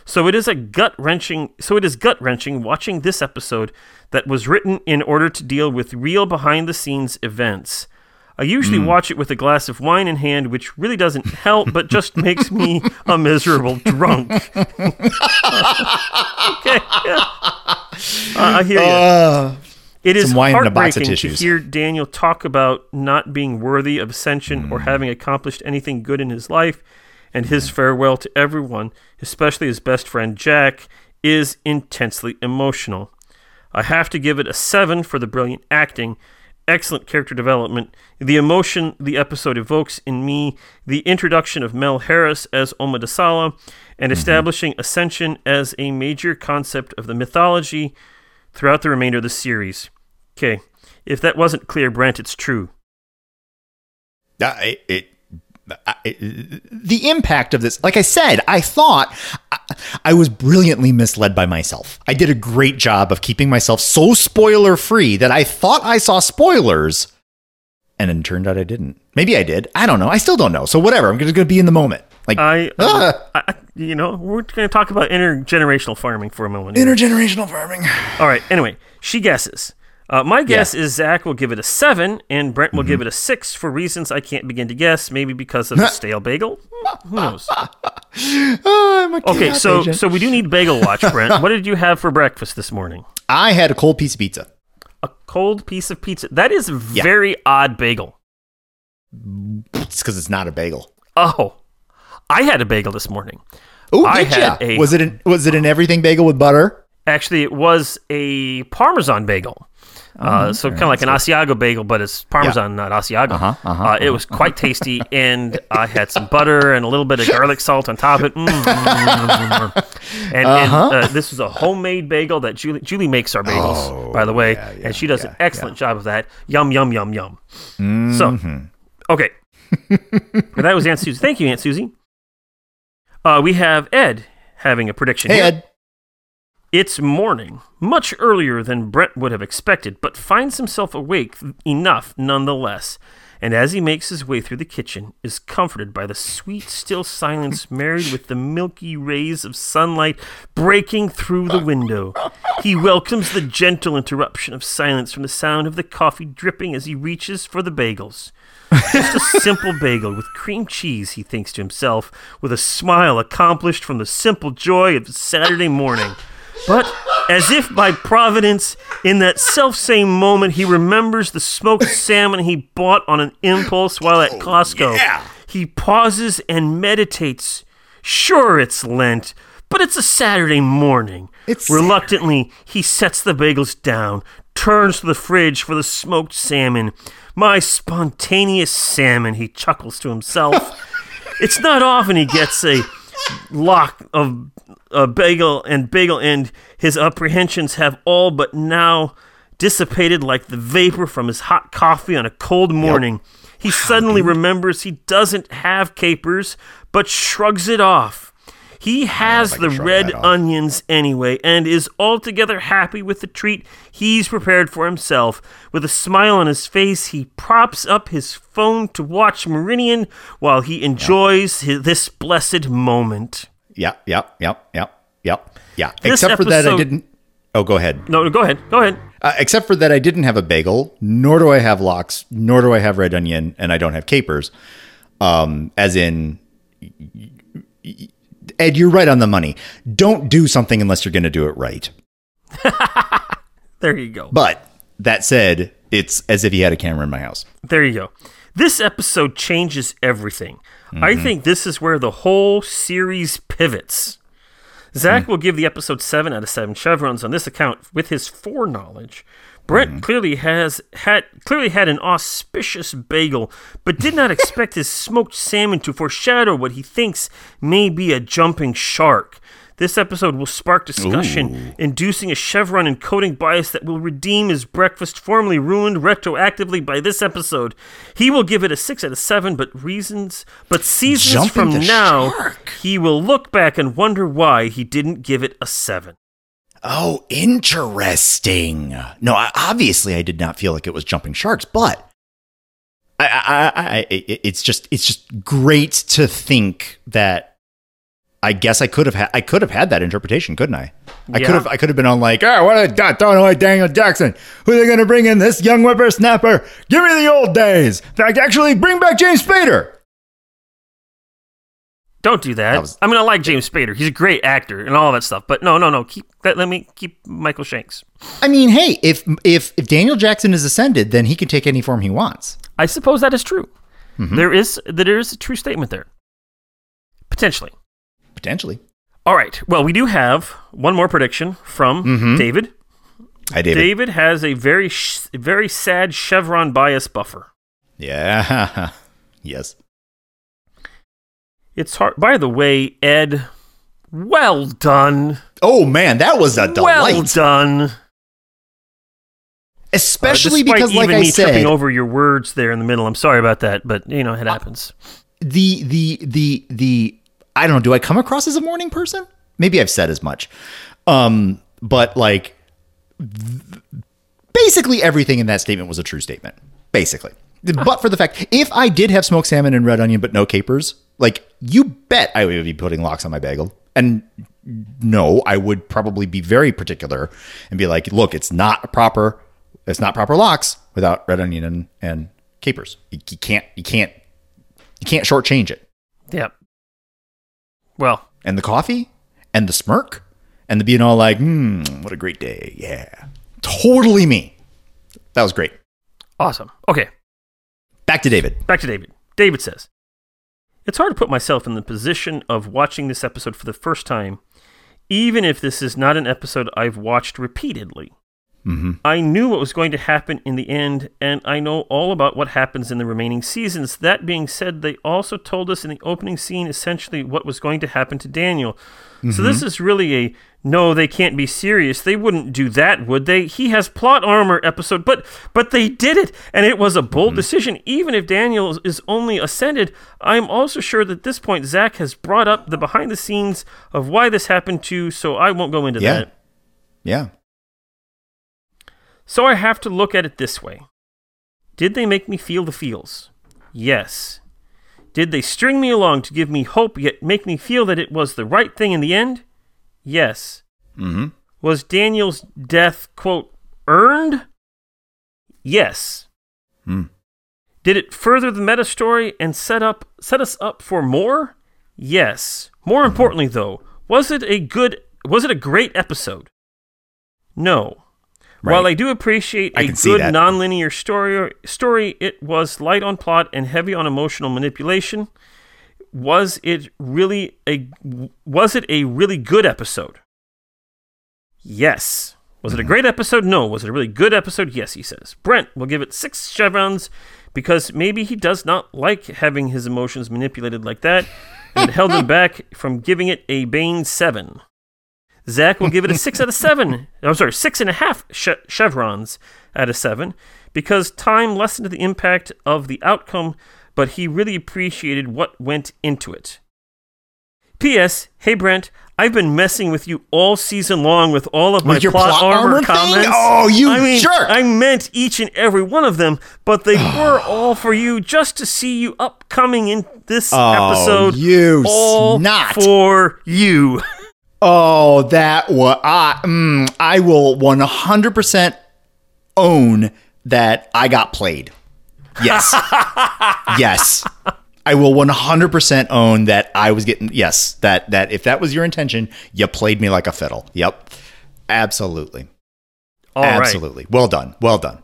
So it is a gut wrenching. So it is gut wrenching watching this episode that was written in order to deal with real behind the scenes events. I usually watch it with a glass of wine in hand, which really doesn't help, but just makes me a miserable drunk. okay, yeah. Uh, I hear you. Uh, It is Some wine and a box of heartbreaking to hear Daniel talk about not being worthy of ascension Hmm. or having accomplished anything good in his life, and his farewell to everyone, especially his best friend Jack, is intensely emotional. I have to give it a 7 for the brilliant acting, excellent character development, the emotion the episode evokes in me, the introduction of Mel Harris as Oma Desala, and establishing Ascension as a major concept of the mythology throughout the remainder of the series. Okay, if that wasn't clear, Brent, it's true. Uh, it, it, it- the impact of this, like I said, I thought I, was brilliantly misled by myself. I did a great job of keeping myself so spoiler free that I thought I saw spoilers, and it turned out I didn't. Maybe I did. I don't know. I still don't know. So whatever. I'm just going to be in the moment. Like I, ah, I I- you know, we're going to talk about intergenerational farming for a moment. here. intergenerational farming. All right. Anyway, she guesses. Uh, my guess is Zach will give it a seven, and Brent will Mm-hmm. give it a six for reasons I can't begin to guess. Maybe because of the stale bagel. Who knows? Oh, I'm a Okay, so agent. so we do need bagel watch, Brent. what did you have for breakfast this morning? I had a cold piece of pizza. A cold piece of pizza. That is a very odd bagel. It's because it's not a bagel. Oh, I had a bagel this morning. Oh, I had ya? a- was it an, was it an everything bagel with butter? Actually, it was a Parmesan bagel. Uh, so kind of like an Asiago bagel, but it's Parmesan, not Asiago. Uh-huh, uh-huh, Uh, it was quite tasty, and I had some butter and a little bit of garlic salt on top of it. Mm, and, and, Uh-huh. uh, this was a homemade bagel that Julie Julie makes our bagels, by the way, Oh, yeah, yeah, and she does an yeah, excellent job of that. Yum yum yum yum. Mm-hmm. So, okay, And that was Aunt Susie. Thank you, Aunt Susie. Uh, we have Ed having a prediction. Hey, here. Ed. It's morning, much earlier than Brent would have expected, but finds himself awake enough nonetheless. And as he makes his way through the kitchen, is comforted by the sweet, still silence married with the milky rays of sunlight breaking through the window. He welcomes the gentle interruption of silence from the sound of the coffee dripping as he reaches for the bagels. Just a simple bagel with cream cheese, he thinks to himself, with a smile accomplished from the simple joy of Saturday morning. But as if by providence, in that self same moment, he remembers the smoked salmon he bought on an impulse while at oh, Costco. yeah. He pauses and meditates. Sure, it's Lent, but it's a Saturday morning. It's Reluctantly, he sets the bagels down, turns to the fridge for the smoked salmon. My spontaneous salmon, he chuckles to himself. it's not often he gets a lock of a bagel and bagel and his apprehensions have all but now dissipated like the vapor from his hot coffee on a cold morning. He suddenly remembers he doesn't have capers, but shrugs it off. He has the red onions anyway and is altogether happy with the treat he's prepared for himself. With a smile on his face, he props up his phone to watch Meridian while he enjoys hi- this blessed moment. Yep, yep, yep, yep, yep, yeah. This Except for that, I didn't. Oh, go ahead. No, go ahead. Go ahead. Uh, except for that, I didn't have a bagel, nor do I have lox, nor do I have red onion, and I don't have capers. Um, as in, Ed, you're right on the money. Don't do something unless you're going to do it right. There you go. But that said, it's as if he had a camera in my house. There you go. This episode changes everything. I mm-hmm. think this is where the whole series pivots. Zach mm. will give the episode 7 out of 7 chevrons on this account with his foreknowledge. Brent mm-hmm. clearly has had clearly had an auspicious bagel, but did not expect his smoked salmon to foreshadow what he thinks may be a jumping shark. This episode will spark discussion, inducing a chevron encoding bias that will redeem his breakfast formerly ruined retroactively by this episode. He will give it a six out of seven, but reasons, but seasons Jumping from now, shark. he will look back and wonder why he didn't give it a seven. Oh, interesting. No, I, obviously I did not feel like it was jumping sharks, but I, I, I, I, it's just, it's just great to think that. I guess I could have had, I could have had that interpretation, couldn't I? I Yeah. could have, I could have been on like, oh, what a don't know why Daniel Jackson. Who are they going to bring in? This young whippersnapper? Give me the old days. In fact, actually, bring back James Spader. Don't do that. That was- I mean, I like James Spader; he's a great actor and all that stuff. But no, no, no. Keep that. Let me keep Michael Shanks. I mean, hey, if if if Daniel Jackson is ascended, then he can take any form he wants. I suppose that is true. Mm-hmm. There is there is a true statement there, potentially. Potentially. All right. Well, we do have one more prediction from David. Hi, David. David has a very sh- very sad chevron bias buffer. Yeah. yes. It's hard. By the way, Ed, well done. Oh man, that was a Well done. Uh, Especially despite because, like I me tripping said, over your words there in the middle. I'm sorry about that, but you know it happens. the the the the I don't know. Do I come across as a morning person? Maybe I've said as much. Um, but like, th- basically everything in that statement was a true statement. Basically, but for the fact, if I did have smoked salmon and red onion, but no capers, like you bet I would be putting lox on my bagel. And no, I would probably be very particular and be like, look, it's not proper. It's not proper lox without red onion and, and capers. You, you can't. You can't. You can't shortchange it. Yep. Well, And the coffee and the smirk and the being all like, hmm, what a great day. Yeah. Totally me. That was great. awesome. Okay, Back to David. back to David. David says, It's hard to put myself in the position of watching this episode for the first time, even if this is not an episode I've watched repeatedly. Mm-hmm. I knew what was going to happen in the end, and I know all about what happens in the remaining seasons. That being said, they also told us in the opening scene essentially what was going to happen to Daniel. So this mm-hmm. is really a no, they can't be serious. They wouldn't do that, would they? He has plot armor episode, but but they did it, and it was a bold mm-hmm. decision. Even if Daniel is only ascended, I'm also sure that at this point Zach has brought up the behind the scenes of why this happened too. So I won't go into Yeah. that. Yeah. So I have to look at it this way. Did they make me feel the feels? Yes. Did they string me along to give me hope yet make me feel that it was the right thing in the end? Yes. Mm-hmm. Was Daniel's death, quote, earned? Yes. Hmm. Did it further the meta story and set up set us up for more? Yes. More Mm-hmm. importantly though, was it a good was it a great episode? No. While I do appreciate I a good nonlinear story story, it was light on plot and heavy on emotional manipulation. Was it really a was it a really good episode? Yes. Was it a great episode? No. Was it a really good episode? Yes, he says. Brent will give it six chevrons because maybe he does not like having his emotions manipulated like that, and it held him back from giving it a Bane 7. Zach will give it a 6 out of 7. I'm sorry, six and a half che- chevrons out of 7 because time lessened the impact of the outcome, but he really appreciated what went into it. P.S. Hey Brent, I've been messing with you all season long with all of my plot, plot armor, armor thing? comments. Oh, you I mean, jerk. I meant each and every one of them, but they were all for you just to see you upcoming in this Oh, episode. you all snot. for you. Oh, that was I. Mm, I will one hundred percent own that I got played. Yes, yes. I will one hundred percent own that I was getting. Yes, that that if that was your intention, you played me like a fiddle. Yep, absolutely, All right. absolutely. Well done, well done.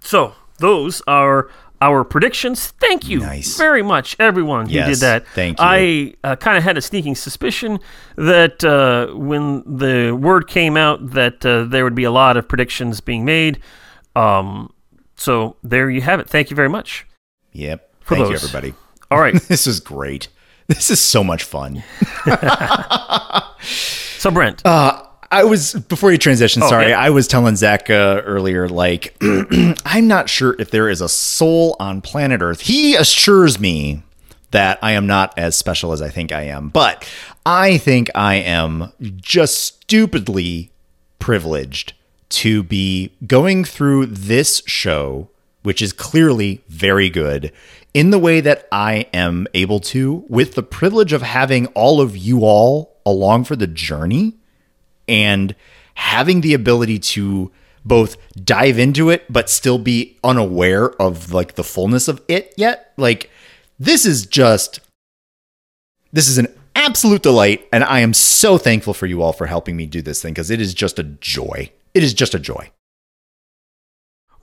So those are our predictions. Thank you Nice. very much, everyone who Yes, did that. thank you. I uh, kind of had a sneaking suspicion that uh, when the word came out that uh, there would be a lot of predictions being made. Um, so there you have it. Thank you very much. Yep. Thank those. you, everybody. All right. This is great. This is so much fun. So Brent, Uh, I was before you transition. Sorry, yeah. I was telling Zach uh, earlier. Like, I'm not sure if there is a soul on planet Earth. He assures me that I am not as special as I think I am, but I think I am just stupidly privileged to be going through this show, which is clearly very good, in the way that I am able to, with the privilege of having all of you all along for the journey and having the ability to both dive into it but still be unaware of like the fullness of it yet like this is just this is an absolute delight and i am so thankful for you all for helping me do this thing because it is just a joy it is just a joy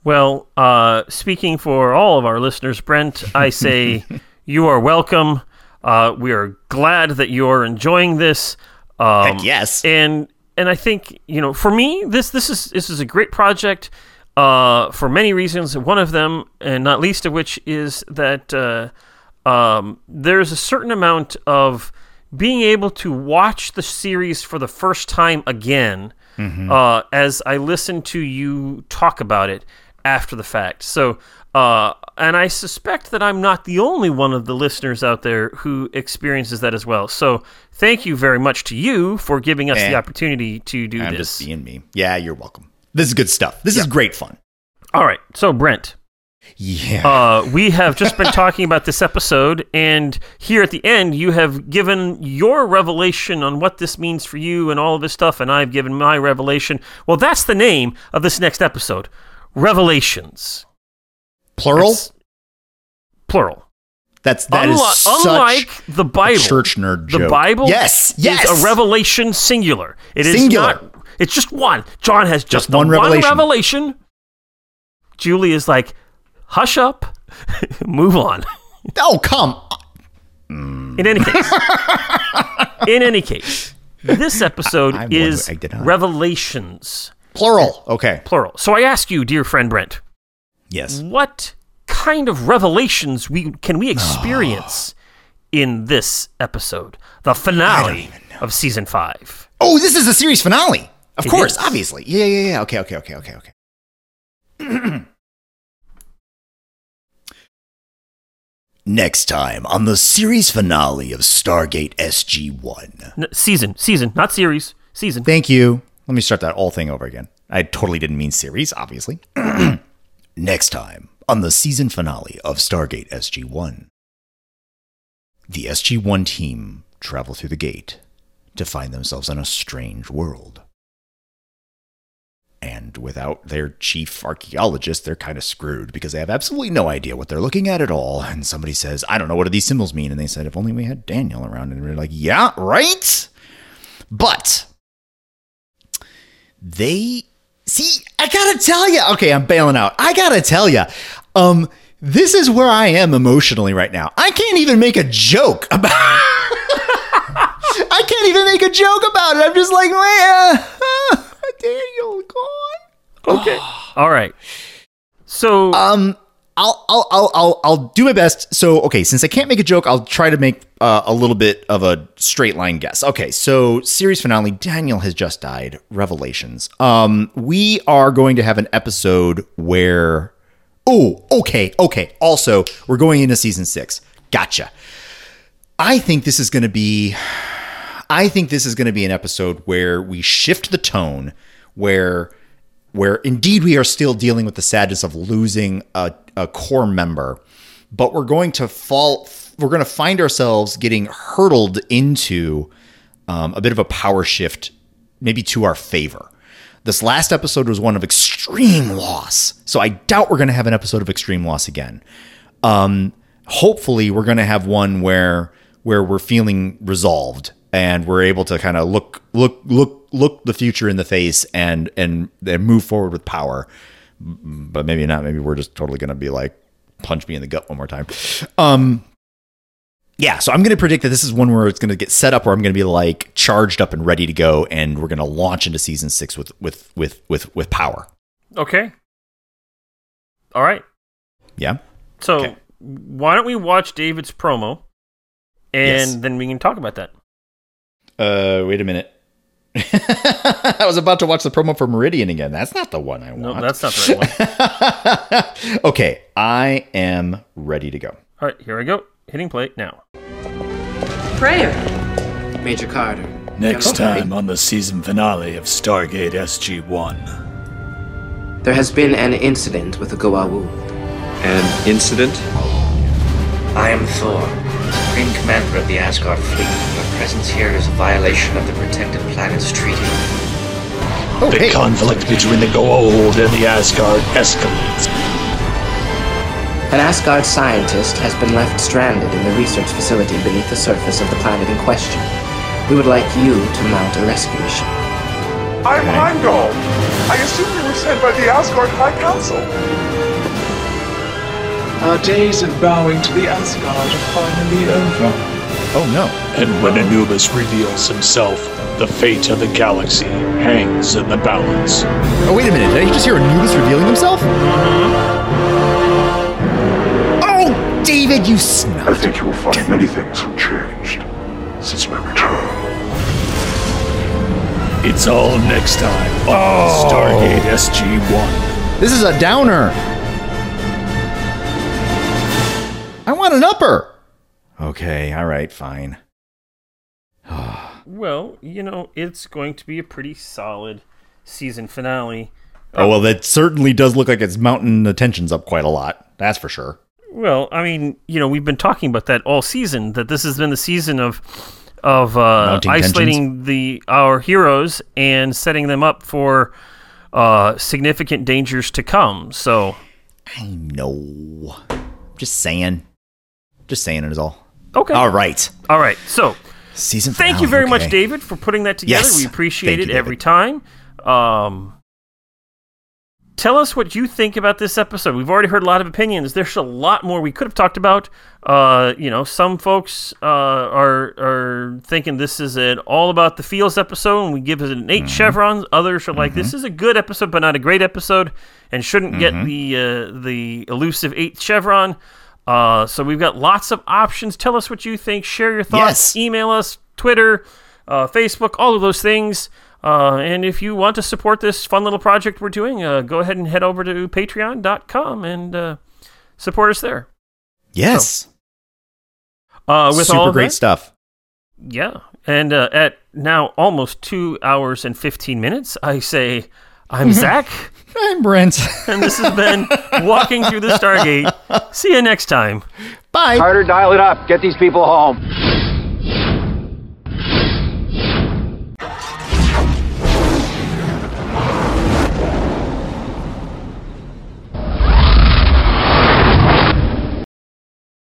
well, uh, speaking for all of our listeners, Brent, I say you are welcome. Uh, we are glad that you're enjoying this. Um, Heck yes. and and I think you know, for me, this this is this is a great project uh, for many reasons. One of them, and not least of which, is that uh, um, there's a certain amount of being able to watch the series for the first time again uh, as I listen to you talk about it after the fact. So, uh, and I suspect that I'm not the only one of the listeners out there who experiences that as well. So, thank you very much to you for giving us the opportunity to do i'm this. just being me yeah you're welcome this is good stuff this is great fun All right. So, Brent, yeah uh, we have just been talking about this episode, and here at the end, you have given your revelation on what this means for you and all of this stuff, and I've given my revelation. Well, that's the name of this next episode Revelations. Plural That's plural. that's that is unlike the Bible, church nerd the joke. Bible yes is yes a revelation singular. It is Singular. not. It's just one. John has just, Just one revelation. revelation. Julie is like, hush up, move on. oh come mm. In any case, in any case, this episode one who is egged it on. revelations, plural okay plural. So I ask you, dear friend Brent, yes what kind of revelations we can we experience in this episode, the finale of season five? Oh, this is the series finale. Of It course, is. obviously. Yeah, yeah, yeah. Okay, okay, okay, okay, okay. Next time on the series finale of Stargate SG1. N- season, season, not series, season. Thank you. Let me start that whole thing over again. I totally didn't mean series, obviously. Next time on the season finale of Stargate SG1. The SG1 team travel through the gate to find themselves in a strange world. And without their chief archaeologist, they're kind of screwed because they have absolutely no idea what they're looking at at all. And somebody says, I don't know, what do these symbols mean? And they said, if only we had Daniel around. And we're like, yeah, right? But they see i gotta tell you okay i'm bailing out. I gotta tell you um this is where i am emotionally right now. I can't even make a joke about i can't even make a joke about it. I'm just like man daniel gone. Okay. All right. So um I'll, I'll, I'll, I'll, I'll do my best. So, okay, since I can't make a joke, I'll try to make uh, a little bit of a straight line guess. Okay, so series finale. Daniel has just died. Revelations. Um, we are going to have an episode where. Oh, okay, okay. Also, we're going into season six. Gotcha. I think this is going to be. I think this is going to be an episode where we shift the tone, where where indeed we are still dealing with the sadness of losing a, a core member, but we're going to fall, we're going to find ourselves getting hurtled into um, a bit of a power shift, maybe to our favor. This last episode was one of extreme loss, so I doubt we're going to have an episode of extreme loss again. Um, hopefully, we're going to have one where where we're feeling resolved and we're able to kind of look look look look the future in the face and and and move forward with power but maybe not maybe we're just totally going to be like punch me in the gut one more time um yeah so i'm going to predict that this is one where it's going to get set up where i'm going to be like charged up and ready to go and we're going to launch into season 6 with with with with with power Okay. All right. yeah So Okay. why don't we watch David's promo, and Yes. then we can talk about that. uh wait a minute I was about to watch the promo for Meridian again. That's not the one I want. No, that's not the right one. okay, I am ready to go. All right, here we go. Hitting play now. Freyr. Major Carter. Next Okay. time on the season finale of Stargate SG-1. There has been an incident with the Goa'uld. An incident? I am Thor, Supreme Commander of the Asgard fleet. Your presence here is a violation of the Protected Planets Treaty. Oh, The hey. conflict between the Goa'uld and the Asgard escalates. An Asgard scientist has been left stranded in the research facility beneath the surface of the planet in question. We would like you to mount a rescue mission. I'm Heimdall. I assume you were sent by the Asgard High Council. Our days of bowing to the Asgard are finally over. oh no. And when Anubis reveals himself, the fate of the galaxy hangs in the balance. Oh wait a minute. Did I just hear Anubis revealing himself? Mm-hmm. Oh, David, you I think you will find many things have changed since my return. It's all next time on oh. Stargate SG-1. This is a downer. I want an upper. Okay, all right, fine. Well, you know, it's going to be a pretty solid season finale. Oh well, that certainly does look like it's mounting the tensions up quite a lot. That's for sure. Well, I mean, you know, we've been talking about that all season. That this has been the season of of uh, Mounting isolating the our heroes and setting them up for uh, significant dangers to come. So, I know. Just saying. Just saying it is all. okay, All right. all right. So, Season. thank you very okay. much, David, for putting that together. Yes. We appreciate Thank it you, every time. Um, tell us what you think about this episode. We've already heard a lot of opinions. There's a lot more we could have talked about. Uh, you know, some folks uh, are are thinking this is an all about the feels episode, and we give it an 8 Mm-hmm. chevrons. Others are like, this is a good episode, but not a great episode, and shouldn't get Mm-hmm. the uh, the elusive eighth chevron. Uh, so we've got lots of options. Tell us what you think. Share your thoughts. Yes. Email us, Twitter, uh, Facebook, all of those things. Uh, and if you want to support this fun little project we're doing, uh, go ahead and head over to patreon.com and uh, support us there. Yes. Uh, with Super all great that, stuff. yeah. And uh, at now almost two hours and 15 minutes, I say, I'm mm-hmm. Zach, I'm Brent. and this has been Walking Through the Stargate. See you next time. Bye. Carter, dial it up. Get these people home.